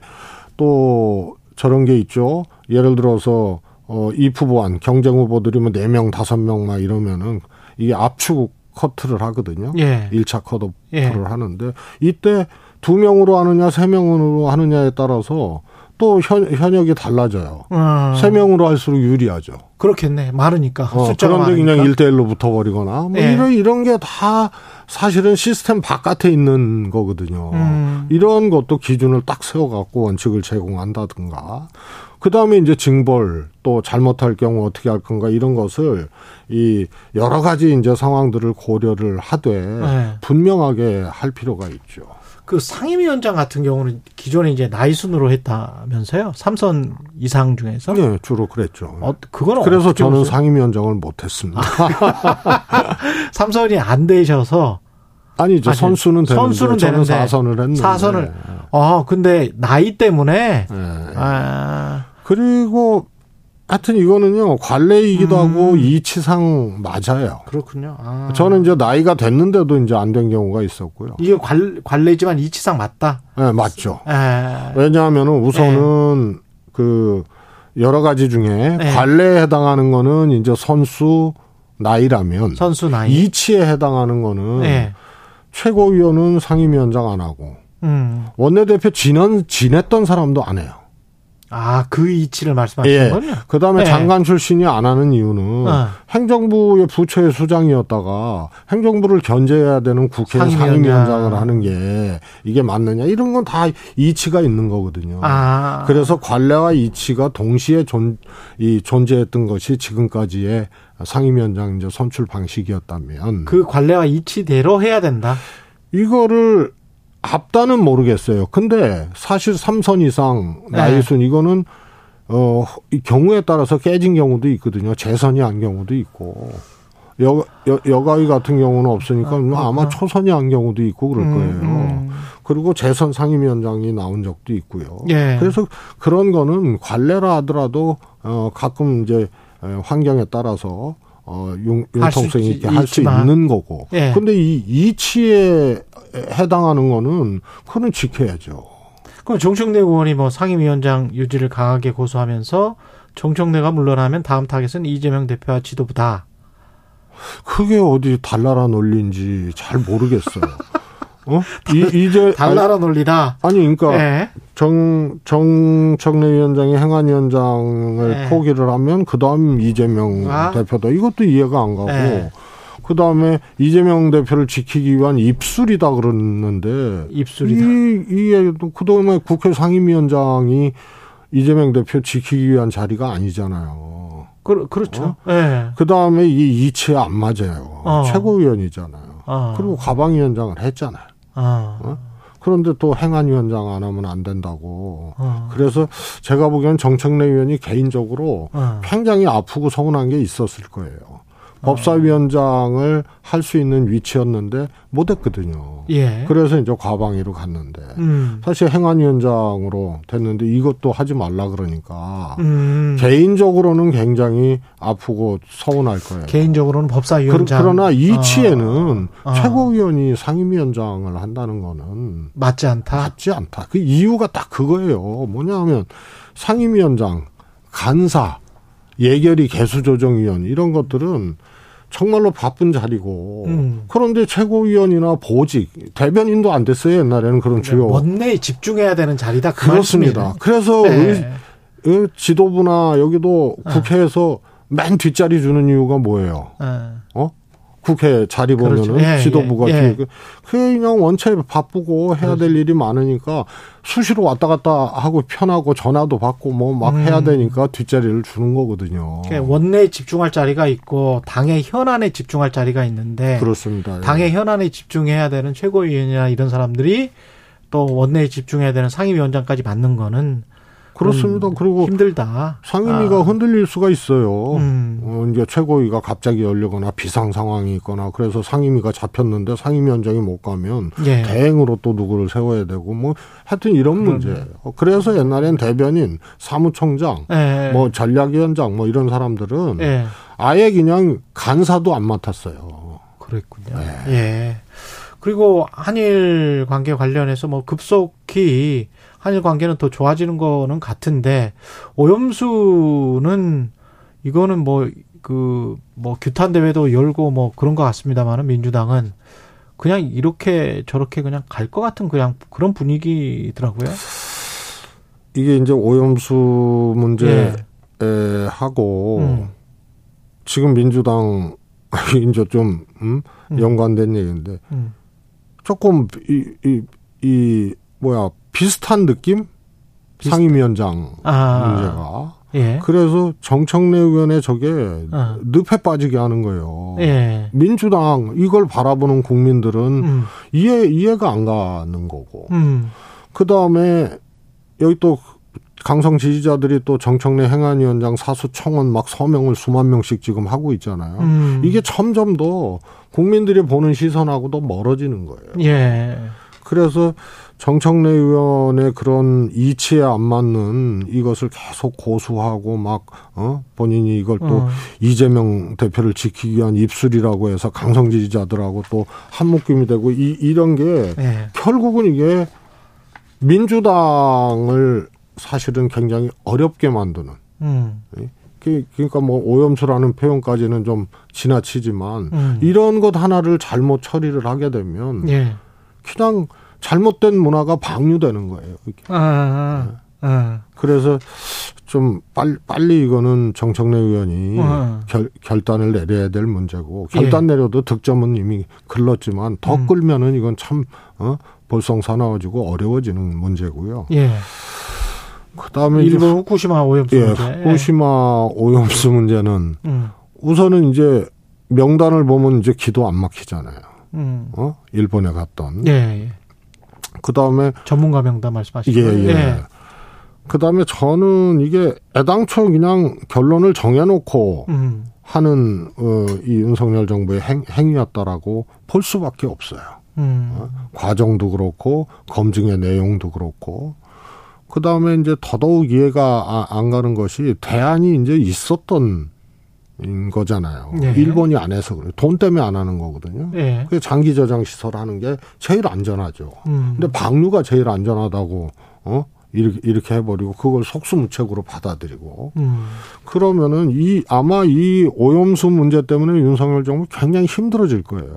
S8: 또 저런 게 있죠. 예를 들어서 어, 이 후보안 경쟁 후보들이 뭐네명 다섯 명막 이러면은 이게 압축 커트를 하거든요.
S2: 예.
S8: 일차 컷오프를
S2: 예.
S8: 하는데 이때 두 명으로 하느냐 세 명으로 하느냐에 따라서 또 현, 현역이 달라져요.
S2: 음.
S8: 세 명으로 할수록 유리하죠.
S2: 그렇겠네. 많으니까.
S8: 어, 그런데. 그냥 일대일로 붙어버리거나 뭐
S2: 예.
S8: 이런 이런 게 다 사실은 시스템 바깥에 있는 거거든요.
S2: 음.
S8: 이런 것도 기준을 딱 세워갖고 원칙을 제공한다든가. 그 다음에 이제 징벌 또 잘못할 경우 어떻게 할 건가 이런 것을 이 여러 가지 이제 상황들을 고려를 하되
S2: 네.
S8: 분명하게 할 필요가 있죠.
S2: 그 상임위원장 같은 경우는 기존에 이제 나이 순으로 했다면서요? 삼선 이상 중에서?
S8: 네, 주로 그랬죠.
S2: 어, 그거는
S8: 그래서 저는
S2: 보세요?
S8: 상임위원장을 못했습니다.
S2: 삼선이 안 되셔서
S8: 아니죠.
S2: 아니,
S8: 선수는 되는데
S2: 선수는
S8: 저는
S2: 되는데
S8: 사선을 했는데.
S2: 사선을 아 근데 나이 때문에
S8: 네.
S2: 아
S8: 그리고 하여튼 이거는요 관례이기도
S2: 음.
S8: 하고 이치상 맞아요.
S2: 그렇군요. 아.
S8: 저는 이제 나이가 됐는데도 이제 안 된 경우가 있었고요.
S2: 이게 관, 관례지만 이치상 맞다.
S8: 네, 맞죠.
S2: 에.
S8: 왜냐하면은 우선은 그 여러 가지 중에
S2: 네.
S8: 관례에 해당하는 거는 이제 선수 나이라면
S2: 선수 나이.
S8: 이치에 해당하는 거는
S2: 네.
S8: 최고위원은 상임위원장 안 하고
S2: 음.
S8: 원내대표 지난 지냈던 사람도 안 해요.
S2: 아, 그 이치를 말씀하시는
S8: 예.
S2: 거군요.
S8: 그 다음에
S2: 네.
S8: 장관 출신이 안 하는 이유는
S2: 어.
S8: 행정부의 부처의 수장이었다가 행정부를 견제해야 되는 국회
S2: 상임위원장.
S8: 상임위원장을 하는 게 이게 맞느냐 이런 건 다 이치가 있는 거거든요.
S2: 아.
S8: 그래서 관례와 이치가 동시에 존, 이 존재했던 것이 지금까지의 상임위원장 이제 선출 방식이었다면
S2: 그 관례와 이치대로 해야 된다.
S8: 이거를 합다는 모르겠어요. 근데 사실 3선 이상
S2: 네.
S8: 나이순 이거는 어, 이 경우에 따라서 깨진 경우도 있거든요. 재선이 한 경우도 있고. 여, 여, 여가위 같은 경우는 없으니까
S2: 아,
S8: 아마 초선이 한 경우도 있고 그럴 거예요.
S2: 음,
S8: 그리고 재선 상임위원장이 나온 적도 있고요.
S2: 예.
S8: 그래서 그런 거는 관례라 하더라도 어 가끔 이제 에, 환경에 따라서 어 융,
S2: 있-
S8: 있게 할 수. 있는 거고.
S2: 예.
S8: 근데 이 이치에 해당하는 거는 그거는 지켜야죠.
S2: 그럼 정청래 의원이 뭐 상임위원장 유지를 강하게 고수하면서 정청래가 물러나면 다음 타겟은 이재명 대표와 지도부다.
S8: 그게 어디 달나라 논리인지 잘 모르겠어요. 어? 이, 이제
S2: 달나라 논리다.
S8: 아니 그러니까
S2: 예.
S8: 정 정청래 위원장이 행안위원장을
S2: 네.
S8: 포기를 하면 그다음 이재명
S2: 아.
S8: 대표다. 이것도 이해가 안 가고
S2: 네.
S8: 그 다음에 이재명 대표를 지키기 위한 입술이다 그러는데
S2: 입술이다.
S8: 이 이게 또 그다음에 국회 상임위원장이 이재명 대표 지키기 위한 자리가 아니잖아요.
S2: 그, 그렇죠.
S8: 어?
S2: 예.
S8: 그 다음에 이 이치에 안 맞아요.
S2: 어.
S8: 최고위원이잖아요.
S2: 어.
S8: 그리고 가방위원장을 했잖아요.
S2: 어.
S8: 어? 그런데 또 행안위원장 안 하면 안 된다고.
S2: 어.
S8: 그래서 제가 보기엔 정청래 의원이 개인적으로
S2: 어.
S8: 굉장히 아프고 서운한 게 있었을 거예요. 법사위원장을 할 수 있는 위치였는데 못했거든요.
S2: 예.
S8: 그래서 이제 과방위로 갔는데
S2: 음.
S8: 사실 행안위원장으로 됐는데 이것도 하지 말라 그러니까
S2: 음.
S8: 개인적으로는 굉장히 아프고 서운할 거예요.
S2: 개인적으로는 법사위원장.
S8: 그 러, 나 이치에는
S2: 어.
S8: 최고위원이 상임위원장을 한다는 거는
S2: 맞지 않다.
S8: 맞지 않다. 그 이유가 딱 그거예요. 뭐냐면 상임위원장, 간사, 예결위 개수조정위원 이런 것들은 정말로 바쁜 자리고
S2: 음.
S8: 그런데 최고위원이나 보직 대변인도 안 됐어요 옛날에는 그런 주요
S2: 원내에 집중해야 되는 자리다. 그
S8: 그렇습니다.
S2: 말씀이네.
S8: 그래서
S2: 네.
S8: 우리 어, 지도부나 여기도 국회에서 맨 뒷자리 주는 이유가 뭐예요?
S2: 예.
S8: 어? 국회 자리 보면은
S2: 그렇죠. 예,
S8: 지도부가
S2: 예, 예.
S8: 그게 그냥 원체 바쁘고 해야 될 일이 많으니까 수시로 왔다 갔다 하고 편하고 전화도 받고 뭐막
S2: 음.
S8: 해야 되니까 뒷자리를 주는 거거든요.
S2: 그러니까 원내에 집중할 자리가 있고 당의 현안에 집중할 자리가 있는데
S8: 그렇습니다. 예.
S2: 당의 현안에 집중해야 되는 최고위원이나 이런 사람들이 또 원내에 집중해야 되는 상임위원장까지 받는 거는
S8: 그렇습니다.
S2: 음,
S8: 그리고
S2: 힘들다.
S8: 상임위가
S2: 아.
S8: 흔들릴 수가 있어요.
S2: 음.
S8: 어, 이제 최고위가 갑자기 열리거나 비상 상황이 있거나 그래서 상임위가 잡혔는데 상임위원장이 못 가면
S2: 예.
S8: 대행으로 또 누구를 세워야 되고 뭐 하여튼 이런 문제예요. 그래서 옛날엔 대변인, 사무총장,
S2: 예.
S8: 뭐 전략위원장 뭐 이런 사람들은
S2: 예.
S8: 아예 그냥 간사도 안 맡았어요.
S2: 그랬군요.
S8: 네.
S2: 예. 그리고 한일 관계 관련해서 뭐 급속히 한일 관계는 더 좋아지는 거는 같은데 오염수는 이거는 뭐그뭐 규탄 대회도 열고 뭐 그런 것 같습니다만은 민주당은 그냥 이렇게 저렇게 그냥 갈 것 같은 그냥 그런 분위기더라고요.
S8: 이게 이제 오염수 문제
S2: 예.
S8: 에 하고
S2: 음.
S8: 지금 민주당 이제 좀 음?
S2: 음.
S8: 연관된 얘기인데
S2: 음.
S8: 조금 이, 이, 이 뭐야 비슷한 느낌
S2: 비슷-
S8: 상임위원장
S2: 아.
S8: 문제가
S2: 예.
S8: 그래서 정청래 의원의 저게
S2: 어.
S8: 늪에 빠지게 하는 거예요.
S2: 예.
S8: 민주당 이걸 바라보는 국민들은
S2: 음.
S8: 이해 이해가 안 가는 거고
S2: 음.
S8: 그 다음에 여기 또 강성 지지자들이 또 정청래 행안위원장 사수 청원 막 서명을 수만 명씩 지금 하고 있잖아요.
S2: 음.
S8: 이게 점점 더 국민들이 보는 시선하고도 멀어지는 거예요.
S2: 예.
S8: 그래서 정청래 의원의 그런 이치에 안 맞는 이것을 계속 고수하고 막, 어, 본인이 이걸 또
S2: 어.
S8: 이재명 대표를 지키기 위한 입술이라고 해서 강성 지지자들하고 또 한묶임이 되고 이, 이런 게
S2: 예.
S8: 결국은 이게 민주당을 사실은 굉장히 어렵게 만드는
S2: 음.
S8: 그- 그러니까 뭐 오염수라는 표현까지는 좀 지나치지만
S2: 음.
S8: 이런 것 하나를 잘못 처리를 하게 되면
S2: 예.
S8: 그냥 잘못된 문화가 방류되는 거예요. 이게.
S2: 아. 아.
S8: 그래서 좀 빨리, 빨리 이거는 정청래 의원이
S2: 어.
S8: 결, 결단을 내려야 될 문제고 결단 내려도 득점은 이미 글렀지만 더
S2: 음.
S8: 끌면은 이건 참 어? 볼썽사나워지고 어려워지는 문제고요.
S2: 예.
S8: 그다음에
S2: 일본 후쿠시마 오염수
S8: 예,
S2: 문제.
S8: 후쿠시마 오염수 문제는
S2: 음.
S8: 우선은 이제 명단을 보면 이제 기도 안 막히잖아요.
S2: 음.
S8: 어? 일본에 갔던.
S2: 예, 예.
S8: 그 다음에
S2: 전문가 명단 말씀하시죠.
S8: 예, 예. 그 다음에 저는 이게 애당초 그냥 결론을 정해놓고
S2: 음.
S8: 하는 어, 이 윤석열 정부의 행, 행위였다라고 볼 수밖에 없어요.
S2: 음.
S8: 과정도 그렇고 검증의 내용도 그렇고 그 다음에 이제 더더욱 이해가 아- 안 가는 것이 대안이 이제 있었던 인 거잖아요.
S2: 네.
S8: 일본이 안 해서 그래요. 돈 때문에 안 하는 거거든요.
S2: 예.
S8: 그 장기 저장 시설 하는 게 제일 안전하죠.
S2: 음.
S8: 근데 방류가 제일 안전하다고 어 이렇게, 이렇게 해버리고 그걸 속수무책으로 받아들이고
S2: 음.
S8: 그러면은 이 아마 이 오염수 문제 때문에 윤석열 정부 굉장히 힘들어질 거예요.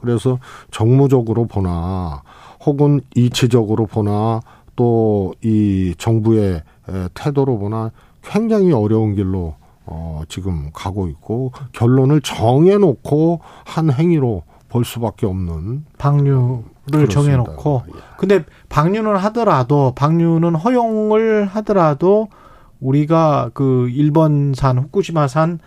S8: 그래서 정무적으로 보나 혹은 이치적으로 보나 또 이 정부의 에, 태도로 보나 굉장히 어려운 길로 어 지금 가고 있고 결론을 정해놓고 한 행위로 볼 수밖에 없는
S2: 방류를
S8: 그렇습니다.
S2: 정해놓고
S8: 예.
S2: 근데 방류는 하더라도 방류는 허용을 하더라도 우리가 그 일본산 후쿠시마산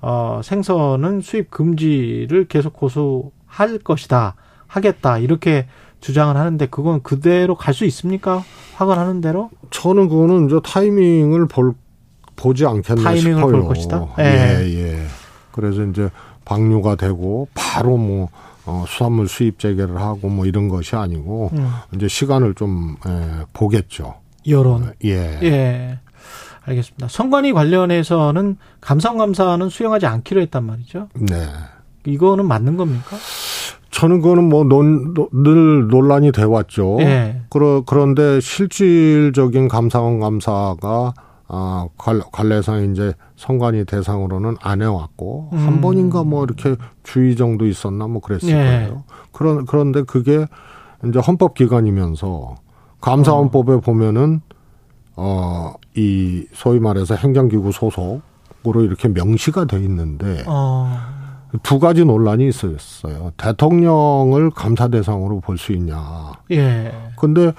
S2: 어 생선은 수입 금지를 계속 고수할 것이다 하겠다 이렇게 주장을 하는데 그건 그대로 갈 수 있습니까? 확언하는 대로
S8: 저는 그거는 이제 타이밍을 볼 보지 않겠나
S2: 타이밍을
S8: 싶어요.
S2: 볼 것이다?
S8: 예,
S2: 예.
S8: 예. 그래서 이제 방류가 되고 바로 뭐 어, 수산물 수입 재개를 하고 뭐 이런 것이 아니고
S2: 음,
S8: 이제 시간을 좀 에, 보겠죠.
S2: 여론
S8: 예.
S2: 예 알겠습니다. 선관위 관련해서는 감성감사는 수용하지 않기로 했단 말이죠.
S8: 네.
S2: 이거는 맞는 겁니까?
S8: 저는 그거는 뭐늘 논란이 돼 왔죠.
S2: 예.
S8: 그러, 그런데 실질적인 감사원 감사가 아, 관- 관례상 이제 선관위 대상으로는 안 해왔고,
S2: 음.
S8: 한 번인가 뭐 이렇게 주의 정도 있었나 뭐 그랬을
S2: 예.
S8: 거예요. 그런, 그런데 그게 이제 헌법기관이면서 감사원법에 보면은, 어, 이 소위 말해서 행정기구 소속으로 이렇게 명시가 돼 있는데,
S2: 어,
S8: 두 가지 논란이 있었어요. 대통령을 감사 대상으로 볼 수 있냐.
S2: 예,
S8: 근데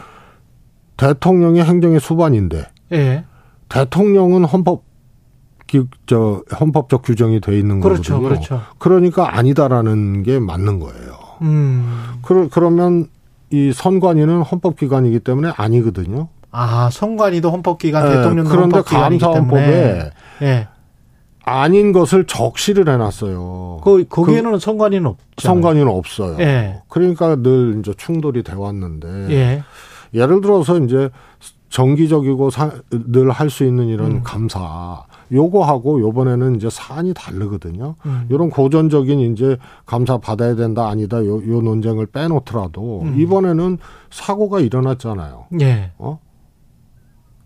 S8: 대통령이 행정의 수반인데
S2: 예,
S8: 대통령은 헌법 기, 저 헌법적 규정이 돼 있는
S2: 그렇죠,
S8: 거거든요.
S2: 그렇죠.
S8: 그러니까 아니다라는 게 맞는 거예요.
S2: 음,
S8: 그러, 그러면 이 선관위는 헌법기관이기 때문에 아니거든요.
S2: 아 선관위도 헌법기관,
S8: 예,
S2: 대통령도
S8: 그런데
S2: 헌법기관이기 때문에,
S8: 감사원법에
S2: 예,
S8: 아닌 것을 적시를 해놨어요.
S2: 그 거기에는 선관위는 없죠.
S8: 선관위는 없어요.
S2: 예.
S8: 그러니까 늘 이제 충돌이 돼 왔는데
S2: 예,
S8: 예를 들어서 이제 정기적이고 늘 할 수 있는 이런
S2: 음.
S8: 감사 요거하고 요번에는 이제 사안이 다르거든요.
S2: 음.
S8: 이런 고전적인 이제 감사 받아야 된다 아니다 요, 요 논쟁을 빼놓더라도
S2: 음.
S8: 이번에는 사고가 일어났잖아요.
S2: 예,
S8: 어?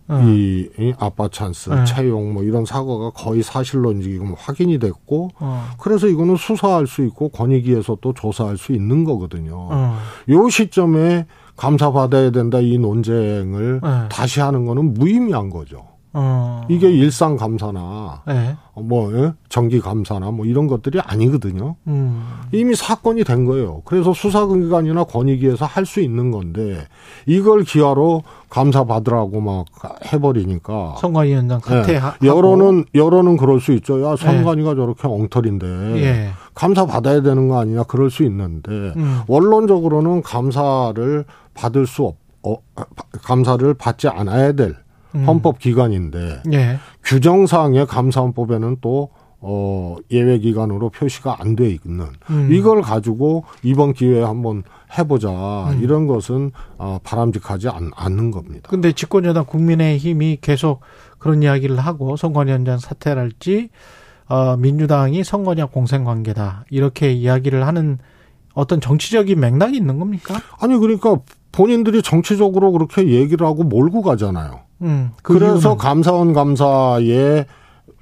S2: 어.
S8: 이, 이 아빠 찬스,
S2: 네.
S8: 채용 뭐 이런 사고가 거의 사실로 지금 확인이 됐고
S2: 어,
S8: 그래서 이거는 수사할 수 있고 권익위에서 또 조사할 수 있는 거거든요.
S2: 어,
S8: 요 시점에 감사받아야 된다 이 논쟁을
S2: 네.
S8: 다시 하는 거는 무의미한 거죠.
S2: 어,
S8: 이게 일상 감사나
S2: 예,
S8: 뭐 예? 정기 감사나 뭐 이런 것들이 아니거든요.
S2: 음,
S8: 이미 사건이 된 거예요. 그래서 수사기관이나 권익위에서 할 수 있는 건데 이걸 기하로 감사 받으라고 막 해버리니까
S2: 선관위원장 사퇴
S8: 예.
S2: 하
S8: 여론은 여론은 그럴 수 있죠. 야 선관위가 저렇게 엉터리인데
S2: 예,
S8: 감사 받아야 되는 거 아니냐 그럴 수 있는데
S2: 음,
S8: 원론적으로는 감사를 받을 수 없, 어, 감사를 받지 않아야 될
S2: 음.
S8: 헌법 기관인데
S2: 예,
S8: 규정상의 감사헌법에는 또 어, 예외 기관으로 표시가 안 돼 있는
S2: 음.
S8: 이걸 가지고 이번 기회에 한번 해보자
S2: 음.
S8: 이런 것은 어, 바람직하지 않, 않는 겁니다.
S2: 근데 집권여당 국민의힘이 계속 그런 이야기를 하고 선관위원장 사퇴랄지 어, 민주당이 선관위와 공생관계다 이렇게 이야기를 하는 어떤 정치적인 맥락이 있는 겁니까?
S8: 아니 그러니까 본인들이 정치적으로 그렇게 얘기를 하고 몰고 가잖아요.
S2: 음, 그
S8: 그래서? 감사원 감사의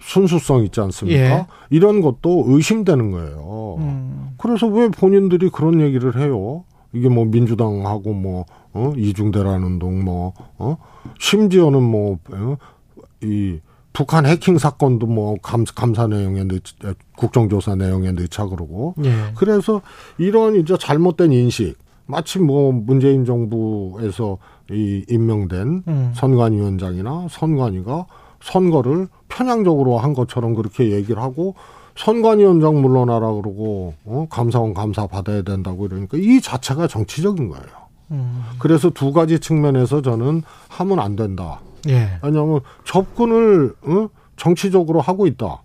S8: 순수성 있지 않습니까?
S2: 예.
S8: 이런 것도 의심되는 거예요.
S2: 음,
S8: 그래서 왜 본인들이 그런 얘기를 해요? 이게 뭐 민주당하고 뭐, 어, 이중대라는 동 뭐, 어, 심지어는 뭐, 어, 이, 북한 해킹 사건도 뭐 감, 감사 내용에 넣, 국정조사 내용에 넣자 그러고.
S2: 예,
S8: 그래서 이런 이제 잘못된 인식, 마치 뭐 문재인 정부에서 이 임명된
S2: 음,
S8: 선관위원장이나 선관위가 선거를 편향적으로 한 것처럼 그렇게 얘기를 하고 선관위원장 물러나라 그러고 어? 감사원 감사 받아야 된다고 이러니까 이 자체가 정치적인 거예요.
S2: 음,
S8: 그래서 두 가지 측면에서 저는 하면 안 된다.
S2: 예,
S8: 왜냐하면 접근을 어? 정치적으로 하고 있다.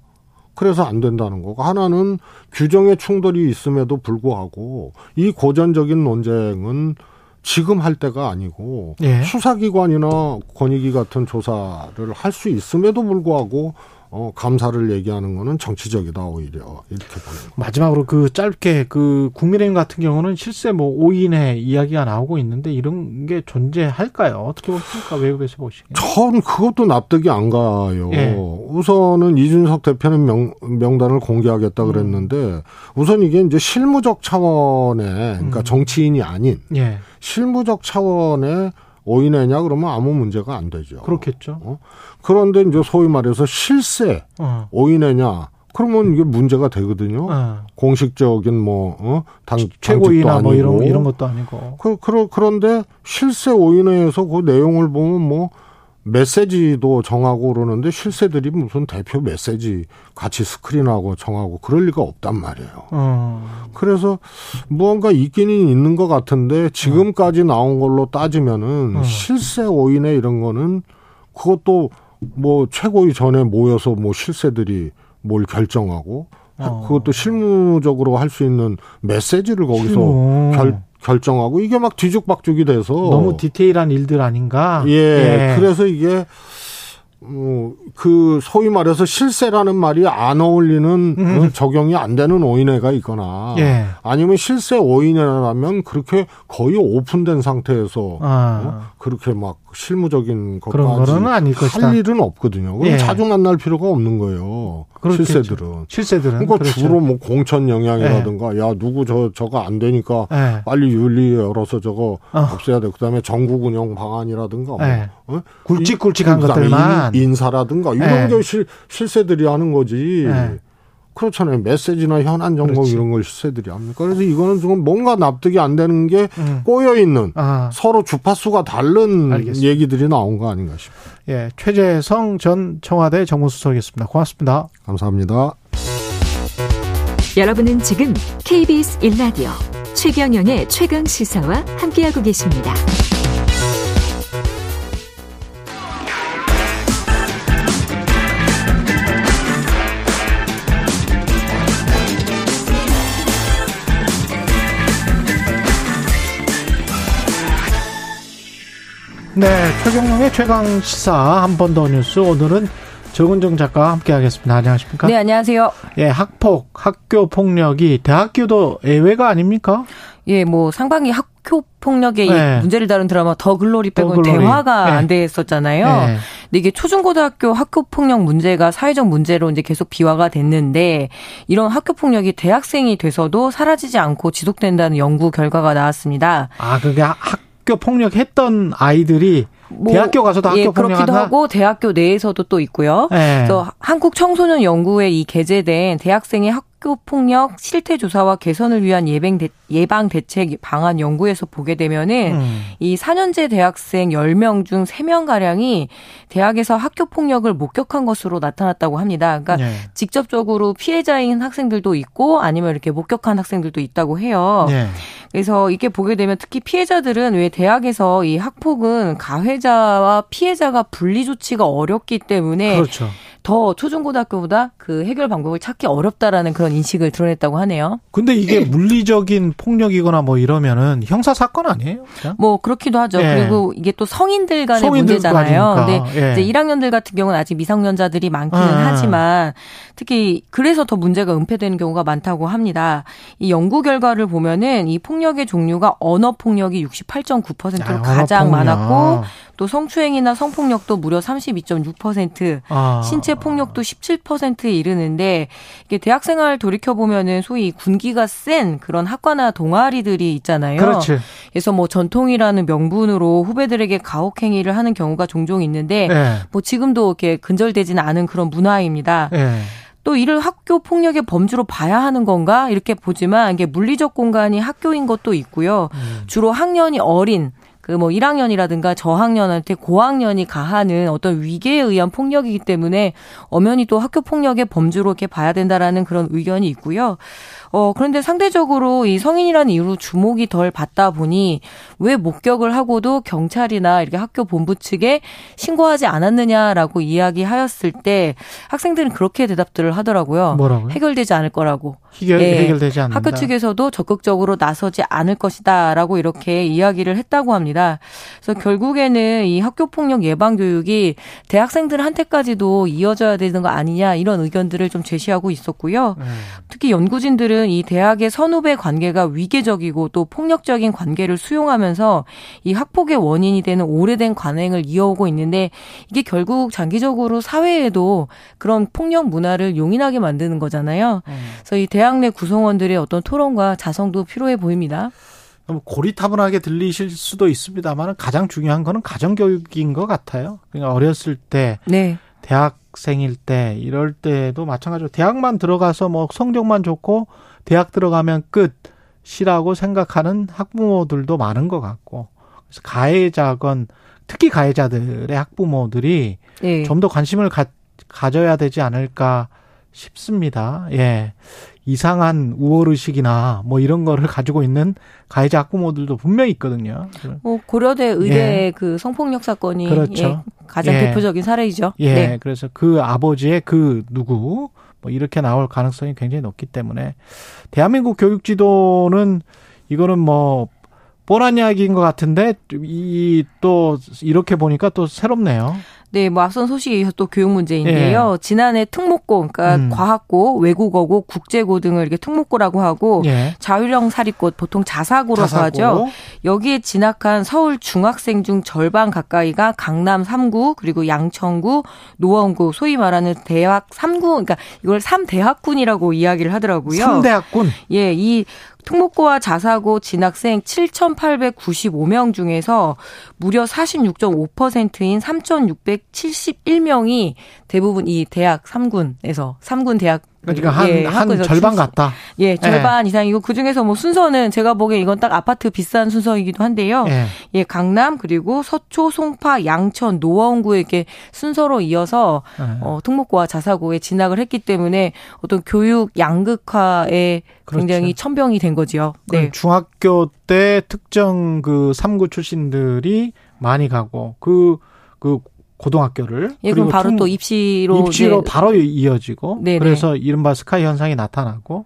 S8: 그래서 안 된다는 거고 하나는 규정의 충돌이 있음에도 불구하고 이 고전적인 논쟁은 지금 할 때가 아니고
S2: 예.
S8: 수사기관이나 권익위 같은 조사를 할 수 있음에도 불구하고 어, 감사를 얘기하는 거는 정치적이다 오히려 이렇게 보는 거.
S2: 마지막으로 그 짧게 그 국민의힘 같은 경우는 실세 뭐 5인의 이야기가 나오고 있는데 이런 게 존재할까요? 어떻게 보십니까? 외국에서 보시기에.
S8: 전 그것도 납득이 안 가요.
S2: 예.
S8: 우선은 이준석 대표는 명, 명단을 공개하겠다 그랬는데 우선 이게 이제 실무적 차원의 그러니까
S2: 음.
S8: 정치인이 아닌
S2: 예.
S8: 실무적 차원의 오인회냐 그러면 아무 문제가 안 되죠.
S2: 그렇겠죠.
S8: 어? 그런데 이제 소위 말해서 실세
S2: 어.
S8: 오인회냐 그러면 이게 문제가 되거든요.
S2: 어.
S8: 공식적인 뭐 어? 당
S2: 최고위나 뭐 이런. 이런 것도 아니고.
S8: 그, 그, 그런데 실세 오인회에서 그 내용을 보면 뭐 메시지도 정하고 그러는데 실세들이 무슨 대표 메시지 같이 스크린하고 정하고 그럴 리가 없단 말이에요.
S2: 어.
S8: 그래서 무언가 있기는 있는 것 같은데 지금까지 나온 걸로 따지면은
S2: 어.
S8: 실세 오인회 이런 거는 그것도 뭐 최고위 전에 모여서 뭐 실세들이 뭘 결정하고
S2: 어.
S8: 그것도 실무적으로 할 수 있는 메시지를 거기서
S2: 실무.
S8: 결, 결정하고 이게 막 뒤죽박죽이 돼서
S2: 너무 디테일한 일들 아닌가?
S8: 예, 그래서 이게 어, 그 소위 말해서 실세라는 말이 안 어울리는 어, 적용이 안 되는 오인회가 있거나
S2: 음. 예.
S8: 아니면 실세 오인회라면 그렇게 거의 오픈된 상태에서
S2: 아.
S8: 어? 그렇게 막 실무적인 것까지. 할 일은 없거든요. 그럼
S2: 예.
S8: 자주 만날 필요가 없는 거예요.
S2: 그렇겠죠.
S8: 실세들은.
S2: 실세들은
S8: 그러니까
S2: 그렇죠.
S8: 주로 뭐 공천 영향이라든가 야 누구 저 저거 안 되니까
S2: 예.
S8: 빨리 윤리 열어서 저거
S2: 어.
S8: 없애야 돼. 그다음에 전국 운영 방안이라든가 뭐
S2: 예.
S8: 어?
S2: 굵직굵직한 것들만.
S8: 인, 인사라든가 이런
S2: 예.
S8: 게 실, 실세들이 하는 거지.
S2: 예.
S8: 그렇잖아요. 메시지나 현안 정보
S2: 그렇지.
S8: 이런 걸 실세들이 합니까? 그래서 이거는 지금 뭔가 납득이 안 되는 게
S2: 음.
S8: 꼬여 있는
S2: 아,
S8: 서로 주파수가 다른
S2: 알겠습니다.
S8: 얘기들이 나온 거 아닌가 싶어요.
S2: 예. 최재성 전 청와대 정무수석이었습니다. 고맙습니다.
S8: 감사합니다.
S9: 여러분은 지금 KBS 1라디오 최경영의 최강 시사와 함께하고 계십니다.
S2: 네, 최경영의 최강 시사 한 번 더 뉴스 오늘은 정은정 작가와 함께하겠습니다. 안녕하십니까?
S10: 네, 안녕하세요.
S2: 예, 학폭, 학교 폭력이 대학교도 예외가 아닙니까?
S10: 예, 뭐 상반기 학교 폭력의
S2: 네.
S10: 이 문제를 다룬 드라마 더 글로리 빼고는. 대화가
S2: 네.
S10: 안 됐었잖아요.
S2: 예.
S10: 근데 이게 초중고등학교 학교 폭력 문제가 사회적 문제로 이제 계속 비화가 됐는데 이런 학교 폭력이 대학생이 돼서도 사라지지 않고 지속된다는 연구 결과가 나왔습니다.
S2: 아, 그게 하- 학교 폭력했던 아이들이
S10: 뭐,
S2: 대학교 가서도 학교
S10: 예, 그렇기도
S2: 폭력한다?
S10: 하고 대학교 내에서도 또 있고요.
S2: 예.
S10: 그래서 한국 청소년 연구에 이 게재된 대학생의 학 교 폭력 실태 조사와 개선을 위한 예방 대, 예방 대책 방안 연구에서 보게 되면은
S2: 음.
S10: 이 4년제 대학생 10명 중 3명 가량이 대학에서 학교 폭력을 목격한 것으로 나타났다고 합니다. 그러니까
S2: 예.
S10: 직접적으로 피해자인 학생들도 있고 아니면 이렇게 목격한 학생들도 있다고 해요.
S2: 예.
S10: 그래서 이게 보게 되면 특히 피해자들은 왜 대학에서 이 학폭은 가해자와 피해자가 분리 조치가 어렵기 때문에
S2: 그렇죠.
S10: 더 초중고등학교보다 그 해결 방법을 찾기 어렵다라는 그런 인식을 드러냈다고 하네요.
S2: 근데 이게 물리적인 폭력이거나 뭐 이러면은 형사 사건 아니에요? 그냥?
S10: 뭐 그렇기도 하죠.
S2: 예.
S10: 그리고 이게 또 성인들 간의
S2: 성인들
S10: 문제잖아요. 근데
S2: 가지니까. 예.
S10: 이제 1학년들 같은 경우는 아직 미성년자들이 많기는
S2: 아.
S10: 하지만 특히 그래서 더 문제가 은폐되는 경우가 많다고 합니다. 이 연구 결과를 보면은 이 폭력의 종류가 언어 폭력이 68.9%로
S2: 야,
S10: 가장
S2: 폭력.
S10: 많았고 또 성추행이나 성폭력도 무려 32.6%,
S2: 아.
S10: 신체 폭력도 17%에 이르는데 이게 대학생활 돌이켜 보면은 소위 군기가 센 그런 학과나 동아리들이 있잖아요.
S2: 그렇지.
S10: 그래서 뭐 전통이라는 명분으로 후배들에게 가혹 행위를 하는 경우가 종종 있는데
S2: 예.
S10: 뭐 지금도 이렇게 근절되지는 않은 그런 문화입니다.
S2: 예.
S10: 또 이를 학교 폭력의 범주로 봐야 하는 건가 이렇게 보지만 이게 물리적 공간이 학교인 것도 있고요.
S2: 음.
S10: 주로 학년이 어린 그 뭐 1학년이라든가 저학년한테 고학년이 가하는 어떤 위계에 의한 폭력이기 때문에 엄연히 또 학교 폭력의 범주로 이렇게 봐야 된다라는 그런 의견이 있고요. 어, 그런데 상대적으로 이 성인이라는 이유로 주목이 덜 받다 보니 왜 목격을 하고도 경찰이나 이렇게 학교 본부 측에 신고하지 않았느냐라고 이야기하였을 때 학생들은 그렇게 대답들을 하더라고요.
S2: 뭐라고요?
S10: 해결되지 않을 거라고.
S2: 해결, 예, 해결되지 않는다.
S10: 학교 측에서도 적극적으로 나서지 않을 것이다라고 이렇게 이야기를 했다고 합니다. 그래서 결국에는 이 학교 폭력 예방 교육이 대학생들한테까지도 이어져야 되는 거 아니냐 이런 의견들을 좀 제시하고 있었고요. 음. 특히 연구진들은 이 대학의 선후배 관계가 위계적이고 또 폭력적인 관계를 수용하면서 이 학폭의 원인이 되는 오래된 관행을 이어오고 있는데 이게 결국 장기적으로 사회에도 그런 폭력 문화를 용인하게 만드는 거잖아요. 음. 그래서 이 대학 내 구성원들의 어떤 토론과 자성도 필요해 보입니다.
S2: 고리타분하게 들리실 수도 있습니다만 가장 중요한 거는 가정교육인 것 같아요. 그러니까 어렸을 때, 네. 대학생일 때, 이럴 때도 마찬가지로 대학만 들어가서 뭐 성적만 좋고 대학 들어가면 끝이라고 생각하는 학부모들도 많은 것 같고, 그래서 가해자건 특히 가해자들의 학부모들이 네. 좀더 관심을 가, 가져야 되지 않을까 싶습니다. 예. 이상한 우월의식이나 뭐 이런 거를 가지고 있는 가해자 학부모들도 분명히 있거든요.
S10: 뭐 고려대 의대 예. 그 성폭력 사건이 그렇죠. 예, 가장 예. 대표적인 사례이죠.
S2: 예. 네. 그래서 그 아버지의 그 누구 뭐 이렇게 나올 가능성이 굉장히 높기 때문에 대한민국 교육 지도는 이거는 뭐 뻔한 이야기인 것 같은데 이 또 이렇게 보니까 또 새롭네요.
S10: 네, 뭐 앞선 소식이 또 교육 문제인데요. 예. 지난해 특목고, 그러니까 음. 과학고, 외국어고, 국제고 등을 이렇게 특목고라고 하고 예. 자율형 사립고 보통 자사고로서 자사고. 하죠. 여기에 진학한 서울 중학생 중 절반 가까이가 강남 3구 그리고 양천구, 노원구 소위 말하는 대학 3구, 그러니까 이걸 3대학군이라고 이야기를 하더라고요.
S2: 3대학군.
S10: 예, 이 특목고와 자사고 진학생 7,895명 중에서 무려 46.5%인 3,671명이 대부분 이 대학 3군에서 3군 대학
S2: 그러니까 한, 예, 한 절반 같다.
S10: 예, 절반 예. 이상이고 그 중에서 뭐 순서는 제가 보기엔 이건 딱 아파트 비싼 순서이기도 한데요. 예, 예 강남 그리고 서초, 송파, 양천, 노원구에 이렇게 순서로 이어서 예. 어, 특목고와 자사고에 진학을 했기 때문에 어떤 교육 양극화에 그렇죠. 굉장히 천병이 된 거지요.
S2: 네. 중학교 때 특정 그 3구 출신들이 많이 가고 그그 그 고등학교를
S10: 예, 그리고 바로 또 입시로
S2: 입시로 네. 바로 이어지고 네네. 그래서 이른바 스카이 현상이 나타나고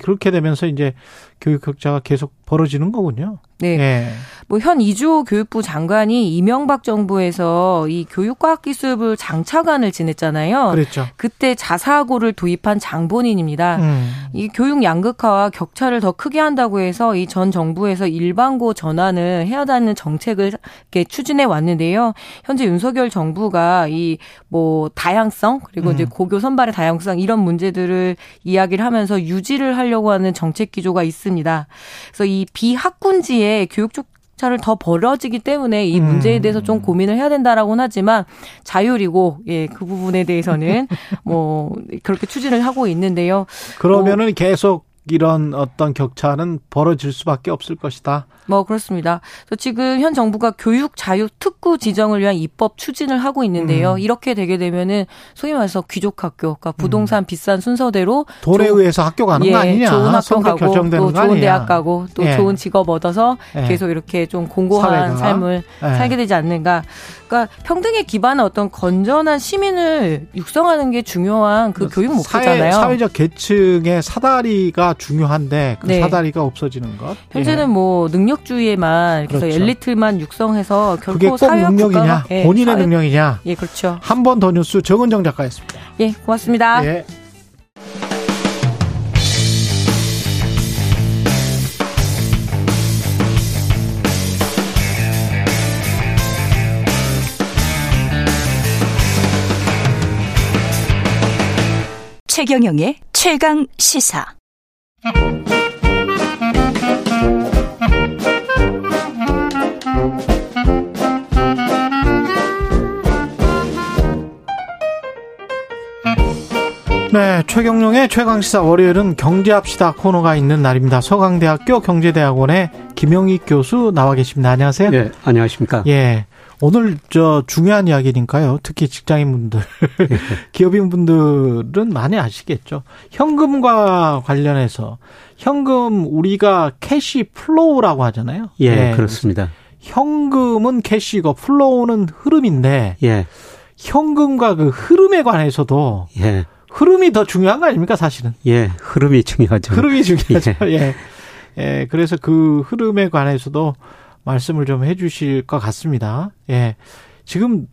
S2: 그렇게 되면서 이제 교육 격차가 계속 벌어지는 거군요.
S10: 네. 네. 뭐현 이주호 교육부 장관이 이명박 정부에서 이 교육과학기술부 장차관을 지냈잖아요.
S2: 그렇죠.
S10: 그때 자사고를 도입한 장본인입니다. 음. 이 교육 양극화와 격차를 더 크게 한다고 해서 이 전 정부에서 일반고 전환을 해야 하는 정책을 이렇게 추진해 왔는데요. 현재 윤석열 정부가 이 뭐 다양성 그리고 음. 이제 고교 선발의 다양성 이런 문제들을 이야기를 하면서 유지를 하려고 하는 정책 기조가 있습니다. 그래서 이 비학군지 의 교육 쪽 차를 더 벌어지기 때문에 이 문제에 대해서 좀 음. 고민을 해야 된다라고는 하지만 자율이고 예 그 부분에 대해서는 뭐 그렇게 추진을 하고 있는데요.
S2: 그러면은 뭐, 계속 이런 어떤 격차는 벌어질 수밖에 없을 것이다.
S10: 뭐 그렇습니다. 지금 현 정부가 교육 자유 특구 지정을 위한 입법 추진을 하고 있는데요. 음. 이렇게 되게 되면은 소위 말해서 귀족 학교, 그러니까 부동산 음. 비싼 순서대로
S2: 돈에 조, 의해서 학교 가는
S10: 예,
S2: 거 아니냐?
S10: 좋은 학교 가고 또 좋은 대학 가고 또 예. 좋은 직업 얻어서 예. 계속 이렇게 좀 공고한 사회가. 삶을 예. 살게 되지 않는가? 그러니까 평등에 기반한 어떤 건전한 시민을 육성하는 게 중요한 그 교육 목표잖아요.
S2: 사회, 적 계층의 사다리가 중요한데 그 네. 사다리가 없어지는 것.
S10: 현재는 예. 뭐 능력주의에만 그래서 그렇죠. 엘리트만 육성해서 결국
S2: 사회 능력이냐 예, 본인의 사회... 능력이냐.
S10: 예, 그렇죠.
S2: 한 번 더 뉴스 정은정 작가였습니다.
S10: 예, 고맙습니다. 예.
S3: 최경영의 최강 시사.
S2: 네, 최경영의 최강시사 월요일은 경제합시다 코너가 있는 날입니다. 서강대학교 경제대학원의 김영익 교수 나와 계십니다. 안녕하세요.
S11: 네, 안녕하십니까.
S2: 예. 오늘 저 중요한 이야기니까요. 특히 직장인분들, 예. 기업인분들은 많이 아시겠죠. 현금과 관련해서 현금 우리가 cash flow라고 하잖아요.
S11: 예, 네. 그렇습니다.
S2: 현금은 cash고 flow는 흐름인데 예. 현금과 그 흐름에 관해서도 예. 흐름이 더 중요한 거 아닙니까, 사실은?
S11: 예, 흐름이 중요하죠.
S2: 흐름이 중요하죠. 예. 예. 예. 그래서 그 흐름에 관해서도 말씀을 좀 해 주실 것 같습니다. 예. 지금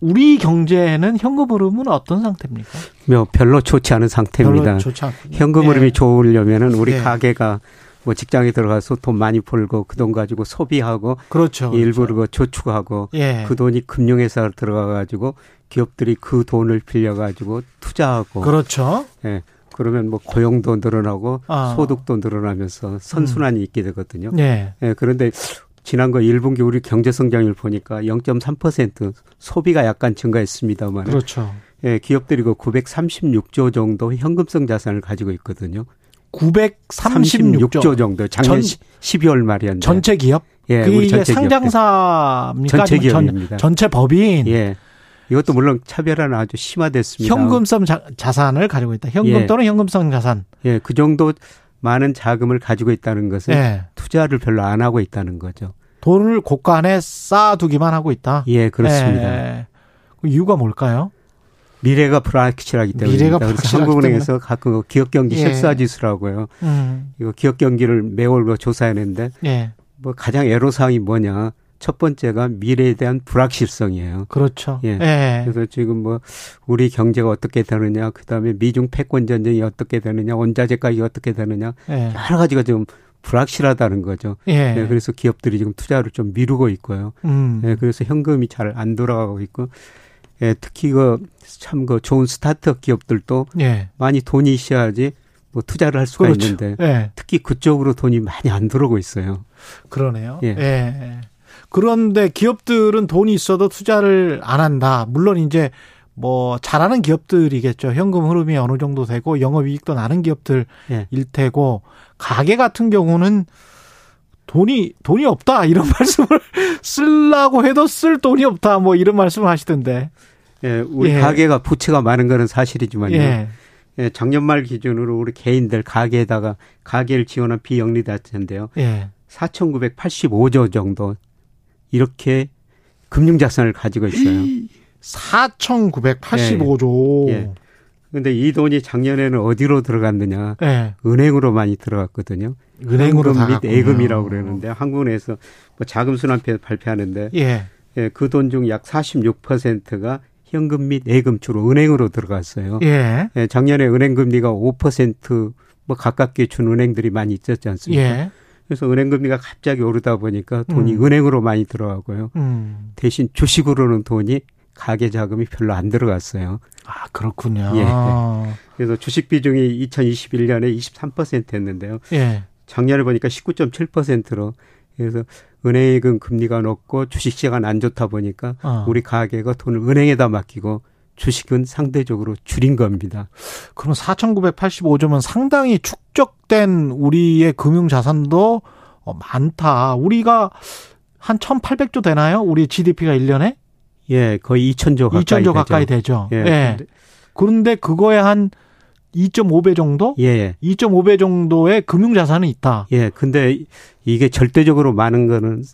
S2: 우리 경제는 현금 흐름은 어떤 상태입니까?
S11: 뭐 별로 좋지 않은 상태입니다.
S2: 별로 좋지 않
S11: 현금
S2: 예.
S11: 흐름이 좋으려면은 우리
S2: 예.
S11: 가게가 뭐 직장에 들어가서 돈 많이 벌고 그 돈 가지고 소비하고
S2: 그렇죠.
S11: 일부러 그 저축하고
S2: 예.
S11: 그 돈이 금융회사로 들어가 가지고 기업들이 그 돈을 빌려 가지고 투자하고
S2: 그렇죠.
S11: 예. 그러면 뭐 고용도 늘어나고
S2: 아.
S11: 소득도 늘어나면서 선순환이 있게 되거든요.
S2: 예.
S11: 예, 그런데 지난 거 1분기 우리 경제 성장률 보니까 0.3% 소비가 약간 증가했습니다만
S2: 그렇죠.
S11: 예, 기업들이 그 936조 정도 현금성 자산을 가지고 있거든요.
S2: 936조
S11: 36조 정도 작년
S2: 전-
S11: 12월 말이었는데
S2: 전체 기업?
S11: 예, 우리 전체.
S2: 상장사입니까?
S11: 전체
S2: 아니면 전-
S11: 기업입니다.
S2: 전 체 법인
S11: 예. 이것도 물론 차별화는 아주 심화됐습니다.
S2: 현금성 자, 자산을 가지고 있다. 현금
S11: 예.
S2: 또는 현금성 자산.
S11: 예, 그 정도 많은 자금을 가지고 있다는 것은
S2: 예.
S11: 투자를 별로 안 하고 있다는 거죠.
S2: 돈을 고간에 쌓아두기만 하고 있다.
S11: 예, 그렇습니다.
S2: 예. 그 이유가 뭘까요?
S11: 미래가 불확실하기 때문에
S2: 미래가 불확실하기
S11: 한국은행에서 가끔 그 기업 경기
S2: 예.
S11: 실사 지수라고요.
S2: 음.
S11: 이거 기업 경기를 매월 그 조사했는데
S2: 예.
S11: 뭐 가장 애로 사항이 뭐냐? 첫 번째가 미래에 대한 불확실성이에요.
S2: 그렇죠.
S11: 예.
S2: 예.
S11: 그래서 지금 뭐 우리 경제가 어떻게 되느냐, 그 다음에 미중 패권 전쟁이 어떻게 되느냐, 원자재 가격이 어떻게 되느냐,
S2: 예.
S11: 여러 가지가 좀 불확실하다는 거죠.
S2: 예.
S11: 예, 그래서 기업들이 지금 투자를 좀 미루고 있고요.
S2: 음.
S11: 예, 그래서 현금이 잘 안 돌아가고 있고, 예, 특히 그참그 좋은 스타트업 기업들도
S2: 예.
S11: 많이 돈이 있어야지 뭐 투자를 할 수가
S2: 그렇죠.
S11: 있는데
S2: 예.
S11: 특히 그쪽으로 돈이 많이 안 들어오고 있어요.
S2: 그러네요.
S11: 예.
S2: 예. 그런데 기업들은 돈이 있어도 투자를 안 한다. 물론 이제 뭐 잘하는 기업들이겠죠. 현금 흐름이 어느 정도 되고 영업이익도 나는 기업들일
S11: 예.
S2: 테고 가게 같은 경우는 돈이 돈이 없다 이런 말씀을 쓰려고 해도 쓸 돈이 없다 뭐 이런 말씀을 하시던데.
S11: 예, 우리
S2: 예.
S11: 가게가 부채가 많은 거는 사실이지만요.
S2: 예.
S11: 예, 작년 말 기준으로 우리 개인들 가게에다가 가게를 지원한 비영리단체인데요.
S2: 예.
S11: 4,985조 정도 이렇게 금융자산을 가지고 있어요.
S2: 4,985조.
S11: 예. 근데 이 돈이 작년에는 어디로 들어갔느냐?
S2: 예.
S11: 은행으로 많이 들어갔거든요.
S2: 은행으로
S11: 및. 예금이라고 그러는데 한국은행에서 뭐 자금순환표 발표하는데
S2: 예.
S11: 예, 그 돈 중 약 46%가 현금 및 예금 주로 은행으로 들어갔어요.
S2: 예.
S11: 예, 작년에 은행 금리가 5%뭐 가깝게 준 은행들이 많이 있었지 않습니까?
S2: 예.
S11: 그래서 은행 금리가 갑자기 오르다 보니까 돈이
S2: 음.
S11: 은행으로 많이 들어가고요.
S2: 음.
S11: 대신 주식으로는 돈이 가계 자금이 별로 안 들어갔어요.
S2: 아, 그렇군요.
S11: 예. 그래서 주식 비중이 2021년에 23%였는데요.
S2: 예.
S11: 작년에 보니까 19.7%로 그래서 은행은 금리가 높고 주식시장은 안 좋다 보니까
S2: 어.
S11: 우리 가계가 돈을 은행에다 맡기고 주식은 상대적으로 줄인 겁니다.
S2: 그럼 4,985조면 상당히 축적된 우리의 금융 자산도 어, 많다. 우리가 한 1,800조 되나요? 우리 GDP가 1년에?
S11: 예, 거의 2천조 가까이
S2: 2천조
S11: 되죠.
S2: 가까이 되죠.
S11: 예.
S2: 예. 그런데 그거에 한 2.5배 정도?
S11: 예, 예.
S2: 2.5배 정도의 금융 자산이 있다.
S11: 예, 근데 이게 절대적으로 많은 거는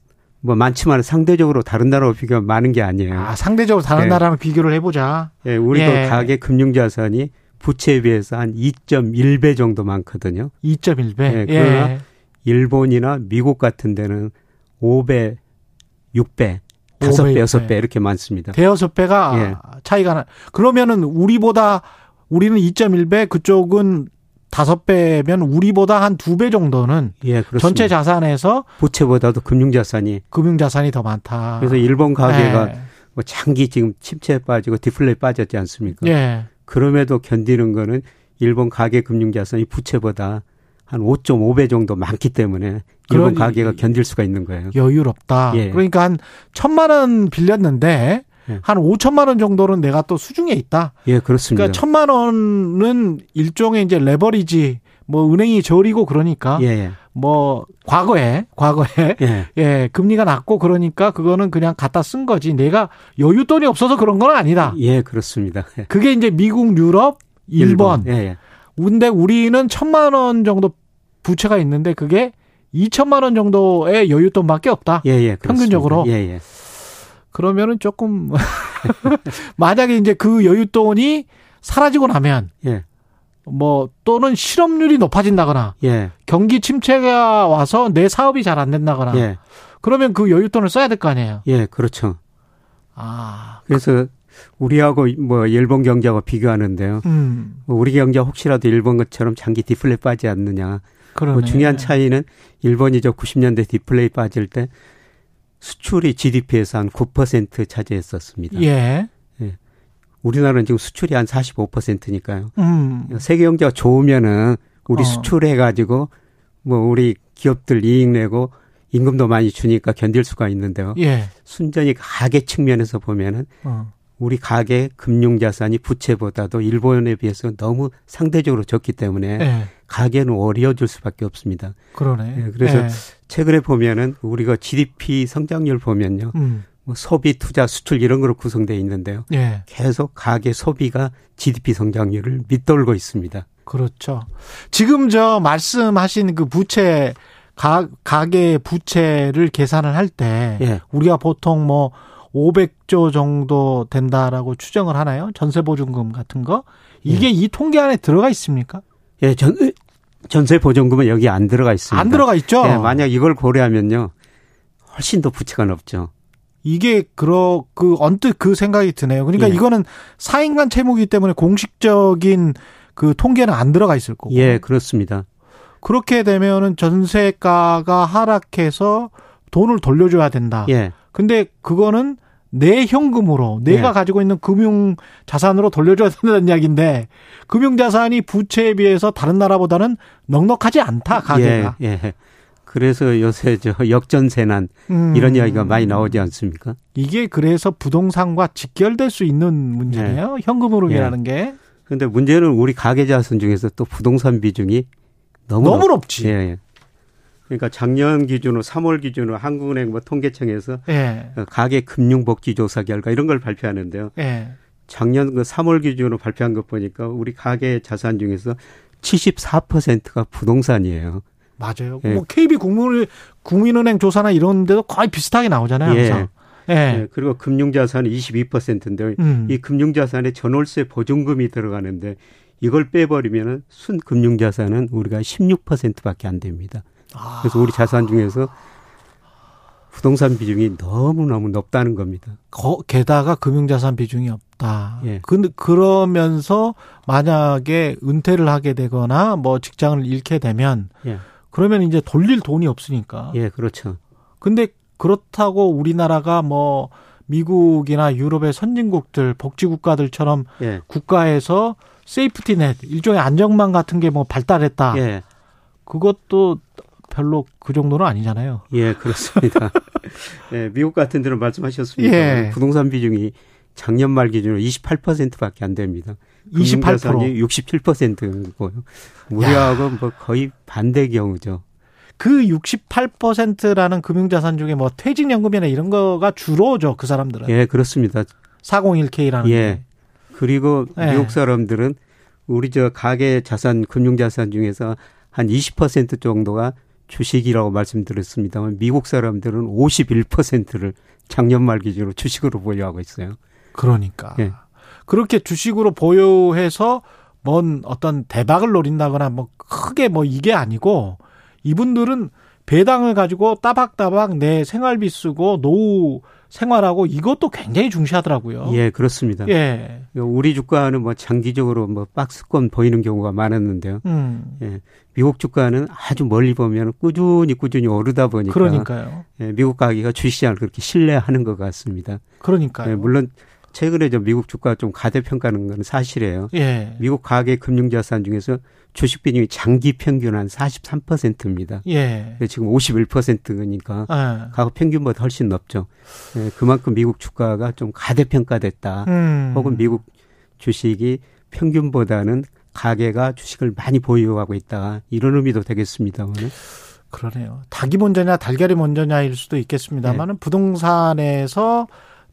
S11: 뭐 많지만 상대적으로 다른 나라와 비교하면 많은 게 아니에요.
S2: 아, 상대적으로 다른
S11: 예.
S2: 나라랑 비교를 해보자.
S11: 예, 우리도
S2: 예.
S11: 가계 금융 자산이 부채에 비해서 한 2.1배 정도 많거든요.
S2: 2.1배.
S11: 예,
S2: 예.
S11: 그러나 일본이나 미국 같은 데는 5배, 6배, 5배,
S2: 5배,
S11: 6배 이렇게 많습니다.
S2: 대여섯 배가
S11: 예.
S2: 차이가 나. 그러면은 우리보다 우리는 2.1배, 그쪽은 다섯 배면 우리보다 한 두 배 정도는
S11: 예, 그렇습니다.
S2: 전체 자산에서
S11: 부채보다도 금융 자산이
S2: 금융 자산이 더 많다.
S11: 그래서 일본 가계가
S2: 예.
S11: 뭐 장기 지금 침체에 빠지고 디플레에 빠졌지 않습니까?
S2: 예.
S11: 그럼에도 견디는 거는 일본 가계 금융 자산이 부채보다 한 5.5배 정도 많기 때문에 일본 가계가 견딜 수가 있는 거예요.
S2: 여유롭다.
S11: 예.
S2: 그러니까 한 천만 원 빌렸는데
S11: 예.
S2: 한 5천만 원 정도는 내가 또 수중에 있다.
S11: 예, 그렇습니다.
S2: 그러니까 천만 원은 일종의 이제 레버리지 뭐 은행이 저리고 그러니까
S11: 예, 예.
S2: 뭐 과거에 과거에
S11: 예.
S2: 예, 금리가 낮고 그러니까 그거는 그냥 갖다 쓴 거지. 내가 여윳돈이 없어서 그런 건 아니다.
S11: 예, 그렇습니다. 예.
S2: 그게 이제 미국, 유럽, 일본.
S11: 예, 예.
S2: 근데 우리는 천만 원 정도 부채가 있는데 그게 2천만 원 정도의 여윳돈밖에 없다.
S11: 예, 예.
S2: 평균적으로.
S11: 예, 예.
S2: 그러면은 조금 만약에 이제 그 여윳돈이 사라지고 나면
S11: 예.
S2: 뭐 또는 실업률이 높아진다거나
S11: 예.
S2: 경기 침체가 와서 내 사업이 잘 안 된다거나
S11: 예.
S2: 그러면 그 여윳돈을 써야 될 거 아니에요.
S11: 예, 그렇죠.
S2: 아,
S11: 그래서 우리하고 뭐 일본 경제하고 비교하는데요.
S2: 음,
S11: 뭐 우리 경제 혹시라도 일본 것처럼 장기 디플레 빠지 않느냐.
S2: 그러네.
S11: 뭐 중요한 차이는 일본이 저 90년대 디플레이 빠질 때 수출이 GDP에서 한 9% 차지했었습니다.
S2: 예.
S11: 우리나라는 지금 수출이 한 45%니까요.
S2: 음.
S11: 세계 경제가 좋으면은 우리
S2: 어.
S11: 수출해 가지고 뭐 우리 기업들 이익 내고 임금도 많이 주니까 견딜 수가 있는데요.
S2: 예.
S11: 순전히 가계 측면에서 보면은
S2: 어.
S11: 우리 가계 금융 자산이 부채보다도 일본에 비해서 너무 상대적으로 적기 때문에
S2: 예.
S11: 가계는 어려워질 수밖에 없습니다.
S2: 그러네.
S11: 예, 그래서
S2: 예.
S11: 최근에 보면은 우리가 GDP 성장률 보면요.
S2: 음.
S11: 뭐 소비, 투자, 수출 이런 거로 구성되어 있는데요.
S2: 예.
S11: 계속 가계 소비가 GDP 성장률을 밑돌고 있습니다.
S2: 그렇죠. 지금 저 말씀하신 그 부채 가 가계 부채를 계산을 할때
S11: 예.
S2: 우리가 보통 뭐 500조 정도 된다라고 추정을 하나요? 전세 보증금 같은 거? 이게 이 통계 안에 들어가 있습니까?
S11: 예, 전, 전세 보증금은 여기 안 들어가 있습니다.
S2: 안 들어가 있죠.
S11: 예, 만약 이걸 고려하면요. 훨씬 더 부채가 높죠.
S2: 이게 그러 그 언뜻 그 생각이 드네요. 그러니까
S11: 예.
S2: 이거는 사인간 채무기 때문에 공식적인 그 통계는 안 들어가 있을 거고.
S11: 예, 그렇습니다.
S2: 그렇게 되면은 전세가가 하락해서 돈을 돌려줘야 된다.
S11: 예.
S2: 근데 그거는 내 현금으로 내가
S11: 예.
S2: 가지고 있는 금융 자산으로 돌려줘야 된다는 이야기인데 금융 자산이 부채에 비해서 다른 나라보다는 넉넉하지 않다 가계가.
S11: 예, 예. 그래서 요새 저 역전세난
S2: 음.
S11: 이런 이야기가 많이 나오지 않습니까?
S2: 이게 그래서 부동산과 직결될 수 있는 문제네요. 현금 흐름이라는 게
S11: 근데 문제는 우리 가계 자산 중에서 또 부동산 비중이 너무,
S2: 너무
S11: 높-
S2: 높지.
S11: 예, 예. 그러니까 작년 기준으로 3월 기준으로 한국은행 뭐 통계청에서
S2: 예.
S11: 가계 금융 복지 조사 결과 이런 걸 발표하는데요.
S2: 예.
S11: 작년 그 3월 기준으로 발표한 것 보니까 우리 가계 자산 중에서 74%가 부동산이에요.
S2: 맞아요.
S11: 예.
S2: 뭐 KB 국민 국민은행 조사나 이런 데도 거의 비슷하게 나오잖아요.
S11: 예.
S2: 항상. 예.
S11: 예, 그리고 금융자산은 22%인데
S2: 음.
S11: 이 금융자산에 전월세 보증금이 들어가는데 이걸 빼버리면은 순 금융자산은 우리가 16%밖에 안 됩니다.
S2: 아.
S11: 그래서 우리 자산 중에서 부동산 비중이 너무너무 높다는 겁니다.
S2: 거, 게다가 금융자산 비중이 없다.
S11: 예.
S2: 그, 그러면서 만약에 은퇴를 하게 되거나 뭐 직장을 잃게 되면
S11: 예.
S2: 그러면 이제 돌릴 돈이 없으니까.
S11: 예, 그렇죠.
S2: 근데 그렇다고 우리나라가 뭐 미국이나 유럽의 선진국들 복지 국가들처럼
S11: 예.
S2: 국가에서 세이프티넷 일종의 안정망 같은 게 뭐 발달했다.
S11: 예.
S2: 그것도 별로 그 정도는 아니잖아요.
S11: 예, 그렇습니다. 예, 미국 같은 데는 말씀하셨습니다.
S2: 예.
S11: 부동산 비중이 작년 말 기준으로 28%밖에 안 됩니다.
S2: 28%.
S11: 금융자산이 67%고요. 우리하고 뭐 거의 반대 경우죠.
S2: 그 68%라는 금융자산 중에 뭐 퇴직연금이나 이런 거가 주로죠. 그 사람들은.
S11: 예, 그렇습니다.
S2: 401K라는
S11: 예.
S2: 게.
S11: 그리고
S2: 예.
S11: 미국 사람들은 우리 저 가계 자산 금융 자산 중에서 한 20% 정도가 주식이라고 말씀드렸습니다만 미국 사람들은 51%를 작년 말 기준으로 주식으로 보유하고 있어요.
S2: 그러니까.
S11: 예.
S2: 그렇게 주식으로 보유해서 뭔 어떤 대박을 노린다거나 뭐 크게 뭐 이게 아니고 이분들은 배당을 가지고 따박따박 내 생활비 쓰고 노후 생활하고 이것도 굉장히 중시하더라고요.
S11: 예, 그렇습니다.
S2: 예.
S11: 우리 주가는 뭐 장기적으로 뭐 박스권 보이는 경우가 많았는데요.
S2: 음.
S11: 예, 미국 주가는 아주 멀리 보면 꾸준히 꾸준히 오르다 보니까
S2: 그러니까요.
S11: 예, 미국 가기가 주시장을 그렇게 신뢰하는 것 같습니다.
S2: 그러니까요.
S11: 예, 물론 최근에 저 미국 주가 좀 가대평가하는 건 사실이에요.
S2: 예.
S11: 미국 가계 금융자산 중에서 주식 비중이 장기 평균 한 43%입니다.
S2: 예.
S11: 지금 51%니까
S2: 예.
S11: 과거 평균보다 훨씬 높죠. 예, 그만큼 미국 주가가 좀 가대평가됐다.
S2: 음.
S11: 혹은 미국 주식이 평균보다는 가계가 주식을 많이 보유하고 있다. 이런 의미도 되겠습니다만.
S2: 그러네요. 닭이 먼저냐 달걀이 먼저냐일 수도 있겠습니다만은 부동산에서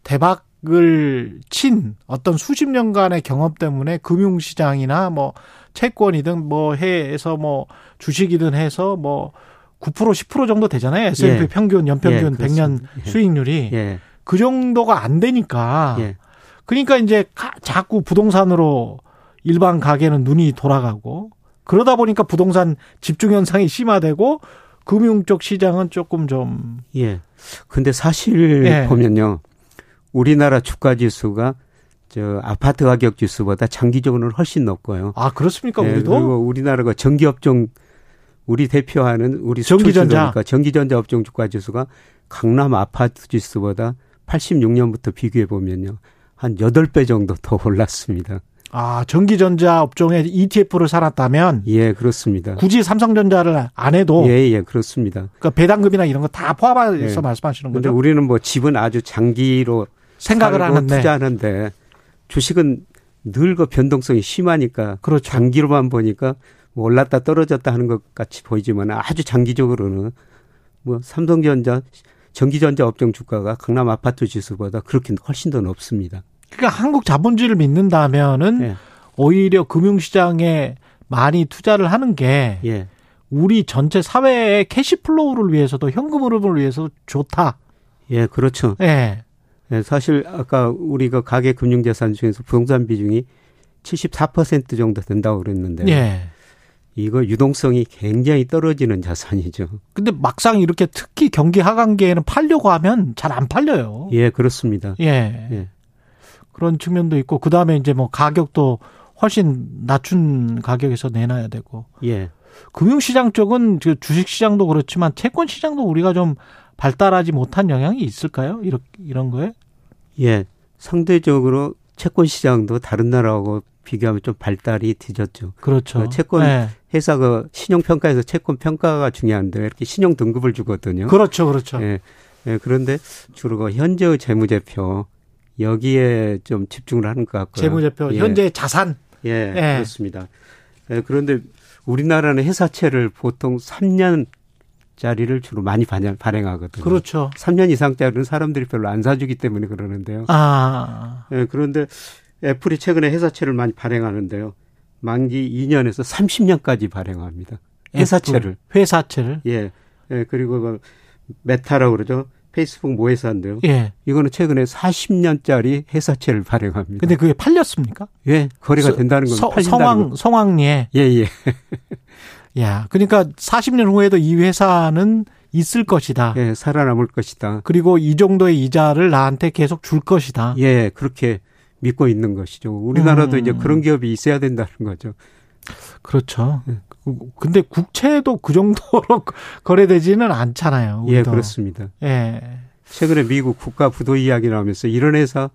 S2: 대박 을친 어떤 수십 년간의 경험 때문에 금융시장이나 뭐 채권이든 뭐 해에서 뭐 주식이든 해서 뭐 9% 10% 정도 되잖아요. S&P
S11: 예.
S2: 평균 연평균
S11: 예,
S2: 100년
S11: 그렇습니다. 예.
S2: 수익률이
S11: 예.
S2: 그 정도가 안 되니까
S11: 예.
S2: 그러니까 이제 가- 자꾸 부동산으로 일반 가게는 눈이 돌아가고 그러다 보니까 부동산 집중 현상이 심화되고 금융 쪽 시장은 조금 좀
S11: 예. 근데 사실
S2: 예.
S11: 보면요. 우리나라 주가 지수가 저 아파트 가격 지수보다 장기적으로는 훨씬 높고요.
S2: 아 그렇습니까
S11: 예,
S2: 우리도
S11: 그리고 우리나라가 전기업종 우리 대표하는 우리
S2: 전기전자.
S11: 전기전자 업종 주가 지수가 강남 아파트 지수보다 86년부터 비교해 보면요. 한 8배 정도 더 올랐습니다.
S2: 아 전기전자 업종에 ETF를 사놨다면
S11: 예, 그렇습니다.
S2: 굳이 삼성전자를 안 해도
S11: 예, 예, 그렇습니다.
S2: 그러니까 배당금이나 이런 거 다 포함해서
S11: 예.
S2: 말씀하시는
S11: 근데
S2: 거죠?
S11: 우리는 뭐 집은 아주 장기로
S2: 생각을 하는데.
S11: 투자하는데 주식은 늘 그 변동성이 심하니까
S2: 그렇죠.
S11: 장기로만 보니까 뭐 올랐다 떨어졌다 하는 것 같이 보이지만 아주 장기적으로는 뭐 삼성전자 전기전자 업종 주가가 강남 아파트 지수보다 그렇게 훨씬 더 높습니다.
S2: 그러니까 한국 자본주의를 믿는다면은
S11: 예.
S2: 오히려 금융시장에 많이 투자를 하는 게
S11: 예.
S2: 우리 전체 사회의 cash flow를 위해서도 현금 흐름을 위해서 좋다.
S11: 예, 그렇죠.
S2: 예.
S11: 예, 사실 아까 우리가 가계 금융 자산 중에서 부동산 비중이 74% 정도 된다고 그랬는데
S2: 예.
S11: 이거 유동성이 굉장히 떨어지는 자산이죠.
S2: 근데 막상 이렇게 특히 경기 하강기에는 팔려고 하면 잘 안 팔려요.
S11: 예, 그렇습니다.
S2: 예.
S11: 예.
S2: 그런 측면도 있고 그다음에 이제 뭐 가격도 훨씬 낮춘 가격에서 내놔야 되고
S11: 예.
S2: 금융시장 쪽은 그 주식시장도 그렇지만 채권시장도 우리가 좀 발달하지 못한 영향이 있을까요? 이런 이런 거에?
S11: 예. 상대적으로 채권 시장도 다른 나라하고 비교하면 좀 발달이 뒤졌죠.
S2: 그렇죠.
S11: 그 채권
S2: 예.
S11: 회사 그 신용 평가에서 채권 평가가 중요한데 이렇게 신용 등급을 주거든요.
S2: 그렇죠, 그렇죠.
S11: 예. 예, 그런데 주로 그 현재의 재무제표 여기에 좀 집중을 하는 것 같고요.
S2: 재무제표
S11: 예.
S2: 현재 자산.
S11: 예,
S2: 예.
S11: 그렇습니다. 예, 그런데 우리나라는 회사채를 보통 3년 짜리를 주로 많이 반영, 발행하거든요.
S2: 그렇죠.
S11: 3년 이상짜리는 사람들이 별로 안 사주기 때문에 그러는데요.
S2: 아,
S11: 예, 그런데 애플이 최근에 회사채를 많이 발행하는데요. 만기 2년에서 30년까지 발행합니다. 회사채를.
S2: 회사채를.
S11: 예. 예, 그리고 그 메타라고 그러죠. 페이스북 모회사인데요.
S2: 예.
S11: 이거는 최근에 40년짜리 회사채를 발행합니다.
S2: 근데 그게 팔렸습니까?
S11: 예, 거래가
S2: 서-
S11: 된다는 팔린다는
S2: 성황
S11: 거.
S2: 성황리에.
S11: 예, 예.
S2: 야, 그러니까 40년 후에도 이 회사는 있을 것이다.
S11: 예, 살아남을 것이다.
S2: 그리고 이 정도의 이자를 나한테 계속 줄 것이다.
S11: 예, 그렇게 믿고 있는 것이죠. 우리나라도
S2: 음.
S11: 이제 그런 기업이 있어야 된다는 거죠.
S2: 그렇죠.
S11: 예.
S2: 근데 국채도 그 정도로 거래되지는 않잖아요.
S11: 예,
S2: 우리도.
S11: 그렇습니다.
S2: 예.
S11: 최근에 미국 국가 부도 이야기 나오면서 이런 회사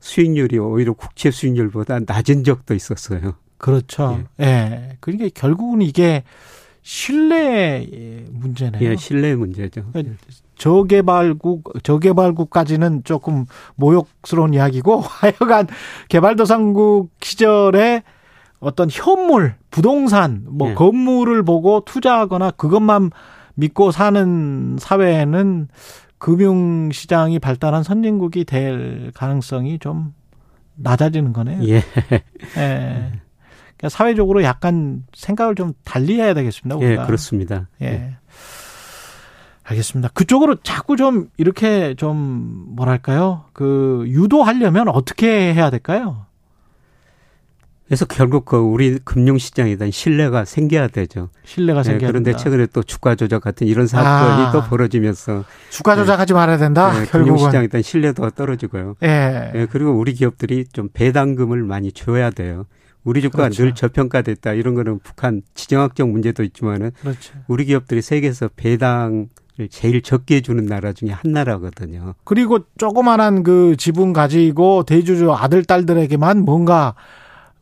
S11: 수익률이 오히려 국채 수익률보다 낮은 적도 있었어요.
S2: 그렇죠. 예. 그러니까 결국은 이게 신뢰의 문제네요.
S11: 예, 신뢰 문제죠.
S2: 저개발국, 저개발국까지는 조금 모욕스러운 이야기고, 하여간 개발도상국 시절에 어떤 현물, 부동산, 뭐
S11: 예.
S2: 건물을 보고 투자하거나 그것만 믿고 사는 사회는 금융 시장이 발달한 선진국이 될 가능성이 좀 낮아지는 거네요.
S11: 예.
S2: 예. 그러니까 사회적으로 약간 생각을 좀 달리 해야 되겠습니다.
S11: 예,
S2: 우리가.
S11: 그렇습니다.
S2: 예. 알겠습니다. 그쪽으로 자꾸 좀 이렇게 좀 뭐랄까요? 그 유도하려면 어떻게 해야 될까요?
S11: 그래서 결국 그 우리 금융시장에 대한 신뢰가 생겨야 되죠.
S2: 신뢰가
S11: 예,
S2: 생겨야
S11: 그런데
S2: 된다.
S11: 최근에 또 주가 조작 같은 이런 사건이
S2: 아.
S11: 또 벌어지면서
S2: 주가 조작하지 말아야 된다.
S11: 예,
S2: 결국은.
S11: 금융시장에 대한 신뢰도가 떨어지고요.
S2: 예.
S11: 예, 그리고 우리 기업들이 좀 배당금을 많이 줘야 돼요. 우리 주가가
S2: 그렇죠.
S11: 늘 저평가됐다. 이런 거는 북한 지정학적 문제도 있지만은
S2: 그렇죠.
S11: 우리 기업들이 세계에서 배당을 제일 적게 주는 나라 중에 한 나라거든요.
S2: 그리고 조그만한 그 지분 가지고 대주주 아들 딸들에게만 뭔가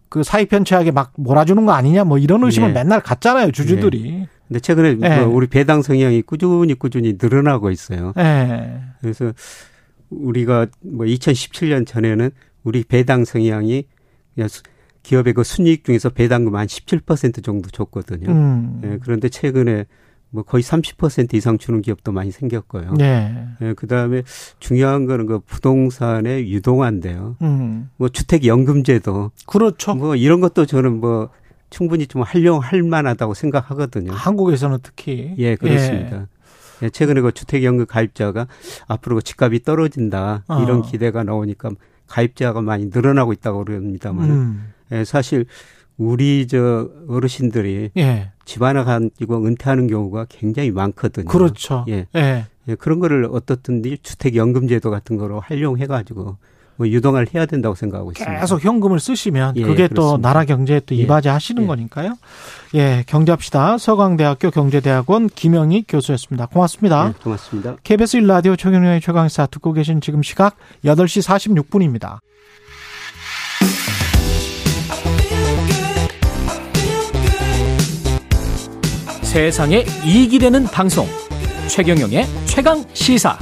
S2: 그 사익 편취하게 막 몰아주는 거 아니냐 뭐 이런 의심을
S11: 예.
S2: 맨날 갖잖아요 주주들이.
S11: 근데 최근에
S2: 예.
S11: 뭐 우리 배당 성향이 꾸준히 꾸준히 늘어나고 있어요.
S2: 예.
S11: 그래서 우리가 뭐 2017년 전에는 우리 배당 성향이 그냥 수- 기업의 그 순이익 중에서 배당금 한 17% 정도 줬거든요.
S2: 음.
S11: 예, 그런데 최근에 뭐 거의 30% 이상 주는 기업도 많이 생겼고요.
S2: 네.
S11: 예, 그다음에 중요한 거는 그 부동산의 유동화인데요.
S2: 음.
S11: 뭐 주택 연금제도
S2: 그렇죠.
S11: 뭐 이런 것도 저는 뭐 충분히 좀 활용할 만하다고 생각하거든요.
S2: 한국에서는 특히.
S11: 예, 그렇습니다. 예, 최근에 그 주택연금 가입자가 앞으로 그 집값이 떨어진다
S2: 어.
S11: 이런 기대가 나오니까 가입자가 많이 늘어나고 있다고 그럽니다만 음. 예, 사실 우리 저 어르신들이 예. 집 하나 가지고 은퇴하는 경우가 굉장히 많거든요.
S2: 그렇죠.
S11: 예. 예. 예 그런 거를 어떻든지 주택연금제도 같은 거로 활용해 가지고 뭐 유동을 해야 된다고 생각하고 있습니다.
S2: 계속 현금을 쓰시면 예, 그게 그렇습니다. 또 나라 경제에 또 예. 이바지 하시는 예. 거니까요. 예, 경제합시다. 서강대학교 경제대학원 김영희 교수였습니다. 고맙습니다. 네,
S11: 고맙습니다.
S2: KBS 1라디오 최경영의 최강사 듣고 계신 지금 시각 8시 46분입니다.
S6: 세상에 이익이 되는 방송 최경영의 최강 시사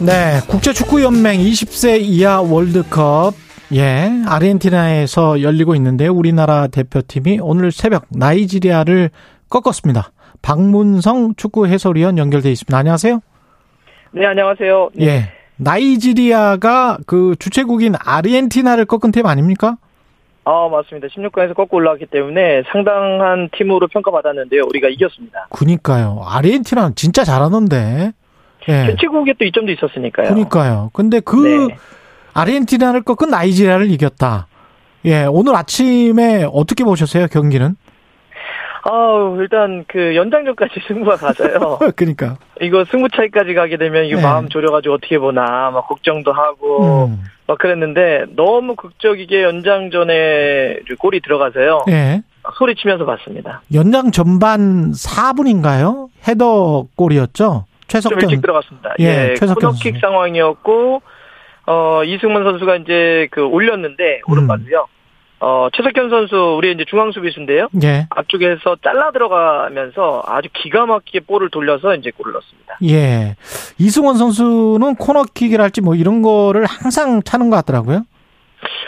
S2: 네, 국제축구연맹 20세 이하 월드컵 예, 아르헨티나에서 열리고 있는데 우리나라 대표팀이 오늘 새벽 나이지리아를 꺾었습니다. 박문성 축구 해설위원 연결돼 있습니다. 안녕하세요.
S12: 네, 안녕하세요.
S2: 네. 예. 나이지리아가 그 주최국인 아르헨티나를 꺾은 팀 아닙니까?
S12: 아, 맞습니다. 16강에서 꺾고 올라왔기 때문에 상당한 팀으로 평가받았는데요. 우리가 이겼습니다.
S2: 그니까요. 아르헨티나는 진짜 잘하는데.
S12: 예. 개최국에 또 이점도 있었으니까요.
S2: 그러니까요. 근데 그 네. 아르헨티나를 꺾은 나이지리아를 이겼다. 예, 오늘 아침에 어떻게 보셨어요, 경기는?
S12: 아, 일단 그 연장전까지 승부가 가서요.
S2: 그러니까
S12: 이거 승부 차이까지 가게 되면 이거 네. 마음 졸여가지고 어떻게 보나 막 걱정도 하고 음. 막 그랬는데 너무 극적이게 연장전에 골이 들어가서요. 네. 소리치면서 봤습니다.
S2: 연장 전반 4분인가요? 헤더 골이었죠. 최석경
S12: 좀 일찍 들어갔습니다. 예, 예 최석경 코너킥 상황이었고 어 이승문 선수가 이제 그 올렸는데 음. 오른발로요. 어 최석현 선수 우리 이제 중앙 수비수인데요. 예. 앞쪽에서 잘라 들어가면서 아주 기가 막히게 볼을 돌려서 이제 골을 넣었습니다.
S2: 예. 이승원 선수는 코너킥이랄지 뭐 이런 거를 항상 차는 것 같더라고요.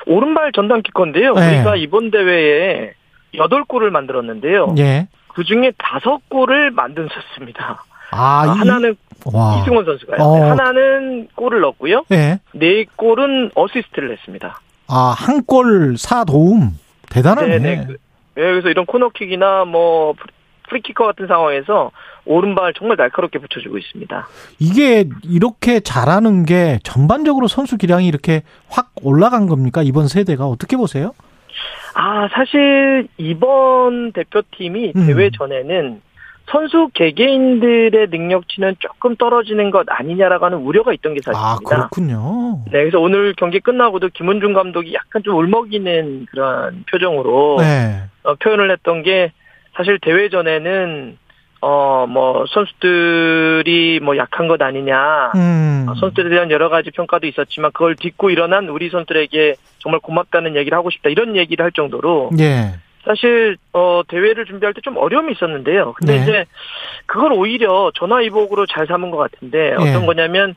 S12: 오른발 전담 키커인데요. 예. 우리가 이번 대회에 8골을 만들었는데요. 예. 그 중에 5골을 만든 선수입니다. 아, 아 하나는 와. 이승원 선수가요. 어. 하나는 골을 넣었고요. 네. 네 골은 어시스트를 했습니다.
S2: 아, 한 골 사도움. 대단하네. 네네. 그,
S12: 네, 그래서 이런 코너킥이나 뭐 프리킥 같은 상황에서 오른발 정말 날카롭게 붙여주고 있습니다.
S2: 이게 이렇게 잘하는 게 전반적으로 선수 기량이 이렇게 확 올라간 겁니까? 이번 세대가 어떻게 보세요?
S12: 아, 사실 이번 대표팀이 음. 대회 전에는 선수 개개인들의 능력치는 조금 떨어지는 것 아니냐라고 하는 우려가 있던 게 사실입니다. 아,
S2: 그렇군요.
S12: 네, 그래서 오늘 경기 끝나고도 김원중 감독이 약간 좀 울먹이는 그런 표정으로 네. 어, 표현을 했던 게 사실 대회 전에는 어, 뭐, 선수들이 뭐 약한 것 아니냐. 음. 어, 선수들에 대한 여러 가지 평가도 있었지만 그걸 딛고 일어난 우리 선수들에게 정말 고맙다는 얘기를 하고 싶다. 이런 얘기를 할 정도로. 예. 사실 어 대회를 준비할 때 좀 어려움이 있었는데요. 근데 네. 이제 그걸 오히려 전화위복으로 잘 삼은 것 같은데 어떤 네. 거냐면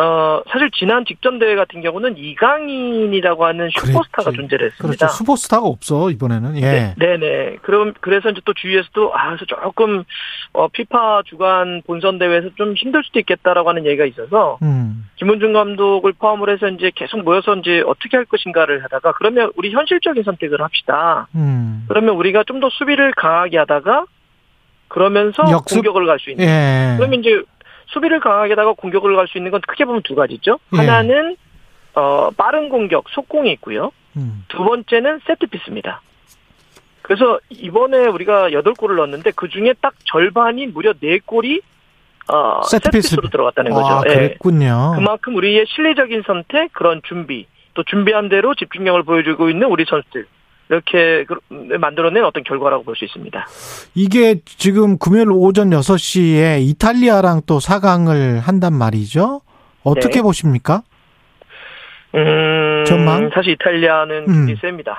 S12: 어 사실 지난 직전 대회 같은 경우는 이강인이라고 하는 슈퍼스타가 그랬지. 존재를 했습니다.
S2: 그렇죠. 슈퍼스타가 없어 이번에는. 예.
S12: 네, 네. 그럼 그래서 이제 또 주위에서도 아, 그래서 조금 어 피파 주간 본선 대회에서 좀 힘들 수도 있겠다라고 하는 얘기가 있어서 음. 김은중 감독을 포함을 해서 이제 계속 모여서 이제 어떻게 할 것인가를 하다가 그러면 우리 현실적인 선택을 합시다. 음. 그러면 우리가 좀 더 수비를 강하게 하다가 그러면서 역습? 공격을 갈 수 있는. 예. 그러면 이제 수비를 강하게 하다가 공격을 갈 수 있는 건 크게 보면 두 가지죠. 예. 하나는 어, 빠른 공격, 속공이 있고요. 음. 두 번째는 세트피스입니다. 그래서 이번에 우리가 8골을 넣었는데 그 중에 딱 절반이 무려 4골이 어, 세트피스. 로 들어갔다는 거죠. 아,
S2: 그랬군요.
S12: 네. 그만큼 우리의 실리적인 선택, 그런 준비, 또 준비한 대로 집중력을 보여주고 있는 우리 선수들. 이렇게 만들어낸 어떤 결과라고 볼 수 있습니다.
S2: 이게 지금 금요일 오전 6시에 이탈리아랑 또 4강을 한단 말이죠. 어떻게 네. 보십니까?
S12: 음, 전망? 사실 이탈리아는 음. 굉장히 셉니다.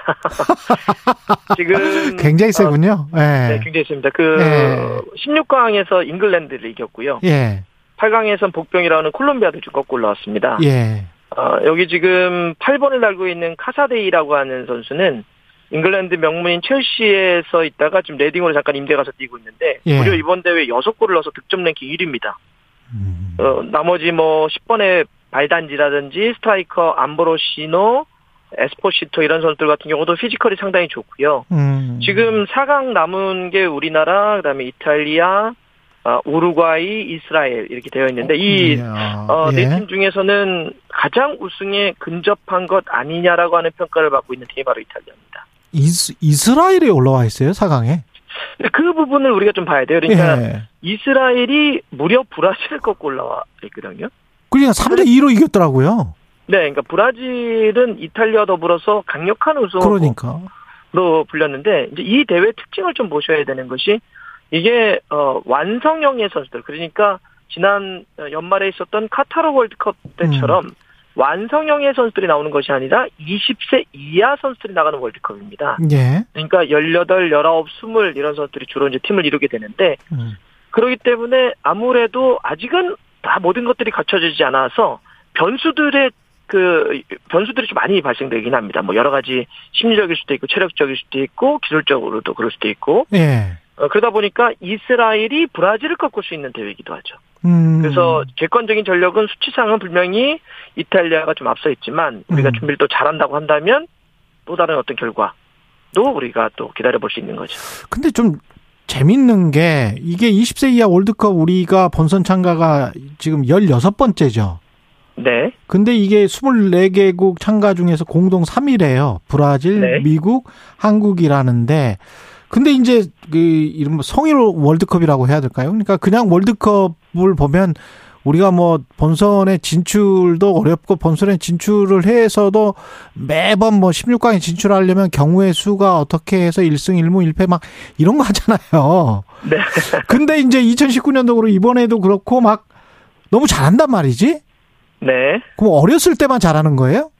S12: 지금
S2: 굉장히 세군요.
S12: 어, 네. 네. 굉장히 셉니다. 그 네. 16강에서 잉글랜드를 이겼고요. 예. 8강에선 복병이라는 콜롬비아도 꺾고 올라왔습니다. 예. 어, 여기 지금 8번을 달고 있는 카사데이라고 하는 선수는 잉글랜드 명문인 첼시에서 있다가 지금 레딩으로 잠깐 임대 가서 뛰고 있는데 예. 무려 이번 대회 6골을 넣어서 득점 랭킹 1위입니다. 음. 어, 나머지 뭐 10번의 발단지라든지 스트라이커 암브로시노, 에스포시토 이런 선수들 같은 경우도 physical이 상당히 좋고요. 음. 지금 4강 남은 게 우리나라, 그다음에 이탈리아, 어, 우루과이, 이스라엘 이렇게 되어 있는데 이 어, 네팀 중에서는 가장 우승에 근접한 것 아니냐라고 하는 평가를 받고 있는 팀이 바로 이탈리아입니다.
S2: 이스, 이스라엘에 올라와 있어요, 4강에?
S12: 그 부분을 우리가 좀 봐야 돼요. 그러니까 예. 이스라엘이 무려 브라질을 꺾고 올라와 있거든요.
S2: 그러니까 3대 2로 이겼더라고요.
S12: 네, 그러니까 브라질은 이탈리아 더불어서 강력한 우승으로 그러니까. 불렸는데 이제 이 대회 특징을 좀 보셔야 되는 것이 이게 어 완성형의 선수들 그러니까 지난 연말에 있었던 카타르 월드컵 때처럼 음. 완성형의 선수들이 나오는 것이 아니라 20세 이하 선수들이 나가는 월드컵입니다. 예. 그러니까 18, 19, 20 이런 선수들이 주로 이제 팀을 이루게 되는데 음. 그렇기 때문에 아무래도 아직은 다 모든 것들이 갖춰지지 않아서 변수들의 그 변수들이 좀 많이 발생되긴 합니다. 뭐 여러 가지 심리적일 수도 있고 체력적일 수도 있고 기술적으로도 그럴 수도 있고. 예. 어, 그러다 보니까 이스라엘이 브라질을 꺾을 수 있는 대회이기도 하죠. 음. 그래서 객관적인 전력은 수치상은 분명히 이탈리아가 좀 앞서 있지만 우리가 음. 준비를 또 잘한다고 한다면 또 다른 어떤 결과도 우리가 또 기다려 볼 수 있는 거죠.
S2: 근데 좀 재밌는 게 이게 20세 이하 월드컵 우리가 본선 참가가 지금 16번째죠.
S12: 네.
S2: 근데 이게 24개국 참가 중에서 공동 3위래요. 브라질, 네. 미국, 한국이라는데 근데 이제 그 이런 성일 월드컵이라고 해야 될까요? 그러니까 그냥 월드컵을 보면 우리가 뭐 본선에 진출도 어렵고 본선에 진출을 해서도 매번 뭐 16강에 진출하려면 경우의 수가 어떻게 해서 1승 1무 1패 막 이런 거 하잖아요. 네. 근데 이제 2019년도로 이번에도 그렇고 막 너무 잘한단 말이지?
S12: 네.
S2: 그럼 어렸을 때만 잘하는 거예요?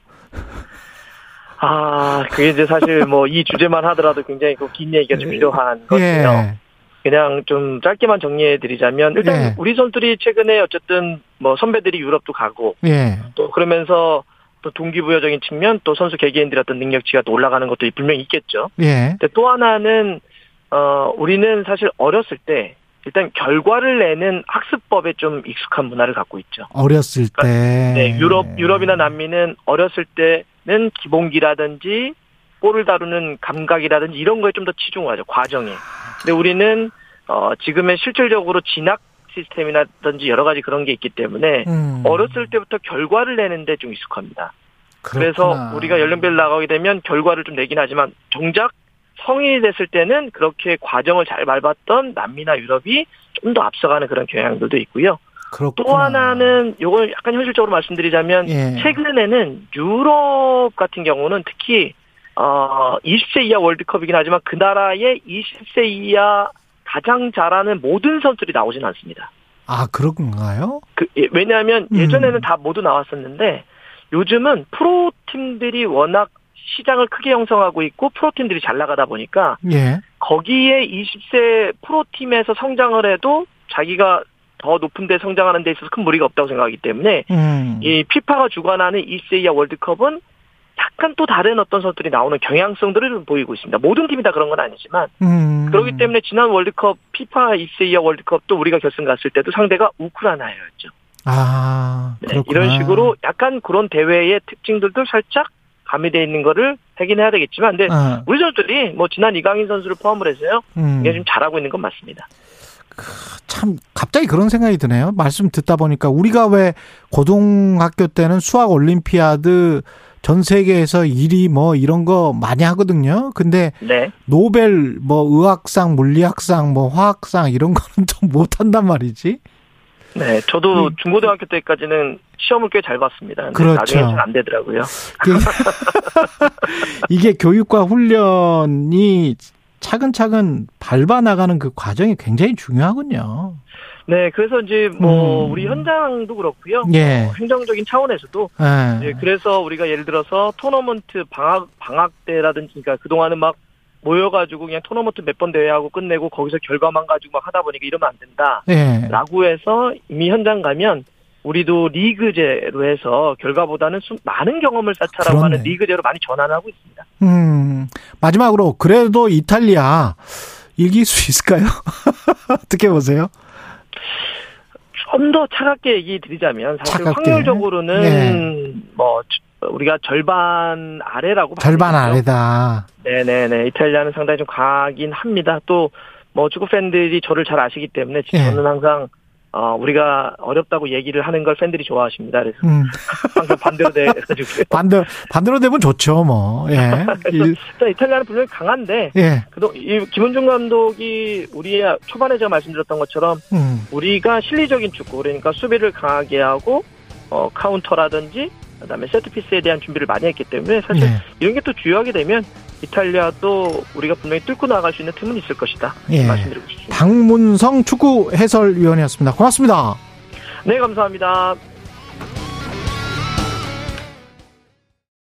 S12: 아, 그게 이제 사실 뭐 이 주제만 하더라도 굉장히 긴 얘기가 좀 필요한 것이에요. 예. 그냥 좀 짧게만 정리해 드리자면 일단 예. 우리 선수들이 최근에 어쨌든 뭐 선배들이 유럽도 가고 예. 또 그러면서 또 동기부여적인 측면 또 선수 개개인들의 어떤 능력치가 또 올라가는 것도 분명히 있겠죠.
S2: 예.
S12: 근데 또 하나는 어 우리는 사실 어렸을 때 일단 결과를 내는 학습법에 좀 익숙한 문화를 갖고 있죠.
S2: 어렸을 때. 그러니까
S12: 네, 유럽 유럽이나 남미는 어렸을 때 는 기본기라든지 볼을 다루는 감각이라든지 이런 거에 좀 더 치중하죠 과정에. 근데 우리는 어 지금의 실질적으로 진학 시스템이라든지 여러 가지 그런 게 있기 때문에 음. 어렸을 때부터 결과를 내는데 좀 익숙합니다. 그렇구나. 그래서 우리가 연령별 나가게 되면 결과를 좀 내긴 하지만 정작 성인이 됐을 때는 그렇게 과정을 잘 밟았던 남미나 유럽이 좀 더 앞서가는 그런 경향들도 있고요. 그렇구나. 또 하나는 요걸 약간 현실적으로 말씀드리자면 예. 최근에는 유럽 같은 경우는 특히 어 20세 이하 월드컵이긴 하지만 그 나라의 20세 이하 가장 잘하는 모든 선수들이 나오진 않습니다.
S2: 아 그런가요?
S12: 그 예, 왜냐하면 음. 예전에는 다 모두 나왔었는데 요즘은 프로 팀들이 워낙 시장을 크게 형성하고 있고 프로팀들이 잘 나가다 보니까 예. 거기에 20세 프로팀에서 성장을 해도 자기가 더 높은 데 성장하는 데 있어서 큰 무리가 없다고 생각하기 때문에 음. 이 피파가 주관하는 20세 이하 월드컵은 약간 또 다른 어떤 선수들이 나오는 경향성들을 보이고 있습니다. 모든 팀이 다 그런 건 아니지만 음. 그렇기 때문에 지난 월드컵 피파 20세 이하 월드컵도 우리가 결승 갔을 때도 상대가 우크라이나였죠.
S2: 아,
S12: 네, 이런 식으로 약간 그런 대회의 특징들도 살짝 가미되어 있는 거를 확인해야 되겠지만, 근데 어. 우리 선수들이 뭐 지난 이강인 선수를 포함을 해서요, 음. 이게 좀 잘하고 있는 건 맞습니다.
S2: 참 갑자기 그런 생각이 드네요. 말씀 듣다 보니까 우리가 왜 고등학교 때는 수학 올림피아드 전 세계에서 1위 뭐 이런 거 많이 하거든요. 근데 네. 노벨 뭐 의학상, 물리학상, 뭐 화학상 이런 거는 좀 못 한단 말이지.
S12: 네, 저도 음. 중고등학교 때까지는 시험을 꽤 잘 봤습니다.
S2: 그렇죠.
S12: 나중에 잘 안 되더라고요.
S2: 이게 교육과 훈련이 차근차근 밟아 나가는 그 과정이 굉장히 중요하군요.
S12: 네, 그래서 이제 뭐 음. 우리 현장도 그렇고요. 예. 어, 행정적인 차원에서도 예. 네, 그래서 우리가 예를 들어서 토너먼트 방학 방학 때라든지 그러니까 그 동안은 막 모여가지고 그냥 토너먼트 몇 번 대회하고 끝내고 거기서 결과만 가지고 막 하다 보니까 이러면 안 된다. 네. 라고 해서 이미 현장 가면 우리도 리그제로 해서 결과보다는 많은 경험을 쌓자라고 그렇네. 하는 리그제로 많이 전환하고 있습니다.
S2: 음, 마지막으로 그래도 이탈리아 이길 수 있을까요? 어떻게 보세요?
S12: 좀 더 차갑게 얘기 드리자면 사실 차갑게. 확률적으로는 네. 뭐 우리가 절반 아래라고
S2: 절반 아래다.
S12: 네네네. 이탈리아는 상당히 좀 강하긴 합니다. 또 뭐 축구 팬들이 저를 잘 아시기 때문에
S2: 예.
S12: 저는 항상 어, 우리가 어렵다고 얘기를 하는 걸 팬들이 좋아하십니다. 그래서
S2: 음.
S12: 항상 반대로 돼가지고.
S2: 반대 반대로 되면 좋죠, 뭐. 예. 일,
S12: 일단 이탈리아는 분명히 강한데
S2: 예.
S12: 그동 이 김은중 감독이 우리 초반에 제가 말씀드렸던 것처럼
S2: 음.
S12: 우리가 실리적인 축구 그러니까 수비를 강하게 하고 어, 카운터라든지 그다음에 세트피스에 대한 준비를 많이 했기 때문에 사실
S2: 예.
S12: 이런 게 또 주요하게 되면 이탈리아도 우리가 분명히 뚫고 나갈 수 있는 틈은 있을 것이다
S2: 예.
S12: 말씀드리고 싶습니다.
S2: 박문성 축구 해설위원이었습니다. 고맙습니다.
S12: 네 감사합니다.